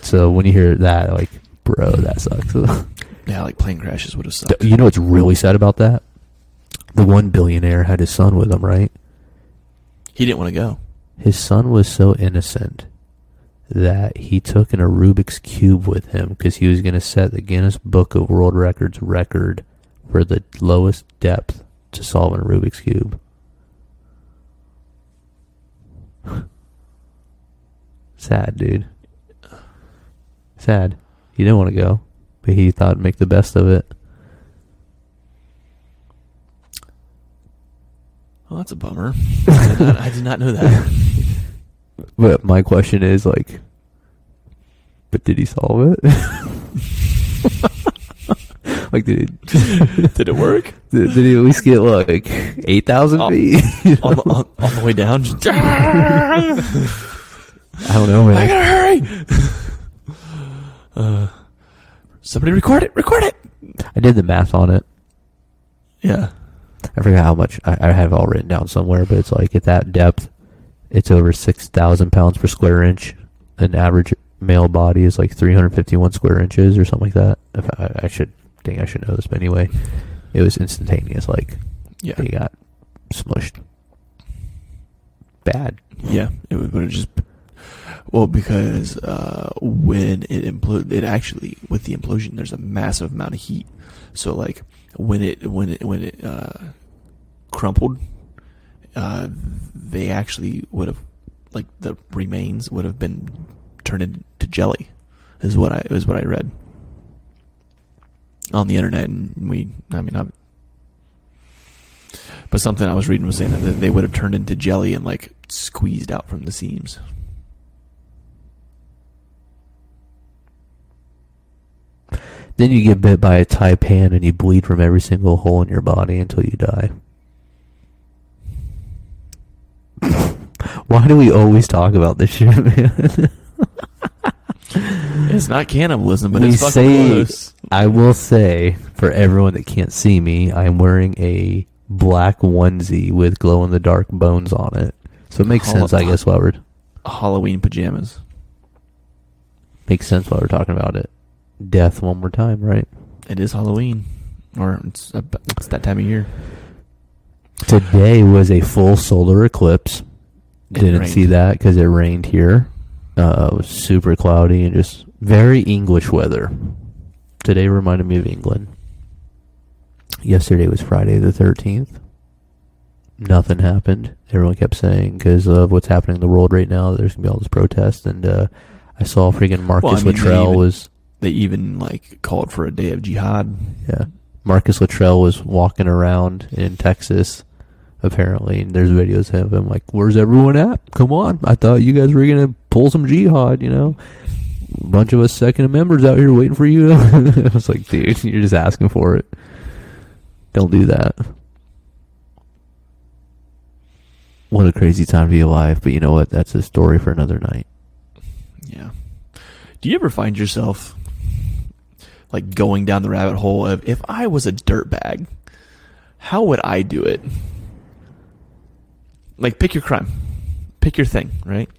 So when you hear that, like, bro, that sucks. [laughs] Yeah, like plane crashes would have sucked. you know what's really sad about that? The one billionaire had his son with him, right? He didn't want to go. His son was so innocent that he took an a Rubik's cube with him because he was going to set the Guinness Book of World Records record for the lowest depth to solve a Rubik's cube. Sad, dude. Sad. He didn't want to go, but he thought make the best of it. Well, that's a bummer. I, did not, I did not know that. [laughs] But my question is like, but did he solve it? [laughs] like, did he, [laughs] Did it work? did, did he at least get like eight thousand feet? on, the, on, on the way down, just, I don't know, man. I gotta hurry. Uh, somebody record it. Record it. I did the math on it. Yeah. I forgot how much I, I have it all written down somewhere, but it's like at that depth, it's over six thousand pounds per square inch. An average male body is like three hundred fifty-one square inches or something like that. If I, I should think I should know this, but anyway, it was instantaneous. Like Yeah. he got smushed. Bad. Yeah. It would, would have just. Well, because uh, when it imploded, it actually with the implosion, there's a massive amount of heat. So like when it when it when it uh, crumpled, uh, they actually would have like the remains would have been turned into jelly. Is what I is what I read on the internet, and we. I mean, I'm, but something I was reading was saying that they would have turned into jelly and like squeezed out from the seams. Then you get bit by a taipan and you bleed from every single hole in your body until you die. [laughs] Why do we always talk about this shit, man? It's not cannibalism, but we it's fucking say, close. I will say, for everyone that can't see me, I'm wearing a black onesie with glow in the dark bones on it. So it makes Hol- sense, I guess, while we're Halloween pajamas. makes sense while we're talking about it. Death one more time, right? It is Halloween, or it's it's that time of year. Today was a full solar eclipse. It Didn't rained. see that because it rained here. Uh, it was super cloudy and just very English weather. Today reminded me of England. Yesterday was Friday the 13th. Nothing happened. Everyone kept saying because of what's happening in the world right now, there's going to be all this protest. And uh, I saw freaking Marcus Well, I mean, Luttrell even- was. They even like called for a day of jihad. Yeah. Marcus Luttrell was walking around in Texas, apparently, and there's videos of him like, Where's everyone at? Come on. I thought you guys were going to pull some jihad, you know? a bunch of us second members out here waiting for you. [laughs] I was like, dude, you're just asking for it. Don't do that. What a crazy time to be alive, but you know what? That's a story for another night. Yeah. Do you ever find yourself like going down the rabbit hole of if I was a dirtbag, how would I do it? Like pick your crime. Pick your thing, right?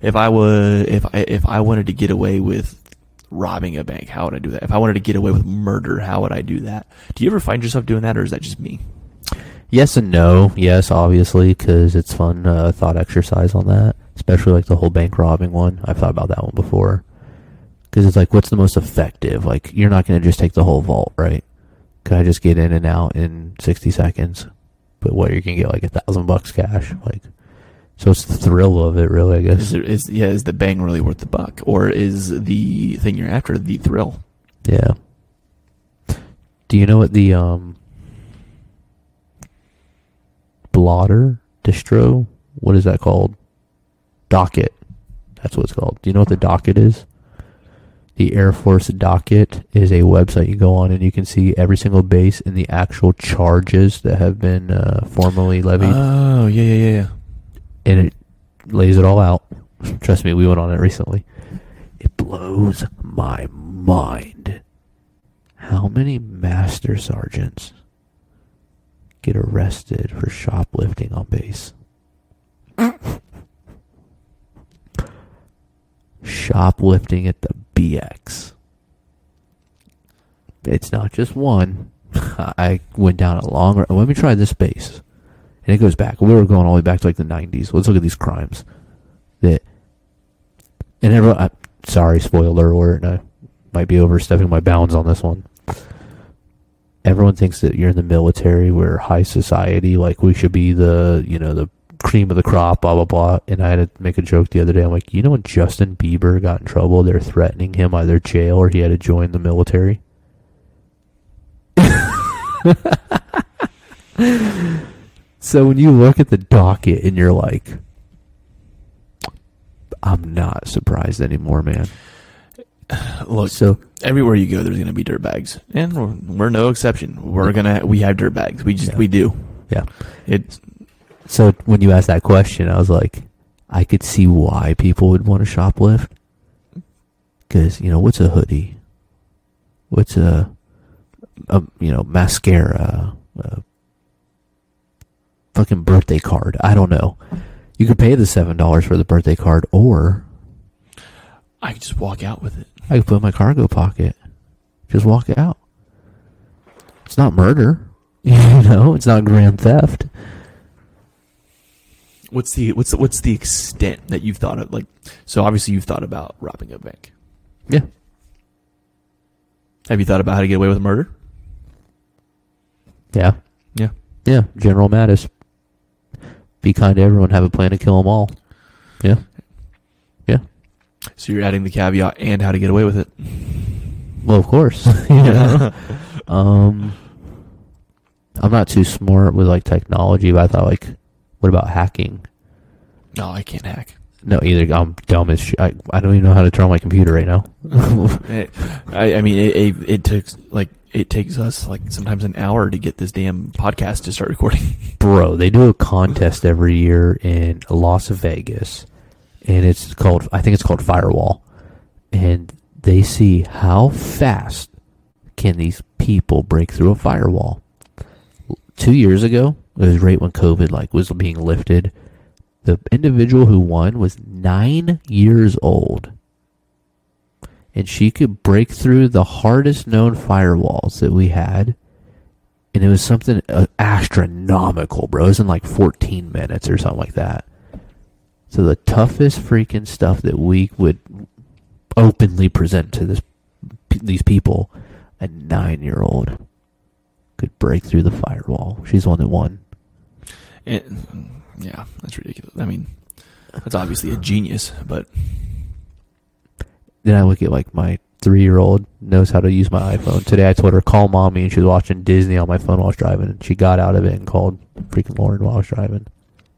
If I would if I if I wanted to get away with robbing a bank, how would I do that? If I wanted to get away with murder, how would I do that? Do you ever find yourself doing that or is that just me? Yes and no. Yes, obviously, because it's fun uh, thought exercise on that, especially like the whole bank robbing one. I've thought about that one before. Because it's like, what's the most effective? Like, you're not going to just take the whole vault, right? Can I just get in and out in 60 seconds? But what, you're going to get like a thousand bucks cash? Like, so it's the thrill of it, really, I guess. Is, there, is yeah, is the bang really worth the buck? Or is the thing you're after the thrill? Yeah. Do you know what the, um, blotter distro. What is that called? Docket. That's what it's called. Do you know what the docket is? The Air Force docket is a website you go on and you can see every single base and the actual charges that have been uh, formally levied. Oh, yeah, yeah, yeah, yeah. and it lays it all out. Trust me, we went on it recently. It blows my mind. How many master sergeants get arrested for shoplifting on base? [laughs] shoplifting at the BX. It's not just one. [laughs] I went down a long. Let me try this base, and it goes back. We were going all the way back to like the '90s. Let's look at these crimes that, and everyone. I, sorry, spoiler alert. I might be overstepping my bounds on this one. Everyone thinks that you're in the military, we're high society, like we should be the you know the cream of the crop, blah blah blah. And I had to make a joke the other day. I'm like, you know, when Justin Bieber got in trouble, they're threatening him either jail or he had to join the military. [laughs] so when you look at the docket and you're like, I'm not surprised anymore, man. [sighs] Look, So everywhere you go, there's going to be dirtbags, and we're, we're no exception. We're gonna we have dirtbags. We just Yeah. we do. yeah. It So when you asked that question, I was like, I could see why people would want to shoplift. Because you know, what's a hoodie? What's a, a you know mascara? A fucking birthday card? I don't know. You could pay the seven dollars for the birthday card, or I could just walk out with it. I could put it in my cargo pocket. Just walk out. It's not murder. [laughs] You know, it's not grand theft. What's the what's the, what's the extent that you've thought of? Like, so obviously you've thought about robbing a bank. Yeah. Have you thought about how to get away with murder? Yeah. Yeah. Yeah. General Mattis. Be kind to everyone. Have a plan to kill them all. Yeah. Yeah. So you're adding the caveat and how to get away with it. Well, of course. [laughs] [laughs] know? um, I'm not too smart with like technology, but I thought like, what about hacking? No, I can't hack. No, either I'm dumb as shit. I, I don't even know how to turn on my computer right now. [laughs] It- I, I mean, it, it, it takes like it takes us like sometimes an hour to get this damn podcast to start recording. [laughs] Bro, they do a contest every year in Las Vegas, and it's called I think it's called Firewall, and they see how fast can these people break through a firewall. Two years ago, it was right when COVID like was being lifted. The individual who won was nine years old, and she could break through the hardest known firewalls that we had and it was something uh, astronomical, bro. It was in like 14 minutes or something like that. So the toughest freaking stuff that we would openly present to this these people, a nine-year-old could break through the firewall. She's the one that won. Yeah, that's ridiculous. I mean, that's obviously a genius, but Then I look at like my three-year-old knows how to use my iPhone. Today I told her call mommy, and she was watching Disney on my phone while I was driving, and she got out of it and called freaking Lauren while I was driving.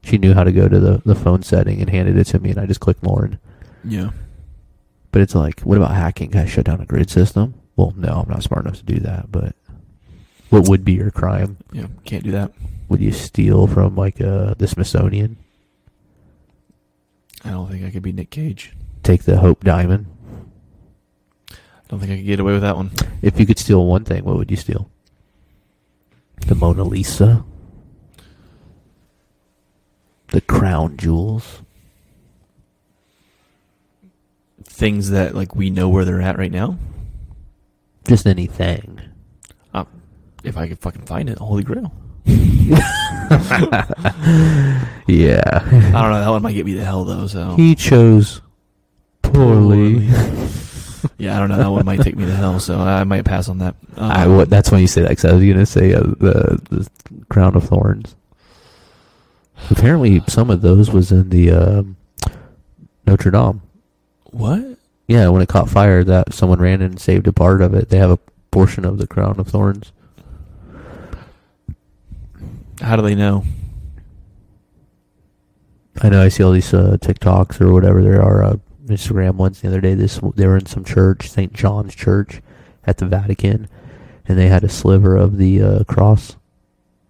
She knew how to go to the, the phone setting and handed it to me, and I just clicked Lauren. yeah, But it's like, what about hacking? Can I shut down a grid system? Well, no, I'm not smart enough to do that. But what would be your crime? Yeah, can't do that. Would you steal from like uh, the Smithsonian? I don't think I could be Nick Cage. Take the Hope Diamond? I don't think I could get away with that one. If you could steal one thing, what would you steal? The Mona Lisa? The crown jewels? Things that like we know where they're at right now. Just anything. Uh, if I could fucking find it, Holy Grail. Yeah. I don't know. That one might get me to hell though. So He chose poorly. [laughs] yeah, I don't know. That one might take me to hell. So I might pass on that. Um, I, what, that's when you say that, 'cause I was going to say uh, the, the crown of thorns. Apparently, some of those was in the um, Notre Dame. what? Yeah, when it caught fire, that someone ran in and saved a part of it. They have a portion of the crown of thorns. How do they know? I know I see all these uh, TikToks or whatever there are uh, Instagram ones the other day. This they were in some church, St. John's Church, at the Vatican, and they had a sliver of the uh, cross,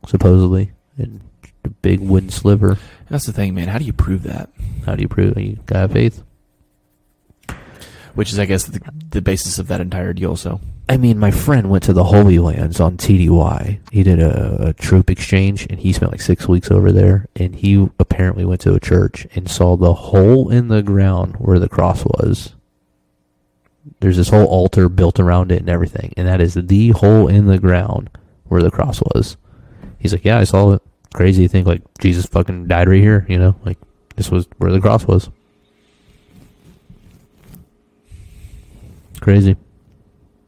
supposedly, and a big wooden sliver. That's the thing, man. How do you prove that? How do you prove? You gotta have faith. Which is, I guess, the, the basis of that entire deal. So I mean, my friend went to the Holy Lands on TDY. He did a, a troop exchange, and he spent like six weeks over there. And he apparently went to a church and saw the hole in the ground where the cross was. There's this whole altar built around it and everything, and that is the hole in the ground where the cross was. He's like, "Yeah, I saw it. Crazy to think like Jesus fucking died right here. You know, like this was where the cross was. Crazy."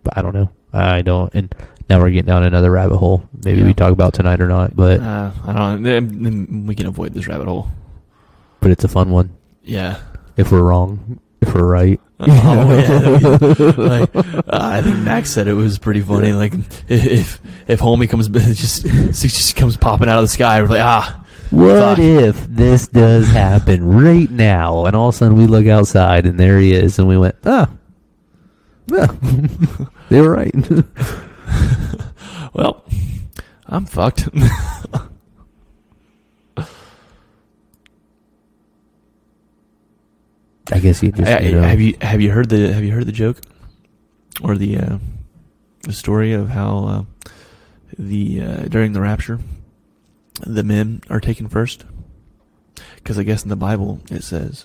But I don't know. I don't. And now we're getting down another rabbit hole. Maybe Yeah. we talk about tonight or not. But uh, I don't. We can avoid this rabbit hole. but it's a fun one. Yeah. If we're wrong, if we're right. oh yeah. [laughs] like, uh, I think Max said it was pretty funny. Like if if homie comes [laughs] just just comes popping out of the sky, we're like ah. What if this does happen right now, and all of a sudden we look outside and there he is, and we went, ah, yeah, [laughs] they were right. [laughs] Well, I'm fucked. I guess you just I- you know, have you have you heard the have you heard the joke? Or the uh, the story of how uh, the uh, during the rapture the men are taken first? Because I guess in the Bible it says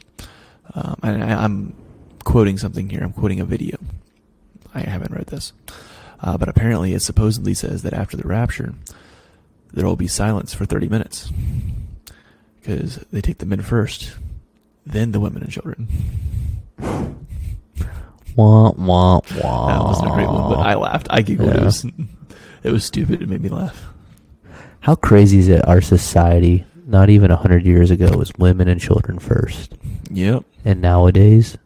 um, and I, I'm quoting something here. I'm quoting a video I haven't read this uh, but apparently it supposedly says that after the rapture there will be silence for 30 minutes because they take the men first then the women and children wah wah wah. That wasn't a great one, but I laughed. I giggled. It was it was stupid. It made me laugh. How crazy is it? Our society, not even a hundred years ago, was women and children first, Yep. and nowadays,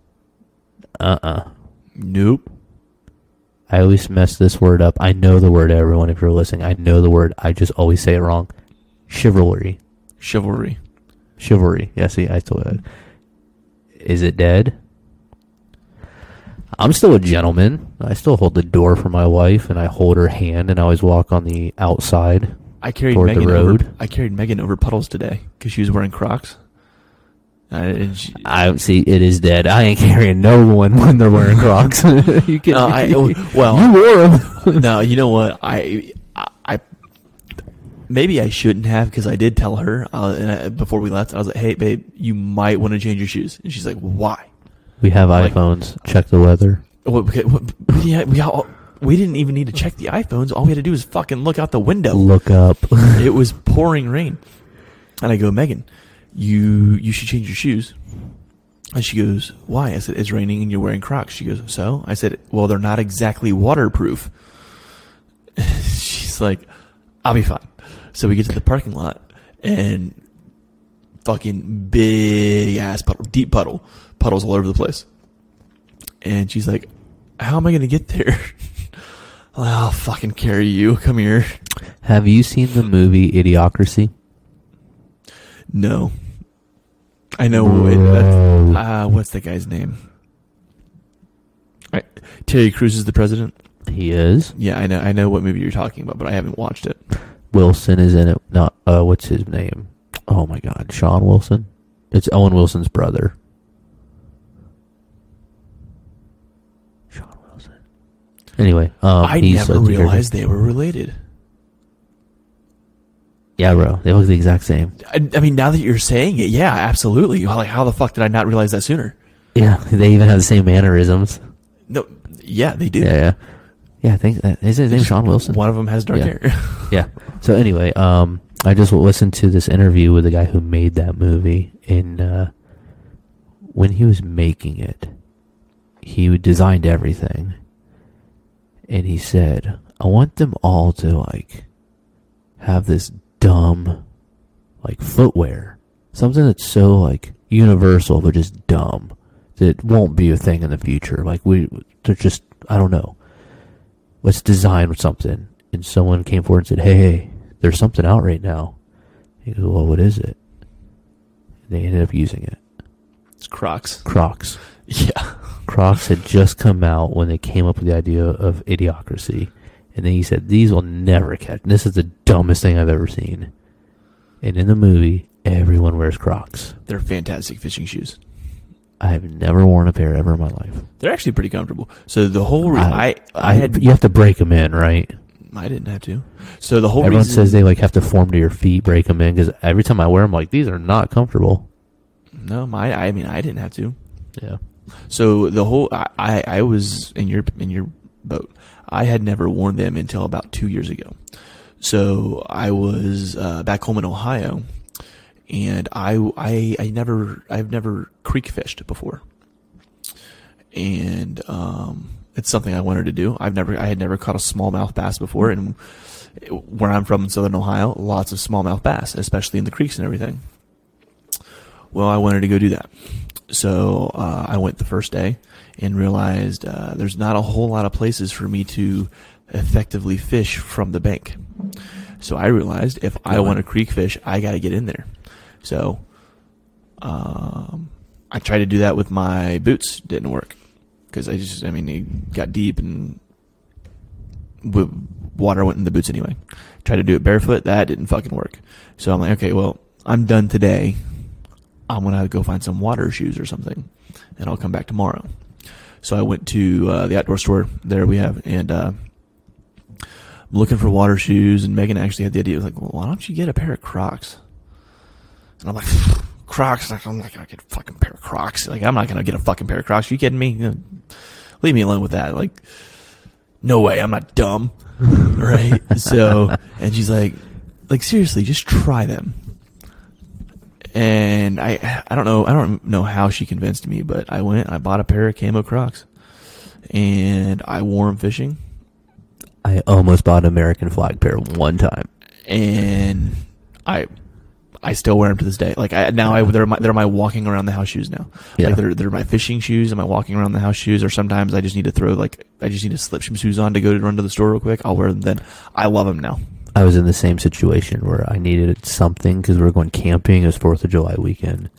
uh uh Nope. I always mess this word up. I know the word, everyone. If you're listening, I know the word. I just always say it wrong. Chivalry. Chivalry. Chivalry. Yeah, see, I still. Is it dead? I'm still a gentleman. I still hold the door for my wife, and I hold her hand, and I always walk on the outside. I carried Toward the Megan road. over. I carried Megan over puddles today because she was wearing Crocs. I don't see it is dead. I ain't carrying no one when they're wearing [laughs] Crocs. [laughs] you can. No, I- [laughs] well- you wore them. no, you know what? I, I, I maybe I shouldn't have because I did tell her uh, before we left. I was like, "Hey, babe, you might want to change your shoes." And she's like, "Why?" We have Like- iPhones. Check the weather. Okay, what, yeah, we all, we didn't even need to check the iPhones. All we had to do was fucking look out the window. Look up. it was pouring rain. And I go, Megan, you you should change your shoes. And she goes, Why? I said, It's raining and you're wearing Crocs. She goes, So? I said, Well, they're not exactly waterproof. [laughs] She's like, I'll be fine. So we get to the parking lot and fucking big ass puddle, deep puddle, puddles all over the place. And she's like, How am I gonna get there? [laughs] I'll fucking carry you. Come here. have you seen the movie Idiocracy? No. I know. It, uh, what's the guy's name? Terry Crews is the president. He is. Yeah, I know. I know what movie you're talking about, but I haven't watched it. Wilson is in it. Not uh, what's his name? Oh my God, Sean Wilson. It's Owen Wilson's brother. Sean Wilson. Anyway, um, I he's never realized they were related. Yeah, bro, they look the exact same. I, I mean, now that you're saying it, yeah, absolutely. Like, how the fuck did I not realize that sooner? Yeah, [laughs] they even have the same mannerisms. No, yeah, they do. Yeah, yeah, yeah. I think that is his name Sean Wilson. One of them has dark Yeah. hair. [laughs] Yeah. So anyway, um, I just listened to this interview with the guy who made that movie, and uh, when he was making it, he designed everything, and he said, "I want them all to like have this dumb, like footwear, something that's so like universal but just dumb that won't be a thing in the future. Like we, they're just I don't know." let's design something. And someone came forward and said, hey, hey, there's something out right now. He goes, well, what is it? And they ended up using it. It's Crocs. Crocs. [laughs] Yeah. Crocs had just come out when they came up with the idea of idiocracy. And then he said, these will never catch. This is the dumbest thing I've ever seen. And in the movie, everyone wears Crocs. They're fantastic fishing shoes. I have never worn a pair ever in my life. They're actually pretty comfortable. So the whole re- I, I had you have to break them in, right? I didn't have to. So the whole Everyone reason says they like have to form to your feet, break them in. Because every time I wear them, like these are not comfortable. no, my I mean I didn't have to. Yeah. So the whole I, I I was in your in your boat. I had never worn them until about two years ago. So I was uh, back home in Ohio, and I I I never I've never creek fished before, and um, it's something I wanted to do. I've never I had never caught a smallmouth bass before, and where I'm from in southern Ohio, lots of smallmouth bass, especially in the creeks and everything. Well, I wanted to go do that. So uh, I went the first day and realized uh, there's not a whole lot of places for me to effectively fish from the bank. So I realized if I want to creek fish, I got to get in there. So um, I tried to do that with my boots. Didn't work because I just, I mean, it got deep and w- water went in the boots anyway. Tried to do it barefoot. That didn't fucking work. So I'm like, okay, well, I'm done today. I'm gonna go find some water shoes or something, and I'll come back tomorrow. So I went to uh, the outdoor store there we have, and uh, I'm looking for water shoes. And Megan actually had the idea, was like, well, why don't you get a pair of Crocs? And I'm like, Crocs? Like, I'm not gonna get a fucking pair of Crocs. Like, I'm not gonna get a fucking pair of Crocs. you kidding me? You [laughs] know, leave me alone with that. Like, no way. I'm not dumb, [laughs] right? so, and she's like, like seriously, just try them and I I don't know I don't know how she convinced me, but I went I bought a pair of camo Crocs, and I wore them fishing, I almost bought an American flag pair one time. and I I still wear them to this day. Like I now I they're my they're my walking around the house shoes now. Yeah. Like they're they're my fishing shoes and my walking around the house shoes. Or sometimes I just need to throw like I just need to slip some shoes on to go to run to the store real quick. I'll wear them then. I love them now. I was in the same situation where I needed something because we were going camping. It was Fourth of July weekend,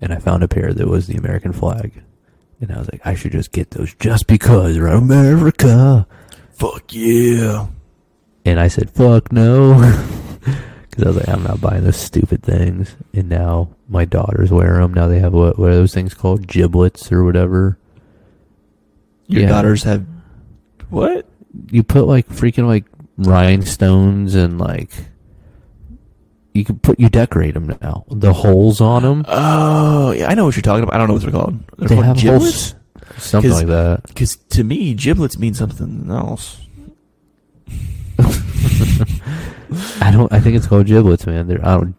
and I found a pair that was the American flag, and I was like, I should just get those just because we're America. Fuck yeah. And I said, fuck no. [laughs] Because I was like, I'm not buying those stupid things. And now my daughters wear them. Now they have what, what are those things called? Giblets or whatever. Your Yeah. daughters have what? You put like freaking like rhinestones and like. You can put, you decorate them now. The holes on them. Oh yeah, I know what you're talking about. I don't know what they're called. They're They called have giblets. holes. Something like that. Because to me, giblets mean something else. [laughs] I don't, I think it's called giblets, man. They're, I don't,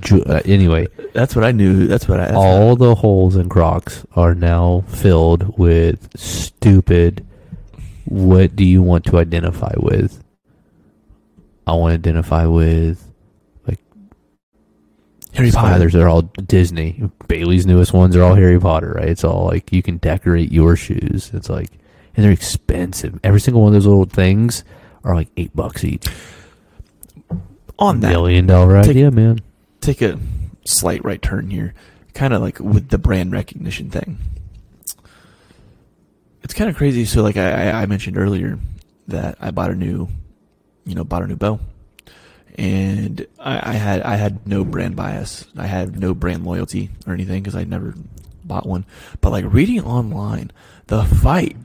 ju- uh, anyway. That's what I knew. That's what I. That's all the holes in Crocs are now filled with stupid. What do you want to identify with? I want to identify with like Harry Potter. others are all Disney. Bailey's newest ones are all Harry Potter, right? It's all like you can decorate your shoes. It's like, and they're expensive. Every single one of those little things are like eight bucks each. On that, Million dollar Take- idea, man. take a slight right turn here. Kind of like with the brand recognition thing. It's kind of crazy. So like I, I- mentioned earlier that I bought a new, you know, bought a new bow, and I, I had I had no brand bias. I had no brand loyalty or anything because I never bought one. But like reading online, the fight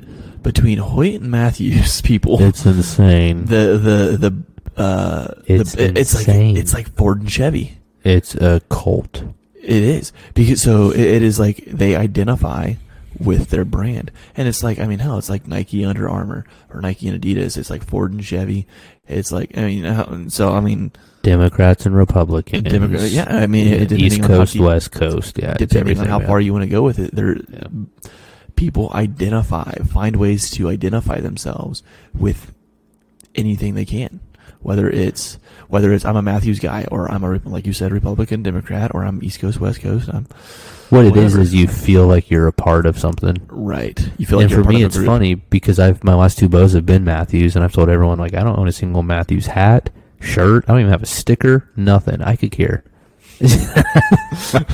between Hoyt and Mathews [laughs] people, It's insane. the the the uh, It's the, it's like insane. it's like Ford and Chevy. it's a cult. It is because so it, it is like they identify with their brand, and it's like I mean, hell, it's like Nike, Under Armour, or Nike and Adidas. It's like Ford and Chevy. It's like I mean, so I mean, Democrats and Republicans. Democrat, yeah, I mean, it, East Coast, deep- West Coast. Yeah, depending on how far you want to go with it, there Yeah. people identify, find ways to identify themselves with anything they can. Whether it's whether it's I'm a Mathews guy or I'm a like you said Republican Democrat or I'm East Coast West Coast. I'm What it is whatever. is you feel like you're a part of something. right. You feel like and you're for part me, it's funny because I've my last two bows have been Mathews, and I've told everyone like I don't own a single Mathews hat, shirt. I don't even have a sticker. Nothing. I could care. [laughs]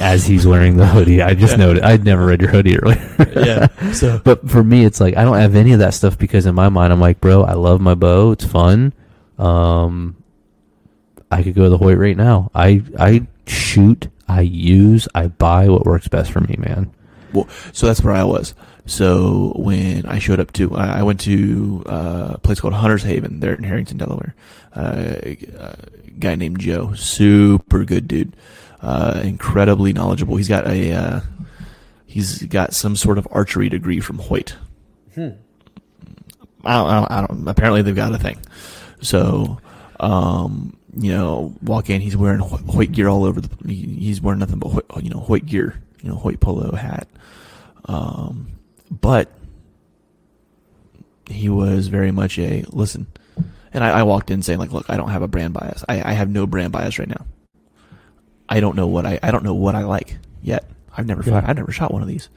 As he's wearing the hoodie, I just Yeah. noted. I'd never read your hoodie earlier. yeah. So [laughs] But for me, it's like I don't have any of that stuff because in my mind, I'm like, bro, I love my bow. It's fun. Um, I could go to the Hoyt right now. I I shoot. I use. I buy what works best for me, man. Well, so that's where I was. So when I showed up to, I went to uh, a place called Hunter's Haven there in Harrington, Delaware. Uh, a guy named Joe, super good dude, uh, incredibly knowledgeable. He's got a, uh, he's got some sort of archery degree from Hoyt. I don't, I don't, I don't. Apparently, they've got a thing. So, um, you know, walk in. He's wearing Hoyt gear all over the. He's wearing nothing but Hoyt, you know Hoyt gear. You know Hoyt polo hat. Um, but he was very much a listen. And I, I walked in saying like, look, I don't have a brand bias. I, I have no brand bias right now. I don't know what I I don't know what I like yet. I've never Yeah. I've never shot one of these.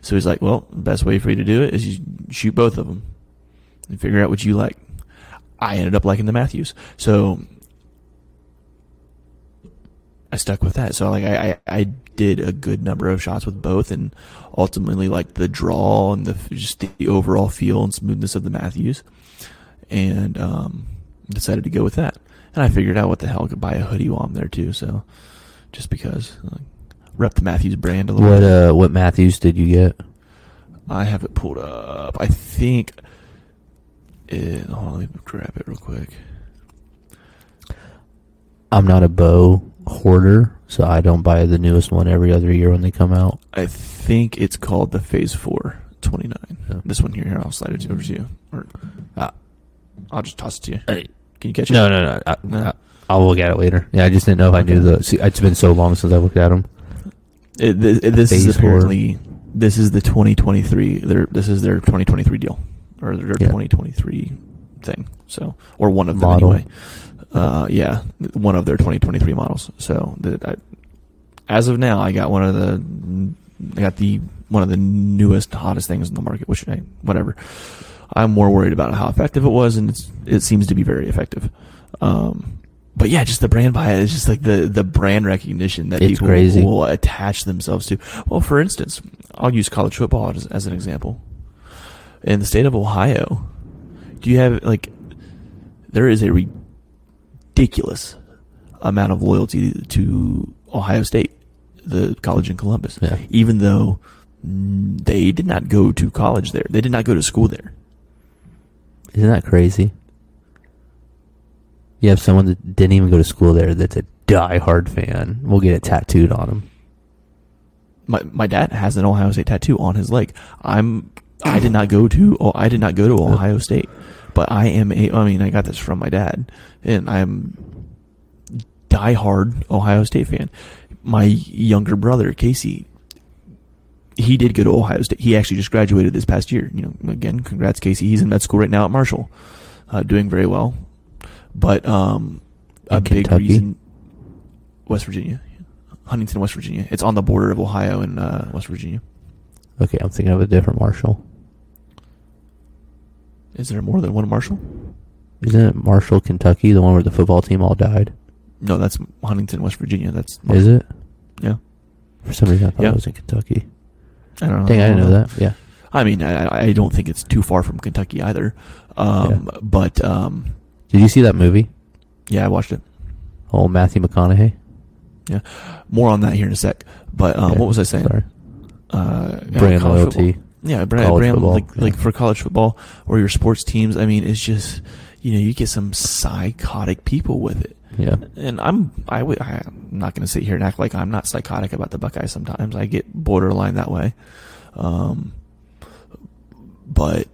So he's like, well, the best way for you to do it is you shoot both of them and figure out what you like. I ended up liking the Mathews. So I stuck with that. So like I, I, I did a good number of shots with both and ultimately like the draw and the just the overall feel and smoothness of the Mathews and um, decided to go with that. And I figured out what the hell I could buy a hoodie while I'm there too. So just because like, rep the Mathews brand a little What bit. uh, what Mathews did you get? I have it pulled up. I think. It, hold on, let me grab it real quick. I'm not a bow hoarder, so I don't buy the newest one every other year when they come out. I think it's called the Phase 4 29. Yeah. This one here, here, I'll slide it over to you. Or, uh, I'll just toss it to you. Hey. Can you catch it? No, no, no. I, No? I, I'll look at it later. Yeah, I just didn't know if I knew the. See, it's been so long since I looked at them. It, th- it- this Phase is four. apparently this is the 2023. Their this is their 2023 deal, or their Yeah. 2023 thing. So, or one of them Model. anyway. Uh, yeah, one of their 2023 models. So, the, I, as of now, I got one of the I got the one of the newest, hottest things in the market. Which I whatever. I'm more worried about how effective it was, and it's, it seems to be very effective. Um, but yeah, just the brand bias, it's just like the the brand recognition that It's people crazy. will attach themselves to. Well, for instance, I'll use college football as, as an example. In the state of Ohio, do you have like there is a ridiculous amount of loyalty to Ohio State, the college in Columbus, Yeah. even though mm, they did not go to college there. They did not go to school there. Isn't that crazy? You have someone that didn't even go to school there that's a die-hard fan. We'll get it tattooed on him. my my dad has an Ohio State tattoo on his leg. I'm I did not go to oh, I did not go to Ohio State, but I am a I mean I got this from my dad, and I'm diehard Ohio State fan. My younger brother Casey, he did go to Ohio State. He actually just graduated this past year. You know, again, congrats Casey. He's in med school right now at Marshall, uh, doing very well. But um, a In big reason, West Virginia. Huntington, West Virginia. It's on the border of Ohio and uh, West Virginia. Okay, I'm thinking of a different Marshall. Is there more than one Marshall? Isn't it Marshall, Kentucky, the one where the football team all died? No, that's Huntington, West Virginia. That's Is it? Yeah, For some reason, I thought Yeah. it was in Kentucky. I don't know. Dang, I didn't know that. Yeah. I mean, I, I don't think it's too far from Kentucky either. Um, But um, Did you see that movie? yeah, I watched it. Oh, Matthew McConaughey. Yeah, more on that here in a sec. But um, Yeah, what was I saying? Sorry. Uh, yeah, Brand college loyalty. football. Yeah, brand, College brand football, like yeah. like for college football or your sports teams. I mean, it's just you know you get some psychotic people with it. Yeah. And I'm I w- I'm not going to sit here and act like I'm not psychotic about the Buckeyes. Sometimes I get borderline that way, um, but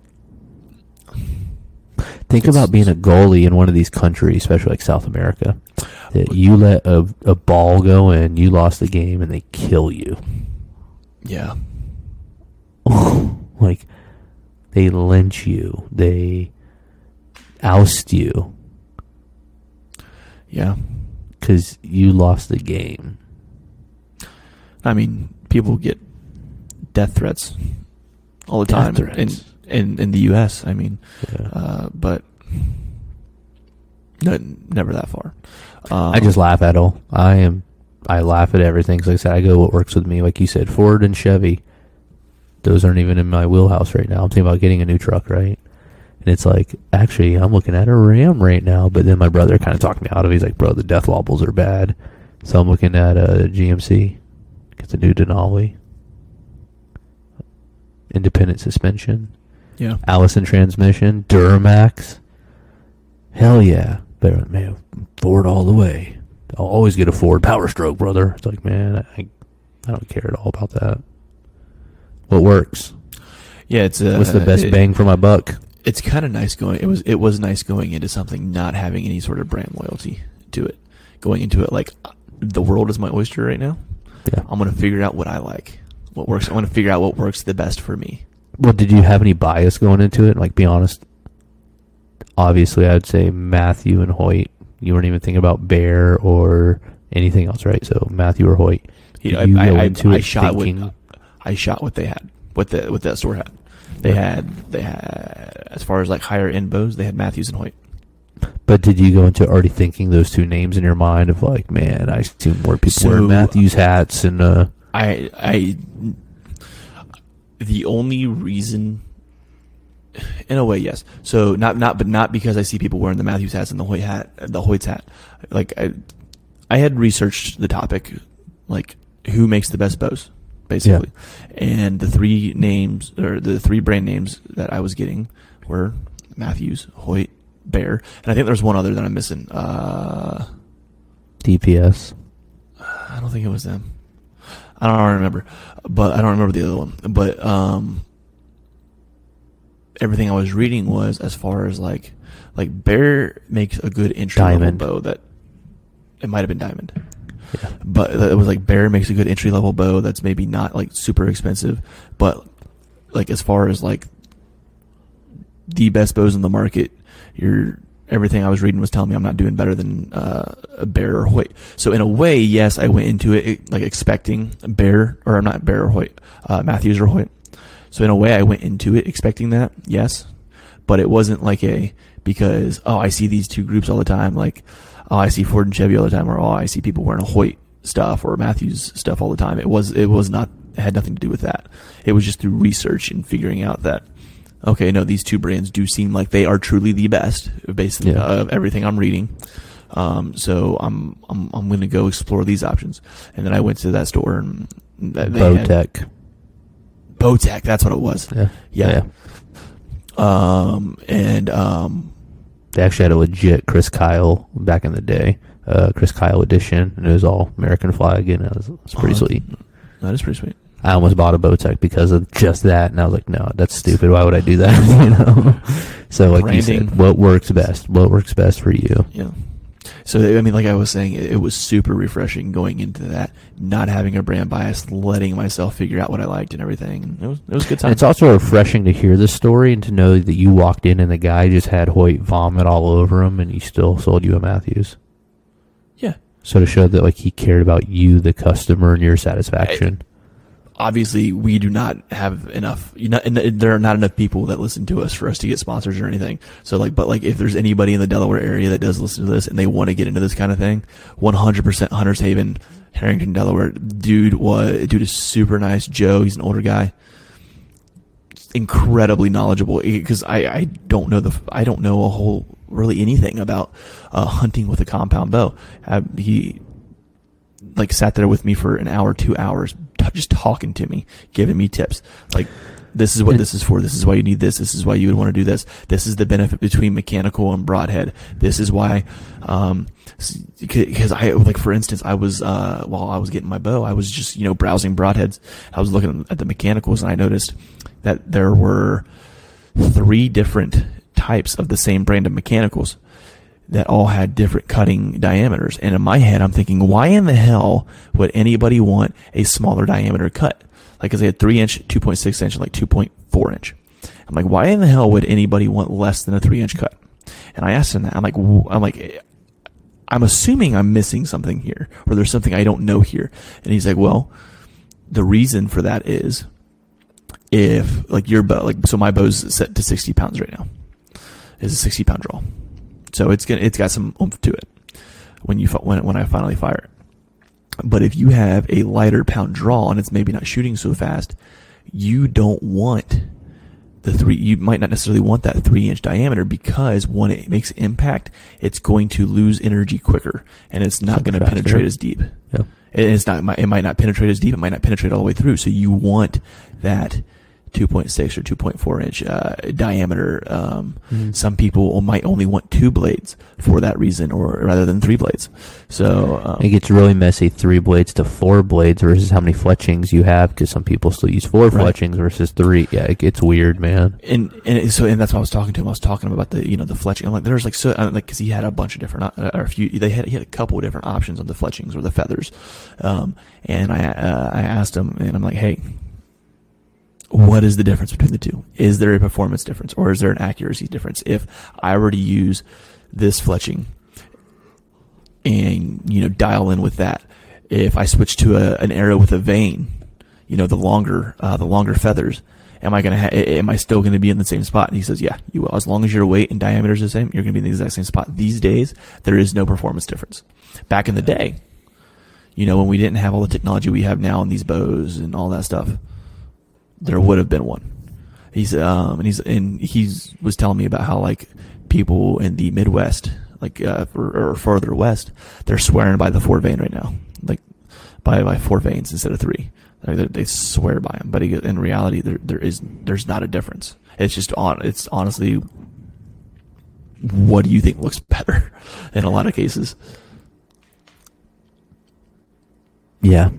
Think It's- about being a goalie in one of these countries, especially like South America. That you let a, a ball go in, you lost the game, and they kill you. yeah, [laughs] like they lynch you, they oust you yeah. because you lost the game. I mean, people get death threats all the Death time threats. in in in the U.S. I mean, Yeah. uh, but no, never that far. Um, I just laugh at all. I am. I laugh at everything. 'cause like I said, I go what works with me. Like you said, Ford and Chevy. Those aren't even in my wheelhouse right now. I'm thinking about getting a new truck, right? And it's like, actually, I'm looking at a Ram right now. But then my brother kind of talked me out of. it. He's like, "Bro, the death wobbles are bad." So I'm looking at a GMC. Get the new Denali. Independent suspension. yeah. Allison transmission, Duramax. Hell yeah. But man, Ford all the way. I'll always get a Ford Power Stroke, brother. It's like, man, I, I don't care at all about that. What works? Yeah, it's uh, What's the best it- bang for my buck? It's kind of nice going. It was it was nice going into something not having any sort of brand loyalty to it. Going into it like the world is my oyster right now. Yeah. I'm gonna figure out what I like, what works. I want to figure out what works the best for me. Well, did you have any bias going into it? Like, be honest. Obviously, I'd say Matthew and Hoyt. You weren't even thinking about Bear or anything else, right? So Matthew or Hoyt. You know, you I, I, into I it shot thinking- what I shot what they had, what the what that store had. They had they had as far as like higher end bows, they had Mathews and Hoyt. But did you go into already thinking those two names in your mind of like, man, I see more people So- wearing Mathews hats and uh, I I the only reason in a way yes so not not but not because I see people wearing the Mathews hats and the Hoyt hat the Hoyt's hat like I I had researched the topic like who makes the best bows basically and the three names or the three brand names that I was getting were Mathews Hoyt Bear and I think there's one other that I'm missing uh DPS. I don't think it was them. I don't remember, but I don't remember the other one. But um, everything I was reading was as far as like like Bear makes a good entry Diamond. level bow that it might have been Diamond, But it was like Bear makes a good entry level bow that's maybe not like super expensive, but like as far as like the best bows in the market, you're everything I was reading was telling me I'm not doing better than uh, a Bear or Hoyt. So in a way, yes, I went into it like expecting Bear or I'm not Bear or Hoyt, uh, Mathews or Hoyt. So in a way, I went into it expecting that, yes, but it wasn't like a because oh I see these two groups all the time, like oh I see Ford and Chevy all the time, or oh I see people wearing a Hoyt stuff or Mathews stuff all the time. It was it was not it had nothing to do with that. It was just through research and figuring out that okay, no, these two brands do seem like they are truly the best based on Yeah. uh, everything I'm reading. Um, so I'm I'm I'm going to go explore these options. And then I went to that store and that- they had- Bowtech. Bowtech, that's what it was. Yeah. Yeah. Um, and um, They actually had a legit Chris Kyle back in the day. Uh, Chris Kyle edition, and it was all American flag, and it was, it was pretty Oh, sweet. that is pretty sweet. I almost bought a Bowtech because of just that, and I was like, no, that's stupid. Why would I do that? [laughs] you know. So, like you said, what works best? What works best for you? Yeah. So I mean, like I was saying, it, it was super refreshing going into that, not having a brand bias, letting myself figure out what I liked and everything. It was it was a good time. And it's also refreshing to hear the story and to know that you walked in and the guy just had Hoyt vomit all over him, and he still sold you a Mathews. yeah. So to show that like he cared about you, the customer, and your satisfaction. Obviously we do not have enough you know and there are not enough people that listen to us for us to get sponsors or anything. So like but like if there's anybody in the delaware area that does listen to this and they want to get into this kind of thing 100% hunters haven harrington delaware. Dude was dude is super nice. Joe he's an older guy. Incredibly knowledgeable. Because I, I don't know the I don't know a whole really anything about uh, hunting with a compound bow. Uh, he like sat there with me for an hour, two hours, just talking to me, giving me tips. Like this is what this is for. This is why you need this. This is why you would want to do this. This is the benefit between mechanical and broadhead. This is why, um, because I like for instance, I was uh, while I was getting my bow, I was just you know browsing broadheads. I was looking at the mechanicals and I noticed that there were three different types of the same brand of mechanicals that all had different cutting diameters. And in my head, I'm thinking, why in the hell would anybody want a smaller diameter cut? Like, cause they had three inch, 2.6 inch, and like 2.4 inch. I'm like, why in the hell would anybody want less than a three inch cut? And I asked him that. I'm like, I'm like, I'm assuming I'm missing something here, or there's something I don't know here. And he's like, well, the reason for that is if like your bow, like so my bow's set to 60 pounds right now, is a 60 pound draw, so it's gonna it's got some oomph to it when you when when I finally fire it. But if you have a lighter pound draw and it's maybe not shooting so fast, you don't want the three. You might not necessarily want that three inch diameter because when it makes impact, it's going to lose energy quicker and it's not going to penetrate as deep. Yeah. It's not. It might not penetrate as deep. It might not penetrate all the way through. So you want that 2.6 or 2.4 inch uh, diameter. Um, mm-hmm. Some people might only want two blades for that reason, or rather than three blades. So um, it gets really messy. Three blades to four blades versus how many fletchings you have, because some people still use four right. fletchings versus three. Yeah, it gets weird, man. And and so and that's why I was talking to him. I was talking about the you know the fletching. I'm like, there's like so like because he had a bunch of different uh, or a few. They had he had a couple of different options on the fletchings or the feathers. Um, and I uh, I asked him, and I'm like, hey what is the difference between the two? Is there a performance difference or is there an accuracy difference? If I were to use this fletching and, you know, dial in with that, if I switch to a, an arrow with a vane, you know, the longer, uh, the longer feathers, am I going to ha- am I still going to be in the same spot? And he says, yeah, you will. As long as your weight and diameter is the same, you're going to be in the exact same spot. These days, there is no performance difference. Back in the day, you know, when we didn't have all the technology we have now in these bows and all that stuff, there would have been one. He's um and he's and he's was telling me about how like people in the Midwest, like uh, or, or further west, they're swearing by the four vane right now, like by by four vanes instead of three. Like they, they swear by them, but in reality, there there is there's not a difference. It's just on. It's honestly, what do you think looks better [laughs] in a lot of cases? Yeah,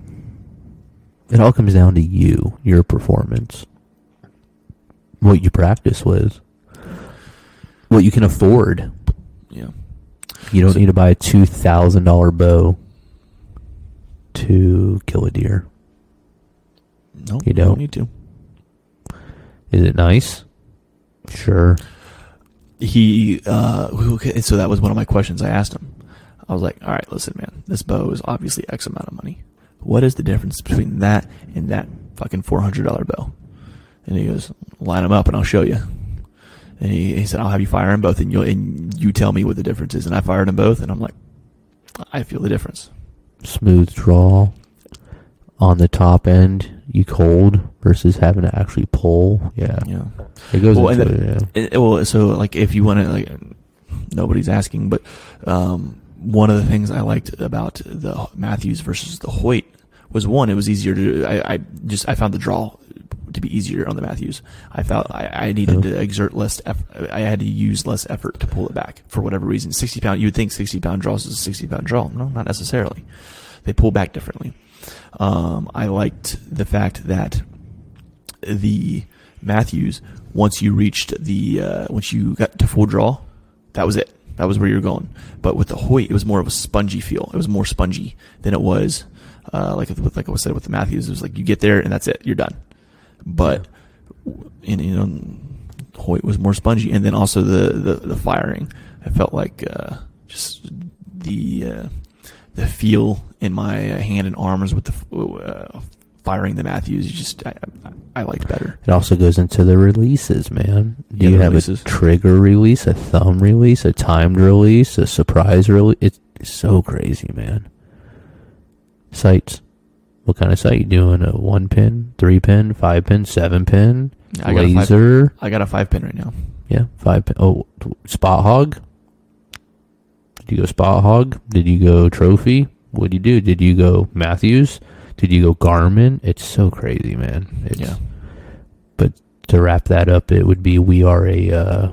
it all comes down to you, your performance, what you practice with, what you can afford. Yeah. You don't so, need to buy a two thousand dollar bow to kill a deer. No, you don't. don't need to. Is it nice? Sure. He uh okay, so that was one of my questions I asked him. I was like, "All right, listen, man. This bow is obviously X amount of money. What is the difference between that and that fucking four hundred dollar bill? And he goes, line them up and I'll show you. And he, he said, I'll have you fire them both and you and you tell me what the difference is. And I fired them both and I'm like, I feel the difference. Smooth draw on the top end, you cold versus having to actually pull. Yeah. Yeah. It goes well, into it, yeah. It, well, so like if you want to, like, nobody's asking, but, um, one of the things I liked about the Mathews versus the Hoyt was one, it was easier to, I, I just, I found the draw to be easier on the Mathews. I felt I, I needed to exert less effort. I had to use less effort to pull it back for whatever reason. 60 pound, you would think 60 pound draws is a 60 pound draw. No, not necessarily. They pull back differently. Um, I liked the fact that the Mathews, once you reached the, uh, once you got to full draw, that was it. That was where you're going. But with the Hoyt, it was more of a spongy feel. It was more spongy than it was uh, like with like I said with the Mathews, It was like you get there and that's it. You're done. But in you know Hoyt was more spongy, and then also the the, the firing. I felt like uh, just the uh, the feel in my hand and arms with the uh, firing the Mathews. Just I, I, liked better. It also goes into the releases, man. Do yeah, you have releases. a trigger release, a thumb release, a timed release, a surprise release? It's so crazy, man. Sights. What kind of sight you doing? A one pin, three pin, five pin, seven pin? I got, a five, laser. I got a five pin right now. Yeah, five. Pin. Oh, Spot Hogg. Did you go Spot Hogg? Did you go trophy? What did you do? Did you go Mathews? Did you go Garmin? It's so crazy, man. It's, Yeah. But to wrap that up, it would be we are a. Uh,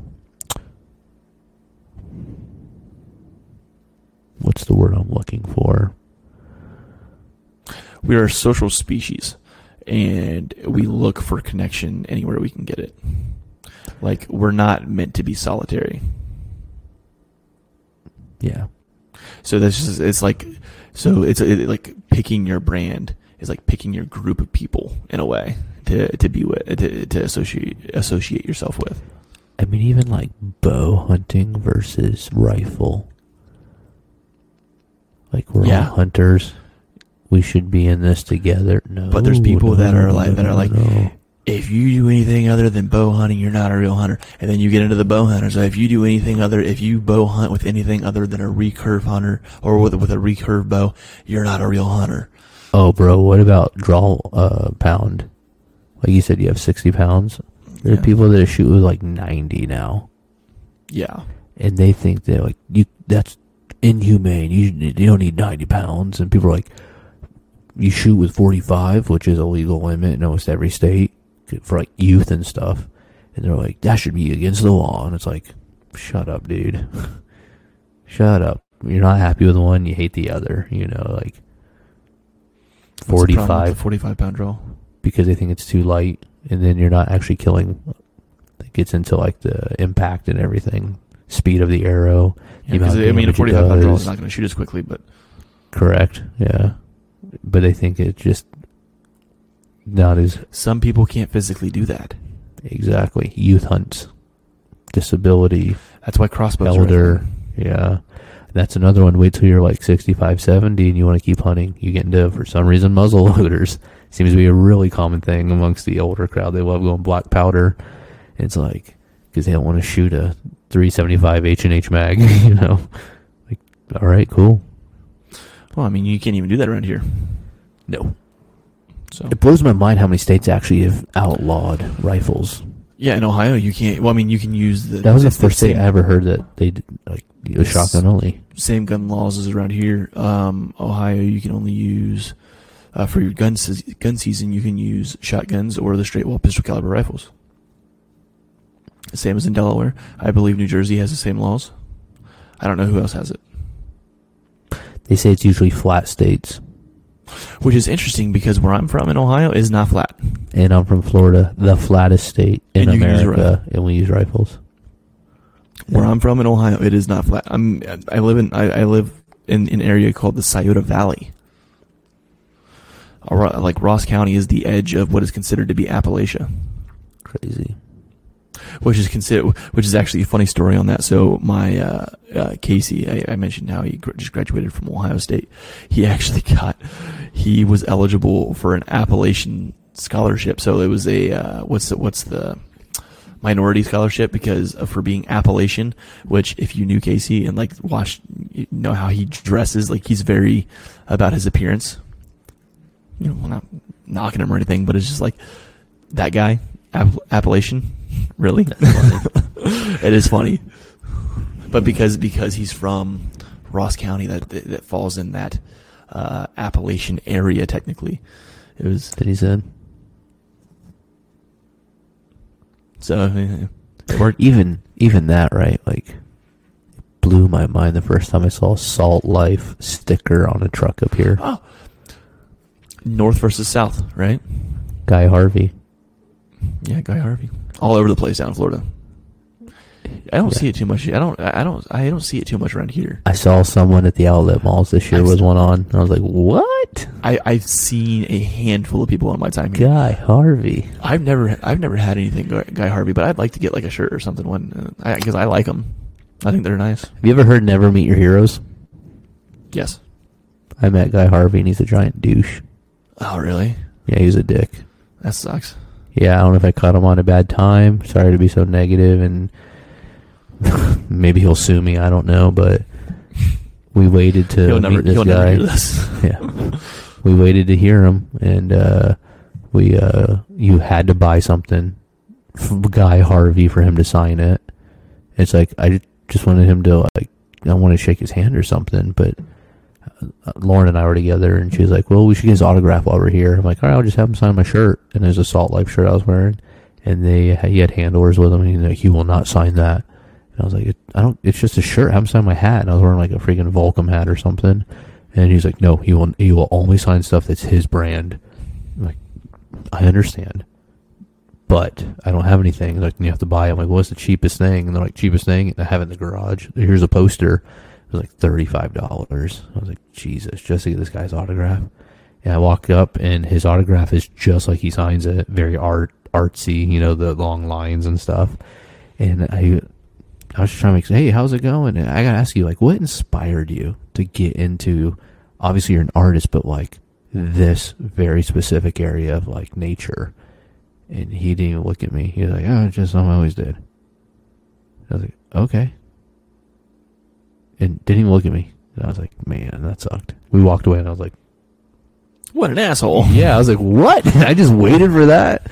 what's the word I'm looking for? We are a social species, and we look for connection anywhere we can get it. Like we're not meant to be solitary. Yeah. So that's just it's like so it's it, like picking your brand is like picking your group of people in a way to to be with to, to associate associate yourself with. I mean, even like bow hunting versus rifle. Like we're Yeah. all hunters. We should be in this together. No, But there's people that are no, like- that are like, no. If you do anything other than bow hunting, you're not a real hunter. And then you get into the bow hunters. So if you do anything other, if you bow hunt with anything other than a recurve hunter or with with a recurve bow, you're not a real hunter. Oh, bro, what about draw uh, pound? Like you said, you have sixty pounds. There Yeah. are people that shoot with like ninety now, Yeah. and they think that like you that's inhumane. You you don't need ninety pounds, and people are like, you shoot with forty five, which is a legal limit in almost every state for like youth and stuff, and they're like that should be against the law, and it's like, shut up, dude, [laughs] shut up. You're not happy with one, you hate the other. You know, like What's the problem with 45 the 45 pound draw. because they think it's too light, and then you're not actually killing. It gets into like the impact and everything, speed of the arrow. Yeah, the because I mean, a damage it 45 pound draw is not going to shoot as quickly, but Correct. Yeah, but they think it's just not as some people can't physically do that. exactly youth hunts, disability, That's why crossbows are elder. Yeah. That's another one. Wait till you're like 65, 70 and you want to keep hunting. You get into, for some reason, muzzle [laughs] loaders. Seems to be a really common thing amongst the older crowd. They love going black powder. It's like, because they don't want to shoot a 375 H&H mag, [laughs] you know? Like, all right, cool. Well, I mean, you can't even do that around here. No. So It blows my mind how many states actually have outlawed rifles. yeah, in Ohio, you can't. Well, I mean, you can use the. That was the it's first state same, I ever heard that they did, like, it was It's- shotgun only. same gun laws as around here. Um, Ohio, you can only use uh, for your gun se- gun season. You can use shotguns or the straight wall pistol caliber rifles. Same as in Delaware. I believe New Jersey has the same laws. I don't know who else has it. They say it's usually flat states. Which is interesting because where I'm from in Ohio is not flat. and I'm from Florida, the flattest state in And you can use a America, and we use rifles. Where I'm from in Ohio, it is not flat. I'm I live in I, I live in an area called the Scioto Valley. Like Ross County is the edge of what is considered to be Appalachia, Crazy. Which is considered which is actually a funny story on that. So my uh, uh, Casey, I, I mentioned how he gr- just graduated from Ohio State. He [laughs] actually got he was eligible for an Appalachian scholarship. So it was a uh, what's the, what's the minority scholarship because of, for being Appalachian, which if you knew Casey and like watched, you know how he dresses, like he's very about his appearance. You know, not knocking him or anything, but it's just like that guy, App- Appalachian, really. [laughs] it is funny, but because because he's from Ross County, that that, falls in that uh, Appalachian area technically. It was That he said. so worked. Even even that, right? Like, blew my mind the first time I saw a Salt Life sticker on a truck up here. Oh, North versus South, right? Guy Harvey. Yeah, Guy Harvey, all over the place down in Florida. I don't Yeah. see it too much. I don't. I don't. I don't see it too much around here. I saw someone at the outlet malls this year I've with one on. I was like, "What? I, I've seen a handful of people on my time here. Guy Harvey?" I've never. I've never had anything Guy, Harvey, but I'd like to get like a shirt or something one because uh, I, like them. I think they're nice. Have you ever heard "Never Meet Your Heroes"? Yes. I met Guy Harvey, and he's a giant douche. Oh, really? Yeah, he's a dick. That sucks. Yeah, I don't know if I caught him on a bad time. Sorry to be so negative, and [laughs] maybe he'll sue me. I don't know, but we waited to he'll never. meet this He'll guy. never this. [laughs] yeah, we waited to hear him, and uh, we uh, you had to buy something Guy Harvey for him to sign it. It's like I just wanted him to like I want to shake his hand or something, but Lauren and I were together, and she was like, "Well, we should get his autograph while we're here." I'm like, "All right, I'll just have him sign my shirt." And there's a Salt Life shirt I was wearing, and they he had handlers with him, and like, "He will not sign that." And I was like, "I don't. It's just a shirt. Have him sign my hat." And I was wearing like a freaking Volcom hat or something, and he's like, "No, he will. He will only sign stuff that's his brand." I'm like, I understand, but I don't have anything. Like, you have to buy it. I'm like, what's the cheapest thing? And they're like, cheapest thing. And I have it in the garage. Here's a poster. Was like thirty-five dollars. I was like, Jesus, just to get this guy's autograph. And I walk up, and his autograph is just like he signs it, very art artsy. You know, the long lines and stuff. And I, I was trying to make, hey, how's it going? And I gotta ask you, like, what inspired you to get into? Obviously, you're an artist, but like this very specific area of like nature. And he didn't even look at me. He was like, "Oh, just something I always did." I was like, "Okay." And didn't even look at me. And I was like, "Man, that sucked." We walked away, and I was like, What an asshole. [laughs] "Yeah." I was like, "What?" [laughs] I just waited for that.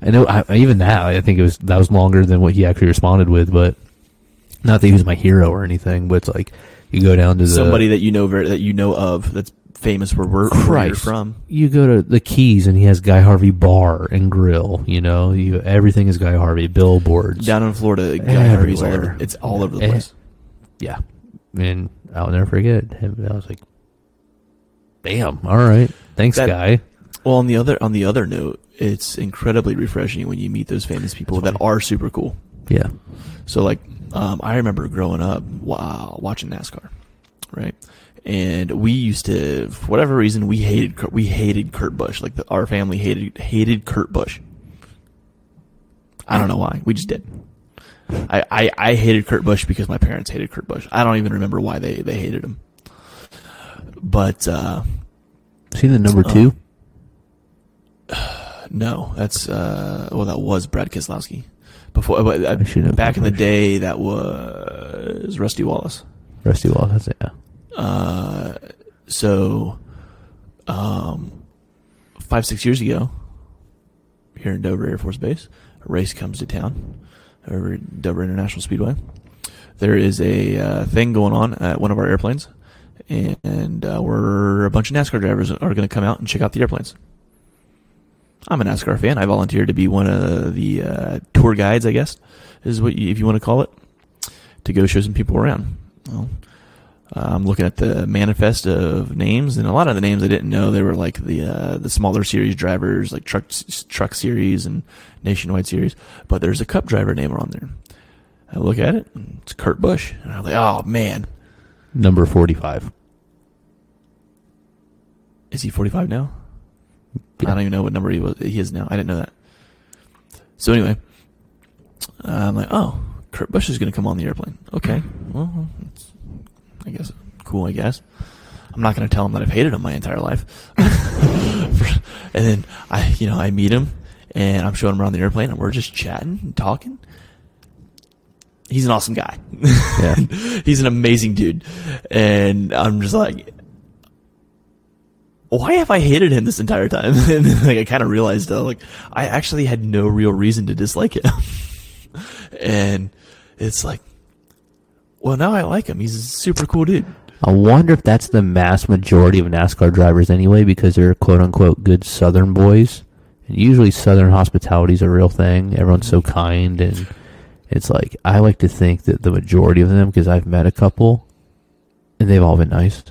I know. I, even now, I think it was that was longer than what he actually responded with. But not that he was my hero or anything. But it's like you go down to the Somebody that you know very, that you know of that's famous where we're where you're Christ. from. you go to the Keys and he has Guy Harvey bar and grill. You know, you everything is Guy Harvey. Billboards, Down in Florida, Guy Harvey's all over. Everywhere. It's all over the Eh. place. yeah. And I'll never forget him. I was like, "Damn, all right, thanks, That- Guy." Well, on the other on the other note, it's incredibly refreshing when you meet those famous people that are super cool. Yeah, So like, um, I remember growing up, wow, watching NASCAR, right? And we used to, for whatever reason, we hated Kurt- we hated Kurt Busch. Like the, our family hated hated Kurt Busch. I don't know why. We just did. I, I, I hated Kurt Busch because my parents hated Kurt Busch. I don't even remember why they, they hated him. But uh, see the number two. [sighs] no, that's uh, well, that was Brad Keselowski. Before, but, uh, back in the day, that was Rusty Wallace. Rusty Wallace. Yeah. Uh, so, um, five six years ago, here in Dover Air Force Base, a race comes to town over Dover International Speedway. There is a uh, thing going on at one of our airplanes, and uh, we're a bunch of NASCAR drivers are going to come out and check out the airplanes. I'm a NASCAR fan. I volunteered to be one of the uh, tour guides, I guess, is what you, if you want to call it, to go show some people around. Well, I'm looking at the manifest of names, and a lot of the names I didn't know. They were like the uh, the smaller series drivers, like truck truck series and nationwide series. But there's a Cup driver name on there. I look at it, and it's Kurt Busch, and I'm like, oh man, Number forty-five. is he 45 now? Yeah. I don't even know what number he was. He is now. I didn't know that. So anyway, uh, I'm like, oh, Kurt Busch is going to come on the airplane. Okay, well, I guess cool. I guess I'm not going to tell him that I've hated him my entire life. [laughs] and then I, you know, I meet him and I'm showing him around the airplane and we're just chatting and talking. He's an awesome guy. Yeah. [laughs] He's an amazing dude, and I'm just like, why have I hated him this entire time? [laughs] and then, like I kind of realized though, like I actually had no real reason to dislike him. and it's like, well, now I like him. He's a super cool dude. I wonder if that's the mass majority of NASCAR drivers anyway, because they're quote unquote good Southern boys. And usually Southern hospitality is a real thing. Everyone's so kind, and it's like I like to think that the majority of them, because I've met a couple, and they've all been nice.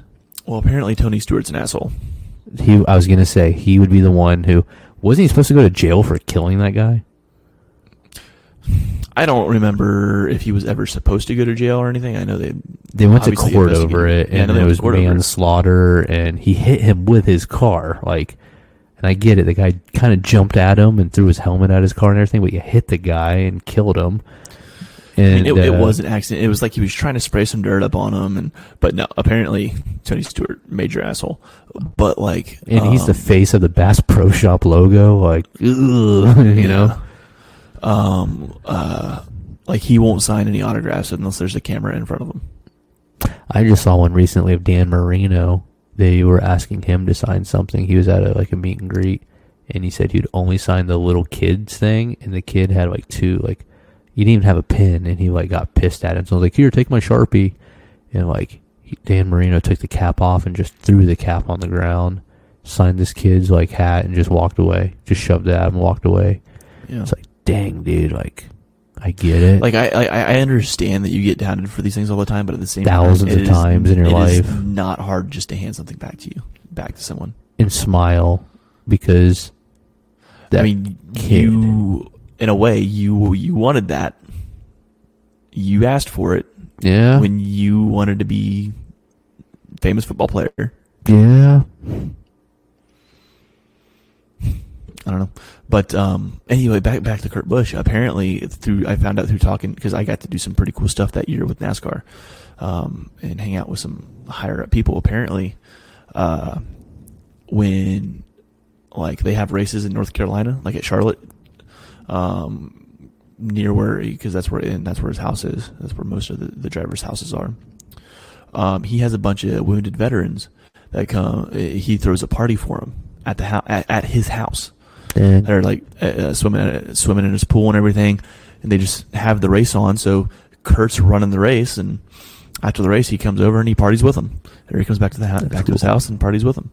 Well, apparently Tony Stewart's an asshole. He, I was gonna say he would be the one who wasn't he supposed to go to jail for killing that guy? I don't remember if he was ever supposed to go to jail or anything. I know they They went to court over it. Yeah, and it was it. manslaughter, and he hit him with his car. Like, and I get it. The guy kind of jumped at him and threw his helmet at his car and everything, but you hit the guy and killed him. I And mean, it, it uh, was an accident. It was like he was trying to spray some dirt up on him, and but no, apparently Tony Stewart, major asshole. But like, and he's the um, face of the Bass Pro Shop logo. Like, ugh, [laughs] you know, [laughs] um, uh, like he won't sign any autographs unless there's a camera in front of him. I just saw one recently of Dan Marino. They were asking him to sign something. He was at a, like a meet and greet, and he said he'd only sign the little kids thing, and the kid had like two like he didn't even have a pen, and he like got pissed at him. So I was like, "Here, take my sharpie," and like he, Dan Marino took the cap off and just threw the cap on the ground, signed this kid's like hat, and just walked away. Just shoved it at him, and walked away. Yeah. It's like, dang, dude, like I get it. Like I, I, I understand that you get doubted for these things all the time, but at the same Thousands time, of it is- times in your it is life. not hard just to hand something back to you, back to someone. and smile because that I mean, kid. you, in a way, you you wanted that. You asked for it yeah, when you wanted to be famous football player. yeah, I don't know, but um, anyway, back back to Kurt Busch. Apparently, through I found out through talking because I got to do some pretty cool stuff that year with NASCAR, um, and hang out with some higher up people. Apparently, uh, when like they have races in North Carolina, like at Charlotte, um, near where because that's where and that's where his house is. That's where most of the, the drivers' houses are. Um, he has a bunch of wounded veterans that come. eh, He throws a party for them at the house at, at his house. And They're like uh, uh, swimming uh, swimming in his pool and everything, and they just have the race on. So Kurt's running the race, and after the race, he comes over and he parties with them. Or he comes back to the house, That's back to his house and parties with them.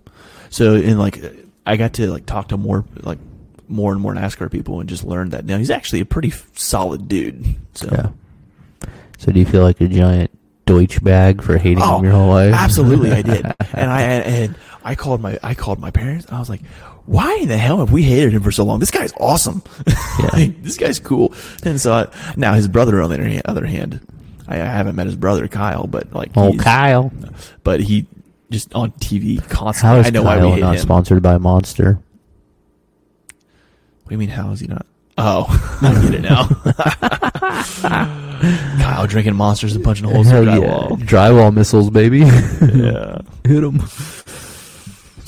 So in like, I got to like talk to more like more and more NASCAR people and just learned that now he's actually a pretty solid dude. So yeah. So do you feel like a giant Deutsch bag for hating Oh, him your whole life? Absolutely, I did, [laughs] and I and, and I called my I called my parents. I was like, "Why in the hell have we hated him for so long? This guy's awesome. [laughs] Like, this guy's cool." And so I, now his brother, on the other hand, I, haven't met his brother Kyle, but like, oh, Kyle. but he just on TV How constantly. is I know why we Kyle not him. sponsored by Monster? What do you mean? How is he not? Oh, [laughs] I get it now. Kyle drinking monsters and punching holes Hell in the yeah. drywall. Drywall missiles, baby. [laughs] Yeah. Hit him.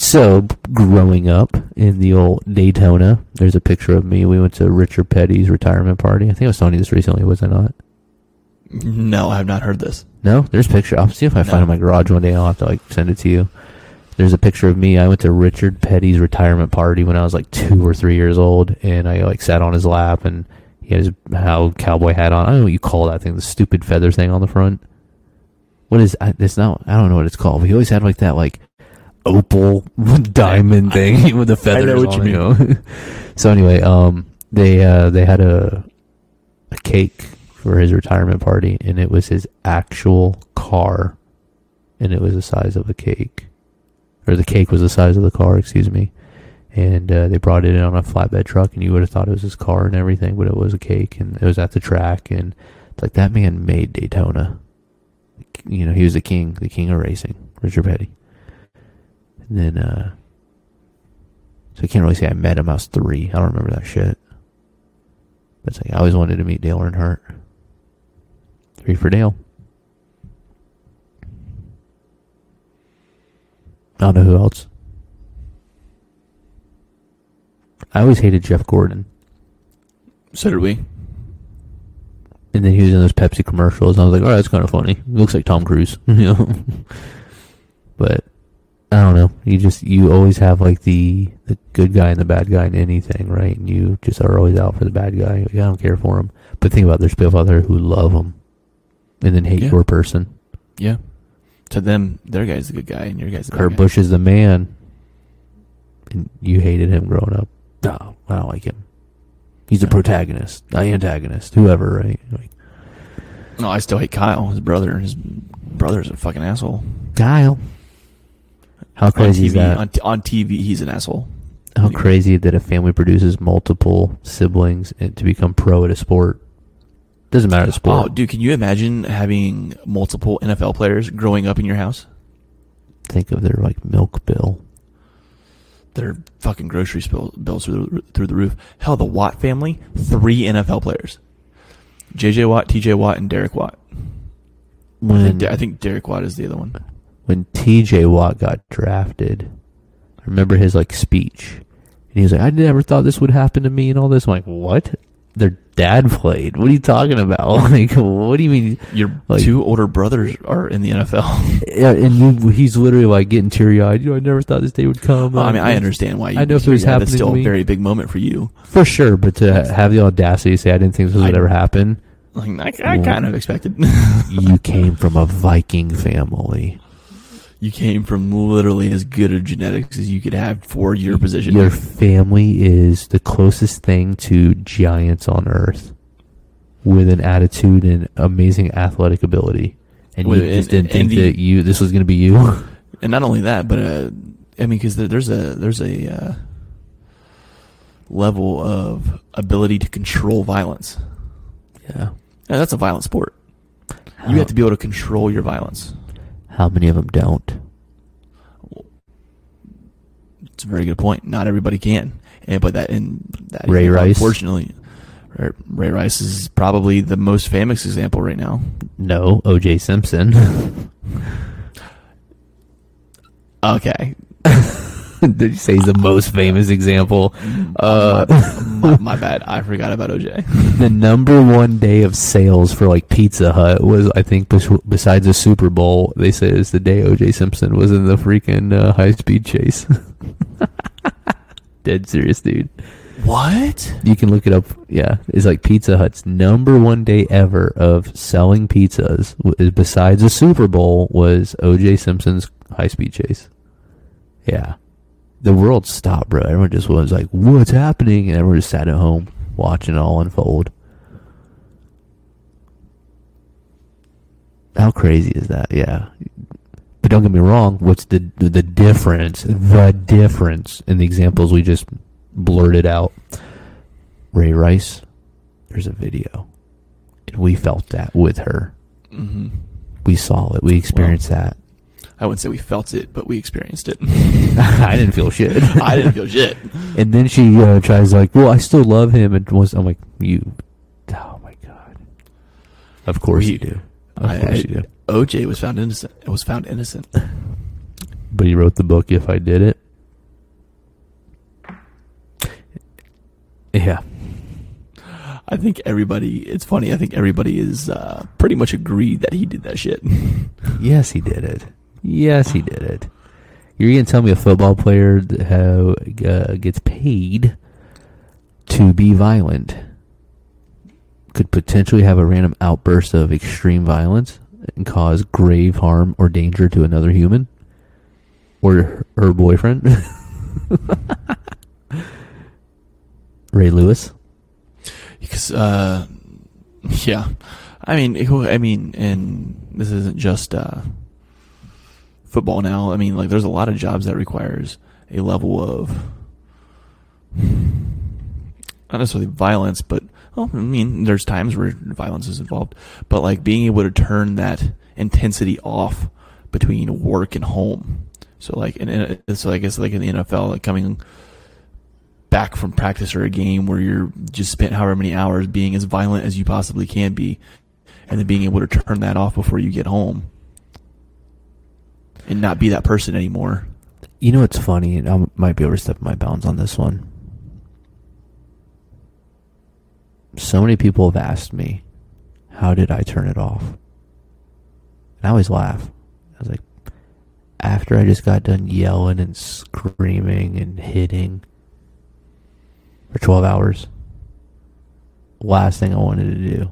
So, growing up in the old Daytona, there's a picture of me. We went to Richard Petty's retirement party. I think I was telling you this recently, was I not? No, I have not heard this. No, there's a picture. I'll see if I find it in my garage one day. I'll have to like send it to you. There's a picture of me. I went to Richard Petty's retirement party when I was like two or three years old, and I like sat on his lap, and he had his how cowboy hat on. I don't know what you call that thing, the stupid feather thing on the front. What is? I- It's not. I don't know what it's called. But he always had like that like opal [laughs] diamond thing [laughs] with the feathers. know what on you it, know? [laughs] so anyway, um, they uh they had a a cake for his retirement party, and it was his actual car, and it was the size of a cake, or the cake was the size of the car. Excuse me. And uh, they brought it in on a flatbed truck, and you would have thought it was his car and everything, but it was a cake, and it was at the track, and it's like that man made Daytona. You know, he was the king, the king of racing, Richard Petty. And then, uh, so I can't really say I met him. I was three. I don't remember that shit. But it's like I always wanted to meet Dale Earnhardt. Three for Dale. I don't know who else. I always hated Jeff Gordon. So did we. And then he was in those Pepsi commercials, and I was like, "Oh, that's kind of funny. He looks like Tom Cruise." [laughs] you know. but I don't know. You just you always have like the the good guy and the bad guy in anything, right? And you just are always out for the bad guy. Like, I don't care for him. But think about it, there's people out there who love him, and then hate Yeah. your person. Yeah. To them, their guy's the good guy, and your guy's the Kurt guy. Busch is the man, and you hated him growing up. No, I don't like him. He's the Yeah. protagonist, the antagonist, whoever, right? Like No, I still hate Kyle, his brother. His brother's a fucking asshole. Kyle. How crazy is that? On, t- on TV, he's an asshole. How crazy that a family produces multiple siblings and to become pro at a sport. Doesn't matter the sport. Oh, dude, can you imagine having multiple NFL players growing up in your house? Think of their like milk bill. Their fucking grocery spill, bills through the, through the roof. Hell, the Watt family, three NFL players: J.J. Watt, T.J. Watt, and Derek Watt. I When think, I think Derek Watt is the other one. When T.J. Watt got drafted, I remember his like speech, and he was like, "I never thought this would happen to me," and all this. I'm like, what? their dad played. What are you talking about? [laughs] Like, what do you mean? Your Like- two older brothers are in the NFL. [laughs] Yeah, and you, he's literally like getting teary eyed. You know, I never thought this day would come. Well, I mean, I understand why. You, I know if it was happening That's still a very big moment for you. for sure, but to have the audacity to say I didn't think this would I- ever happen. Like, I, I kind of expected. [laughs] you came from a Viking family. You came from literally as good of genetics as you could have for your position. Your family is the closest thing to giants on earth, with an attitude and amazing athletic ability. And you just didn't think the- that you this was going to be you. [laughs] and not only that, but uh, I mean, because there's a there's a uh, level of ability to control violence. yeah. Yeah, that's a violent sport. You have to be able to control your violence. How many of them don't? It's a very good point. Not everybody can, and but that and that Ray example, Rice? unfortunately, Ray, Ray Rice is probably the most famous example right now. No, O.J. Simpson. [laughs] Okay, [laughs] [laughs] Did you say he's the most famous example? Uh, my, my bad. I forgot about OJ. [laughs] the number one day of sales for like Pizza Hut was, I think, bes- besides the Super Bowl, they said it's the day O.J. Simpson was in the freaking uh, high speed chase. [laughs] Dead serious, dude. What? You can look it up. Yeah, it's like Pizza Hut's number one day ever of selling pizzas, besides the Super Bowl, was O.J. Simpson's high speed chase. Yeah, the world stopped, bro. Everyone just was like, "What's happening?" And everyone just sat at home watching it all unfold. How crazy is that? Yeah. But don't get me wrong. What's the the difference? The difference in the examples we just blurted out. Ray Rice. There's a video, and we felt that with her. hmm We saw it. We experienced that. I wouldn't say we felt it, but we experienced it. [laughs] I didn't feel shit. [laughs] I didn't feel shit. And then she uh, tries like, "Well, I still love him," and was I'm like, "You, oh my god." Of course We- you do. Of I- course I- you do. OJ was found innocent. It was found innocent. But he wrote the book. If I did it, yeah. I think everybody. It's funny. I think everybody is uh, pretty much agreed that he did that shit. Yes, he did it. Yes, he did it. You're gonna tell me a football player how uh, gets paid to be violent could potentially have a random outburst of extreme violence and cause grave harm or danger to another human or her, her boyfriend? [laughs] Ray Lewis. because, uh, yeah, I mean, I mean, and this isn't just uh, football now. I mean, like, there's a lot of jobs that requires a level of not necessarily violence, but well, I mean, there's times where violence is involved, but like being able to turn that intensity off between work and home. So like, and, and so I guess like in the NFL, like coming back from practice or a game where you're just spent however many hours being as violent as you possibly can be, and then being able to turn that off before you get home and not be that person anymore. You know what's funny? and I might be overstepping my bounds on this one. So many people have asked me, how did I turn it off? And I always laugh. I was like, after I just got done yelling and screaming and hitting for 12 hours, last thing I wanted to do,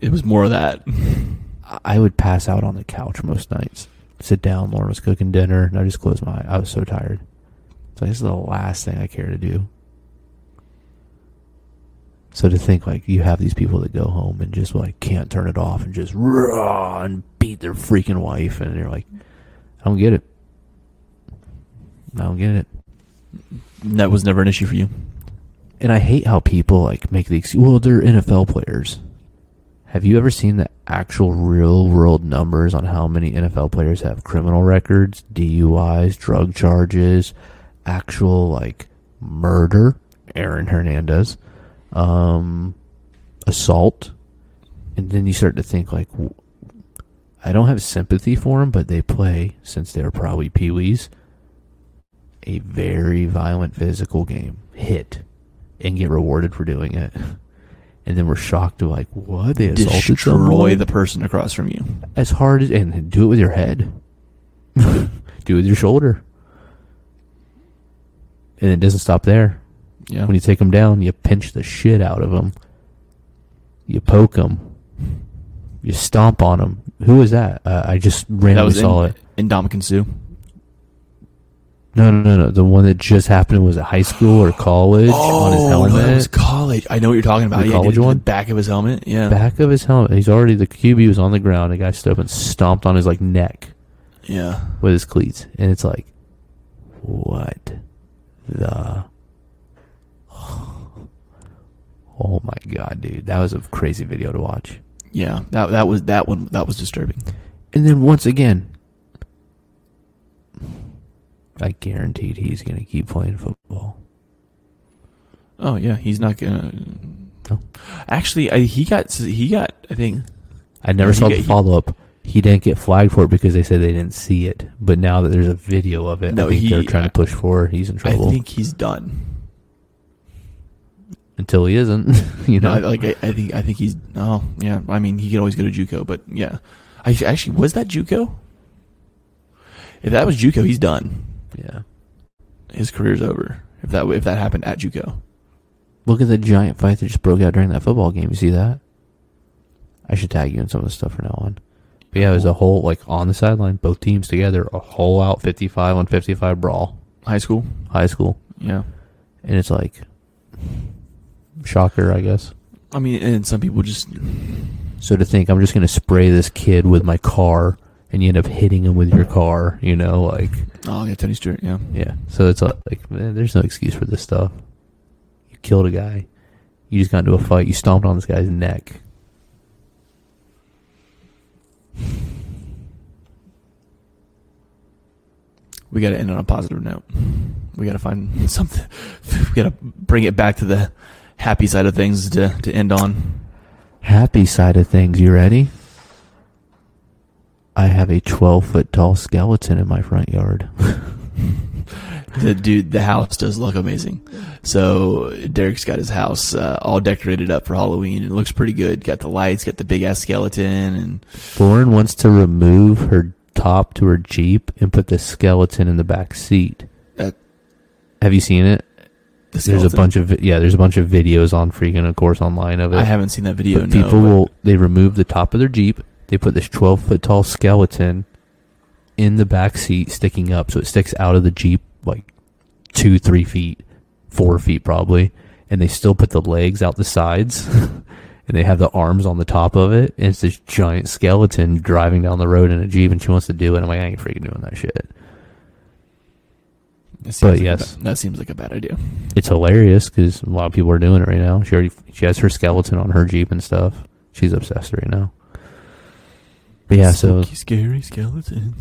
It was more of that. I- [laughs] I would pass out on the couch most nights. Sit down, Lauren was cooking dinner, and I just closed my eye. I was so tired. So this is the last thing I care to do. So to think like you have these people that go home and just like can't turn it off and just raw and beat their freaking wife, and you're like, I don't get it. I don't get it. That was never an issue for you. And I hate how people like make the excuse. Well, they're NFL players. Have you ever seen the actual real world numbers on how many NFL players have criminal records, DUIs, drug charges, actual like murder, Aaron Hernandez, um, assault, and then you start to think like, I don't have sympathy for them, but they play since they're probably peewees a very violent physical game, hit, and get rewarded for doing it. [laughs] and then we're shocked to like, what? They assaulted Destroy someone? the person across from you. as hard as and do it with your head. [laughs] do it with your shoulder. And it doesn't stop there. Yeah. When you take them down, you pinch the shit out of them. You poke them. You stomp on them. Who was that? Uh, I just that randomly was saw in, it. in Dominican Sue. No, no, no, no. The one that just happened was at high school or college on his helmet. Oh, no, that was college. I know what you're talking about. The yeah, college dude, one? The back of his helmet. Yeah. Back of his helmet. He's already the QB was on the ground. A guy stood up and stomped on his like neck. Yeah. with his cleats, and it's like, what the? Oh my god, dude, that was a crazy video to watch. Yeah. That that was that one. That was disturbing. And then once again, I guaranteed he's gonna keep playing football. Oh yeah, he's not gonna. No. Actually, I, he got he got. I think I never saw got- the follow up. He didn't get flagged for it because they said they didn't see it. But now that there's a video of it, No, I think he- they're trying to push for. He's in trouble. I think he's done. until he isn't. [laughs] you know, I, like I, I think I think he's. Oh yeah. I mean, he could always go to JUCO, but yeah. I actually was that JUCO. If that was JUCO, he's done. Yeah. His career's over. If that if that happened at JUCO. Look at the giant fight that just broke out during that football game. You see that? I should tag you in some of the stuff from now on. But yeah, it was a whole like on the sideline, both teams together, a whole out fifty-five on fifty-five brawl, High school. high school, Yeah. and it's like shocker, I guess. I mean, and some people just. So to think I'm just gonna spray this kid with my car, and you end up hitting him with your car, you know, like Oh yeah, Tony Stewart. Yeah. yeah. So it's like, like man, there's no excuse for this stuff. You killed a guy. You just got into a fight. You stomped on this guy's neck. We got to end on a positive note. We got to find something. [laughs] We got to bring it back to the happy side of things to to end on. Happy side of things. You ready? I have a 12 foot tall skeleton in my front yard. [laughs] The dude, the house does look amazing. So Derek's got his house uh, all decorated up for Halloween. It looks pretty good. Got the lights, got the big ass skeleton, and Lauren wants to remove her top to her Jeep and put the skeleton in the back seat. that Have you seen it? the There's a bunch of yeah, there's a bunch of videos on freaking of course online of it. I haven't seen that video. But no, people but- will they remove the top of their Jeep, they put this 12 foot tall skeleton in the back seat sticking up so it sticks out of the Jeep like 2 3 feet, 4 feet probably, and they still put the legs out the sides. [laughs] And they have the arms on the top of it, and it's this giant skeleton driving down the road in a Jeep, and she wants to do it. I'm like, I ain't freaking doing that shit. But like yes. ba- that seems like a bad idea. It's hilarious because a lot of people are doing it right now. She already she has her skeleton on her Jeep and stuff. She's obsessed right now. But yeah, so scary skeletons.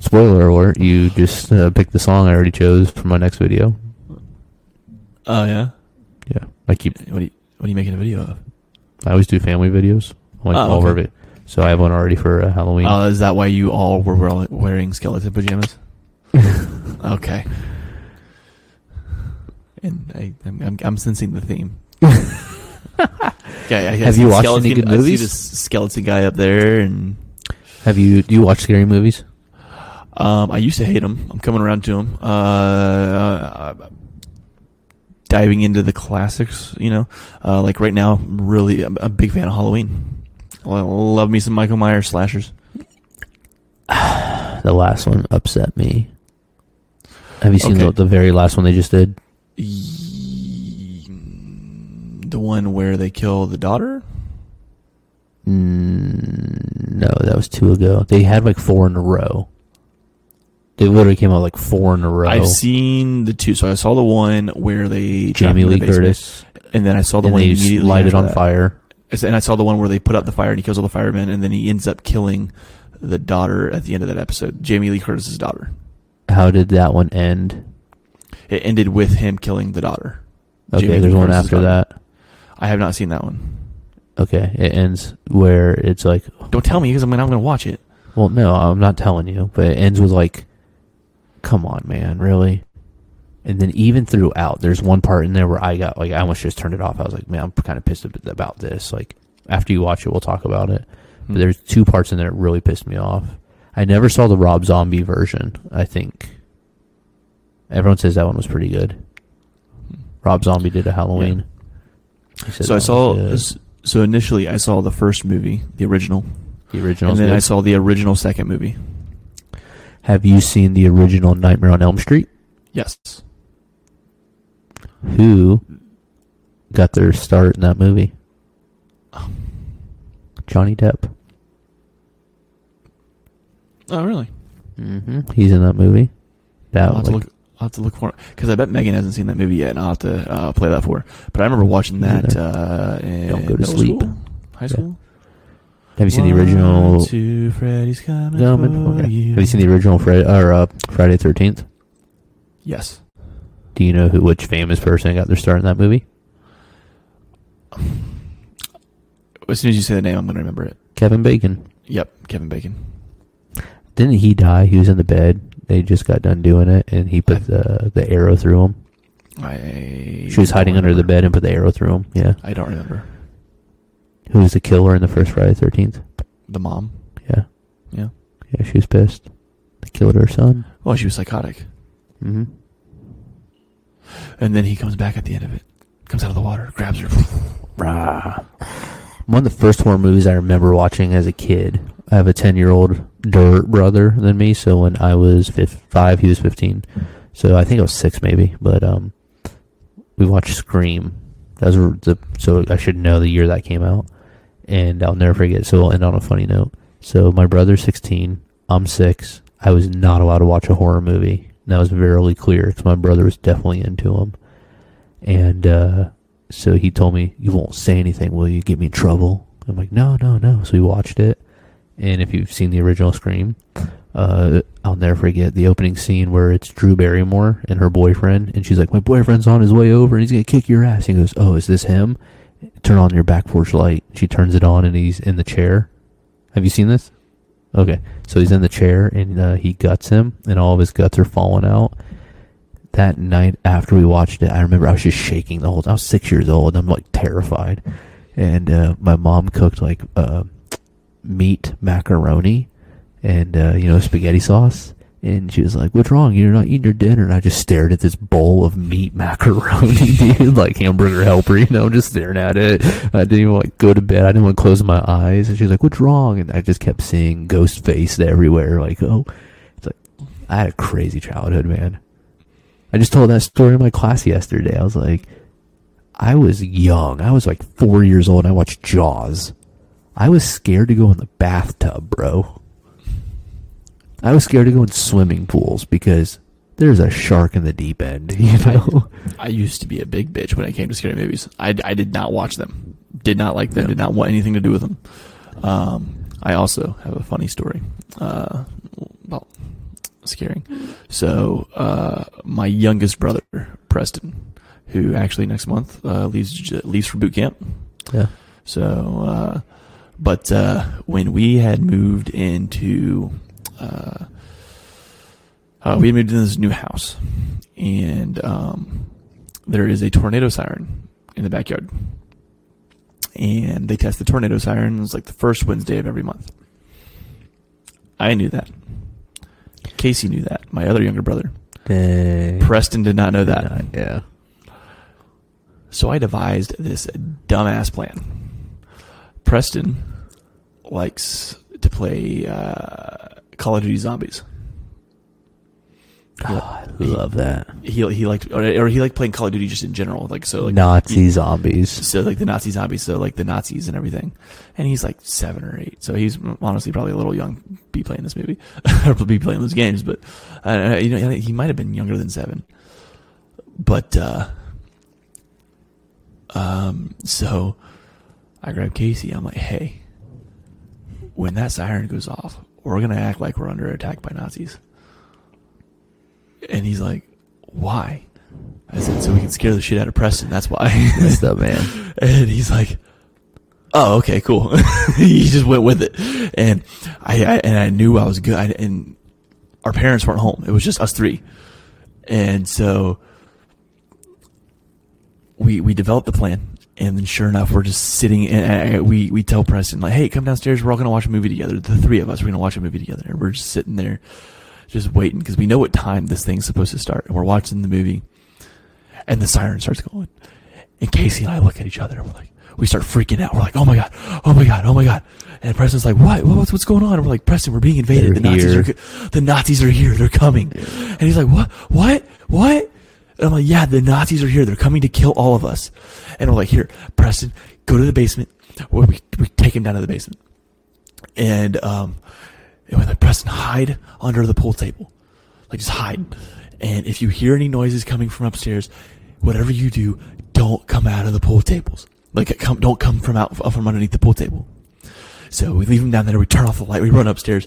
[laughs] spoiler alert, you just uh, picked the song I already chose for my next video. Oh yeah. Yeah, I keep What are you What are you making a video of? I always do family videos. Like Oh, all of okay. vi- So I have one already for uh, Halloween. Oh, is that why you all were wearing skeleton pajamas? [laughs] okay. And I, I'm, I'm, I'm sensing the theme. [laughs] [laughs] Have you watched any skeleton- good I see movies? this skeleton guy up there, and have you do you watch scary movies? um, I used to hate them. I'm coming around to them. Uh, uh, diving into the classics, you know, uh, like right now, I'm really, I'm a big fan of Halloween. I love me some Michael Myers slashers. [sighs] The last one upset me. Have you seen Okay. the, the very last one they just did? Ye- The one where they kill the daughter? Mm, no, that was two ago. They had like four in a row. They literally came out like four in a row. I've seen the two. So I saw the one where they Jamie trapped him in Lee the Curtis, and then I saw the and one they just immediately light on that. fire. And I saw the one where they put out the fire and he kills all the firemen, and then he ends up killing the daughter at the end of that episode. Jamie Lee Curtis's daughter. How did that one end? It ended with him killing the daughter. Okay, Jamie there's Lee one Curtis's after daughter. that. I have not seen that one. Okay, it ends where it's like, Don't tell me because I'm not going to watch it. well, no, I'm not telling you, but it ends with like, come on, man, really? And then even throughout, there's one part in there where I got like I almost just turned it off. I was like, man, I'm kind of pissed about this. Like after you watch it, we'll talk about it. But Hmm. there's two parts in there that really pissed me off. I never saw the Rob Zombie version. I think everyone says that one was pretty good. Rob Zombie did a Halloween. So I saw. was. So initially, I saw the first movie, the original, the original. and then I saw the original second movie. Have you seen the original Nightmare on Elm Street? Yes. Who got their start in that movie? Johnny Depp. Oh, really? Mm-hmm. He's in that movie. That I'll have, to like, I'll have to look for it because I bet Megan hasn't seen that movie yet, and I'll have to uh, play that for her. But I remember watching that. Uh, in Don't go to sleep. school? high school. have you seen the original? two, Freddy's coming Coming for for you. Have you seen the original Fred or uh, Friday Thirteenth? Yes. Do you know who which famous person got their start in that movie? As soon as you say the name, I'm going to remember it. Kevin Bacon. Yep, Kevin Bacon. Didn't he die? He was in the bed. They just got done doing it, and he put the the arrow through him. I. She was hiding under the bed and put the arrow through him. Yeah. I don't remember. Who was the killer in the first Friday Thirteenth? The mom. Yeah. Yeah. Yeah, she was pissed. They killed her son. Well, she was psychotic, Mm-hmm. and then he comes back at the end of it. Comes out of the water, grabs her. One of the first horror movies I remember watching as a kid. I have a ten-year-old dirt brother than me, so when I was five, he was fifteen. So I think I was six, maybe. But um, we watched Scream. That was the so I should know the year that came out, and I'll never forget. So we'll end on a funny note. So my brother's sixteen. I'm six. I was not allowed to watch a horror movie. And that was very clear because my brother was definitely into them. And uh, so he told me, "You won't say anything, will you? Get me in trouble." I'm like, "No, no, no." So we watched it, and if you've seen the original Scream, uh, I'll never forget the opening scene where it's Drew Barrymore and her boyfriend, and she's like, "My boyfriend's on his way over, and he's gonna kick your ass." He goes, "Oh, is this him?" Turn on your back porch light. She turns it on, and he's in the chair. Have you seen this? Okay, so he's in the chair, and uh, he guts him, and all of his guts are falling out that night after we watched it, I remember I was just shaking the whole time. I was six years old. I'm like terrified. And uh, my mom cooked like uh, meat macaroni and, uh, you know, spaghetti sauce. And she was like, What's wrong? You're not eating your dinner. And I just stared at this bowl of meat [laughs] macaroni, dude, like hamburger helper, you know, just staring at it. I didn't even like go to bed. I didn't want to close my eyes. And she was like, What's wrong? And I just kept seeing ghost face everywhere. Like, oh, it's like, I had a crazy childhood, man. I just told that story in my class yesterday. I was like, I was young. I was like four years old. And I watched Jaws. I was scared to go in the bathtub, bro. I was scared to go in swimming pools because there's a shark in the deep end. [laughs] You know, I used to be a big bitch when it came to scary movies. I, I did not watch them. Did not like them. Did not want anything to do with them. Um, I also have a funny story uh, about scaring. So uh, my youngest brother, Preston, who actually next month uh, leaves leaves for boot camp. yeah. So, uh, but uh, when we had moved into, uh, uh, we had moved into this new house, and um, there is a tornado siren in the backyard, and they test the tornado sirens like the first Wednesday of every month. I knew that. Casey knew that. My other younger brother, Dang. Preston, did not know that. Yeah. So I devised this dumbass plan. Preston likes to play uh, Call of Duty Zombies. Oh, I love that. He he liked or, or he liked playing Call of Duty just in general, like so like Nazi zombies. so like the Nazi zombies, so like the Nazis and everything. And he's like seven or eight, so he's honestly probably a little young to be playing this movie [laughs] or be playing those games. But uh, you know, he might have been younger than seven. But uh, um, so I grab Casey. I'm like, hey, when that siren goes off, we're gonna act like we're under attack by Nazis. And he's like, why? I said, so we can scare the shit out of Preston. That's why. [laughs] Messed up, man. [laughs] And he's like, "Oh, okay, cool." [laughs] he just went with it, and I, I and I knew I was good. I, and our parents weren't home; it was just us three. And so we we develop the plan, and then sure enough, we're just sitting. And we we tell Preston like, "Hey, come downstairs. We're all gonna watch a movie together. The three of us. We're gonna watch a movie together." And we're just sitting there, just waiting because we know what time this thing's supposed to start, and we're watching the movie, and the siren starts going, and Casey and I look at each other, and we're like, we start freaking out. We're like, "Oh my god! Oh my god! Oh my god!" And Preston's like, "What? What's what's going on?" And we're like, "Preston, we're being invaded. They're the Nazis are the Nazis are here. They're coming." And he's like, "What? What? What?" And I'm like, "Yeah, the Nazis are here. They're coming to kill all of us." And we're like, "Here, Preston, go to the basement." We we take him down to the basement, and um, and we're like, "Preston, hide under the pool table, like just hide." And if you hear any noises coming from upstairs, whatever you do, don't come out of the pool tables. Like, come, don't come from out from underneath the pool table. So we leave him down there. We turn off the light. We run upstairs,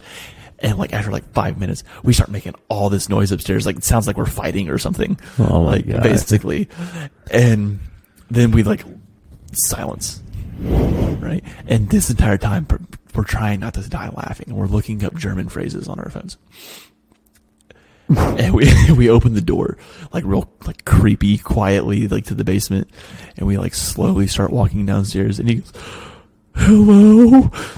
and like after like five minutes, we start making all this noise upstairs. Like it sounds like we're fighting or something. [laughs] Oh my like God. basically, and then we like silence, right? And this entire time, we're- trying not to die laughing, and we're looking up German phrases on our phones. and we [laughs] we open the door like real like creepy quietly like to the basement and we like slowly start walking downstairs and he goes hello [laughs]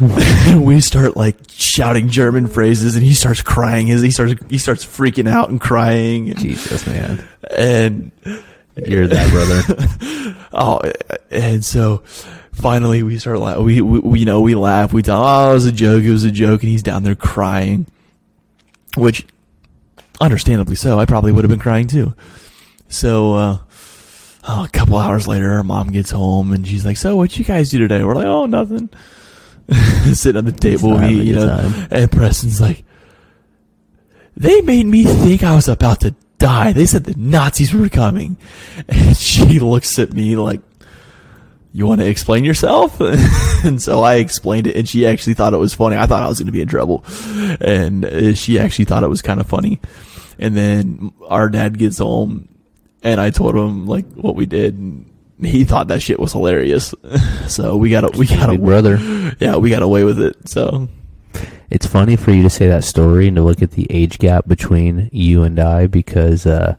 and we start like shouting german phrases and he starts crying as he starts he starts freaking out and crying and, Jesus, man. and You're that brother. [laughs] oh and so finally we start la- we, we, we you know we laugh we tell oh it was a joke it was a joke and he's down there crying. Which understandably so i probably would have been crying too. So uh oh, a couple hours later our mom gets home and she's like so what you guys do today? We're like oh nothing. [laughs] Sitting on the table we you know time. and preston's like they made me think i was about to die. They said the nazis were coming. [laughs] And she looks at me like you want to explain yourself? [laughs] and so I explained it, and she actually thought it was funny. I thought I was going to be in trouble, and uh, she actually thought it was kind of funny. And then our dad gets home, and I told him like what we did, and he thought that shit was hilarious. [laughs] so we got a, we got a brother. yeah, we got away with it. So It's funny for you to say that story and to look at the age gap between you and I because uh,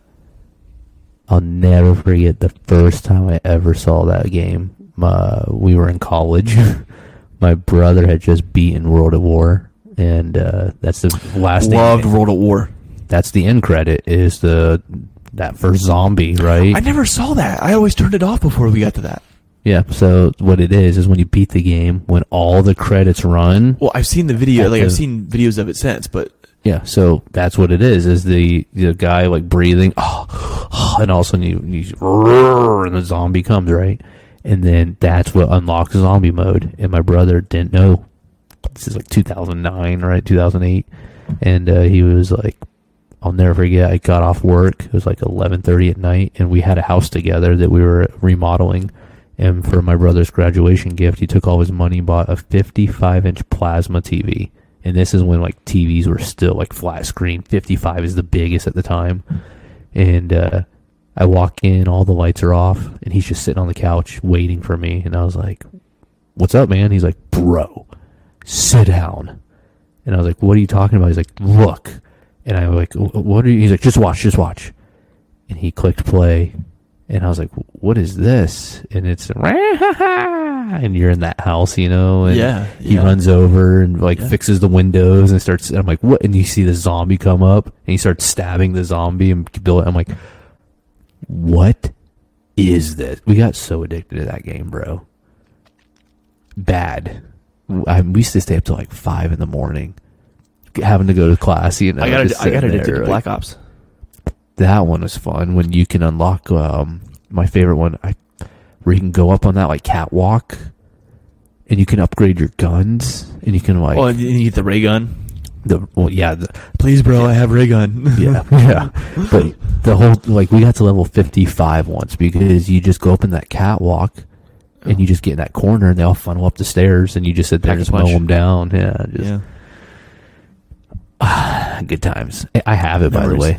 I'll never forget the first time I ever saw that game. Uh, we were in college. [laughs] My brother had just beaten World at War, and uh, that's the last loved. World at War. That's the end credit is the that first zombie, right? I never saw that. I always turned it off before we got to that. yeah. So what it is is when you beat the game, when all the credits run, Well, I've seen the video. Like I've seen videos of it since, but Yeah, so that's what it is. Is the the guy like breathing, oh, [gasps] and all of a sudden you, you and the zombie comes right, and then that's what unlocks zombie mode. And my brother didn't know. This is like 2009, right? 2008, and uh, he was like, I'll never forget. I got off work. It was like 11:30 at night, and we had a house together that we were remodeling. And for my brother's graduation gift, he took all his money and bought a 55 inch plasma TV. And this is when like TVs were still like flat screen. 55 is the biggest at the time. And uh, I walk in, all the lights are off, and he's just sitting on the couch waiting for me. And I was like, "What's up, man?" He's like, "Bro, sit down." And I was like, "What are you talking about?" He's like, "Look." And I was like, "What are you?" He's like, "Just watch, just watch." And he clicked play, and I was like, "What is this?" And it's and you're in that house, you know, and Yeah, he yeah. runs over and like Yeah. fixes the windows and starts. I'm like, "What?" And you see the zombie come up, and he starts stabbing the zombie and kill it. I'm like, "What is this?" We got so addicted to that game, bro. Bad. I, we used to stay up till like five in the morning, having to go to class. You know, I got I got addicted there, to like- Black Ops. that one was fun when you can unlock um my favorite one I where you can go up on that like catwalk and you can upgrade your guns and you can like Oh, and you get the ray gun. The well yeah the, Please, bro, I have ray gun. yeah yeah [laughs] but the whole like we got to level 55 once because you just go up in that catwalk and you just get in that corner and they all funnel up the stairs and you just sit there and Pack just mow punch. them down yeah just yeah. [sighs] good times I- I have it by the Memories. way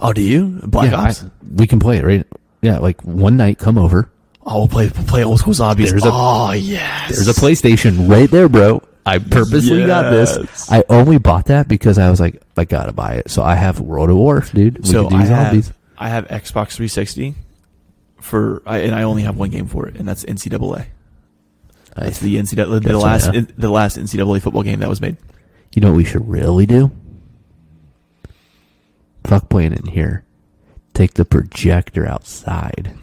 Oh, do you Black yeah, I- Ops? we can play it right yeah like one night come over oh, we'll play we'll play old school zombies. There's a- oh yes. There's a PlayStation right there, bro. I purposely got this. I only bought that because I was like, I gotta buy it. So I have World at War, dude. We so I zombies. have I have Xbox 360 for, I, and I only have one game for it, and that's NCAA. I, That's the NCAA, the last, yeah. the last NCAA football game that was made. you know what we should really do? Fuck playing in here. Take the projector outside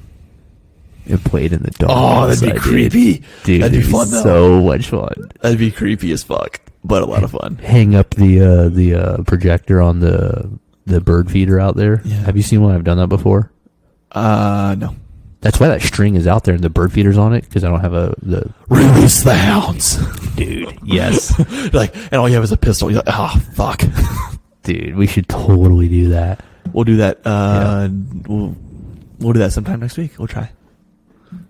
and play it in the dark. Oh, that'd be creepy. Dude, that'd be fun though. So much fun. That'd be creepy as fuck, but a lot of fun. Hang up the uh, the uh, projector on the the bird feeder out there. Yeah. Have you seen one? I've done that before. Uh, no. That's why that string is out there and the bird feeder's on it because I don't have a the Release the hounds. dude. Yes, [laughs] like, and all you have is a pistol. You're like, oh, fuck. [laughs] dude. We should totally do that. We'll do that. Uh, we'll, we'll do that sometime next week. We'll try.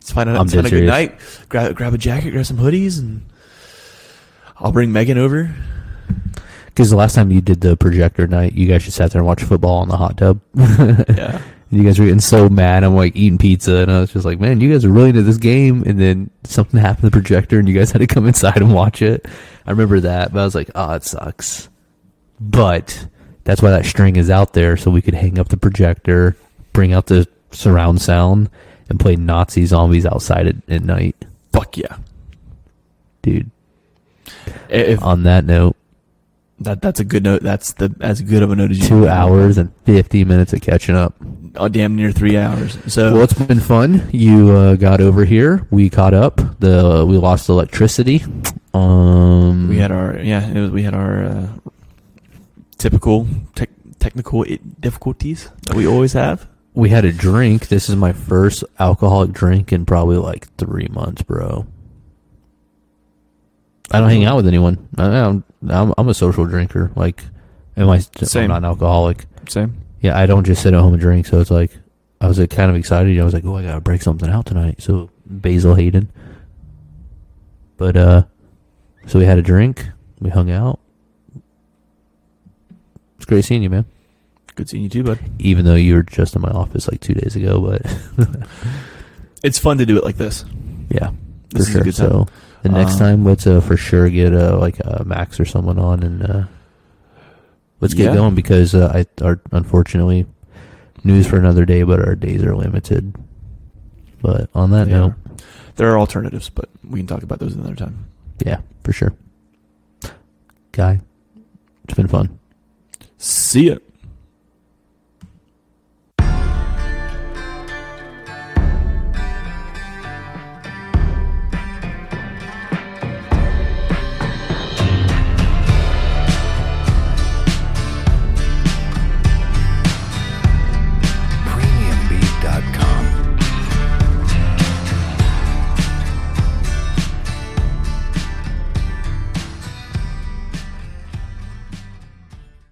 Find a, find a good night. Grab, grab a jacket, grab some hoodies, and I'll bring Megan over. Because the last time you did the projector night, you guys just sat there and watched football in the hot tub. [laughs] Yeah. You guys were getting so mad. I'm like eating pizza, and I was just like, "Man, you guys are really into this game." And then something [laughs] happened to the projector, and you guys had to come inside and watch it. I remember that, but I was like, "Oh, it sucks." But that's why that string is out there, so we could hang up the projector, bring out the surround sound, and play Nazi zombies outside at, at night, Fuck yeah. dude. If On that note, that that's a good note. That's the as good of a note as you two hours and fifty minutes of catching up. Oh, damn near three hours. So Well, it's been fun. You uh, got over here. We caught up. The we lost electricity. Um, we had our yeah. It was, we had our uh, typical tech technical difficulties that we always have. We had a drink. This is my first alcoholic drink in probably like three months, bro. I don't hang out with anyone. I, I'm, I'm I'm a social drinker. Like, am I? Same. I'm not an alcoholic. Same. Yeah, I don't just sit at home and drink. So it's like I was like kind of excited. I was like, oh, I gotta break something out tonight. So Basil Hayden. But uh, so we had a drink. We hung out. It's great seeing you, man. Good seeing you too, bud. Even though you were just in my office like two days ago, but [laughs] It's fun to do it like this. yeah, for This sure. good time. So the next Um, time, let's uh, for sure get uh, like uh, Max or someone on and uh, let's get Yeah. going because uh, I are unfortunately news for another day, but our days are limited. But on that Yeah. note, There are alternatives, but we can talk about those another time. yeah, for sure. Guy, it's been fun. See ya.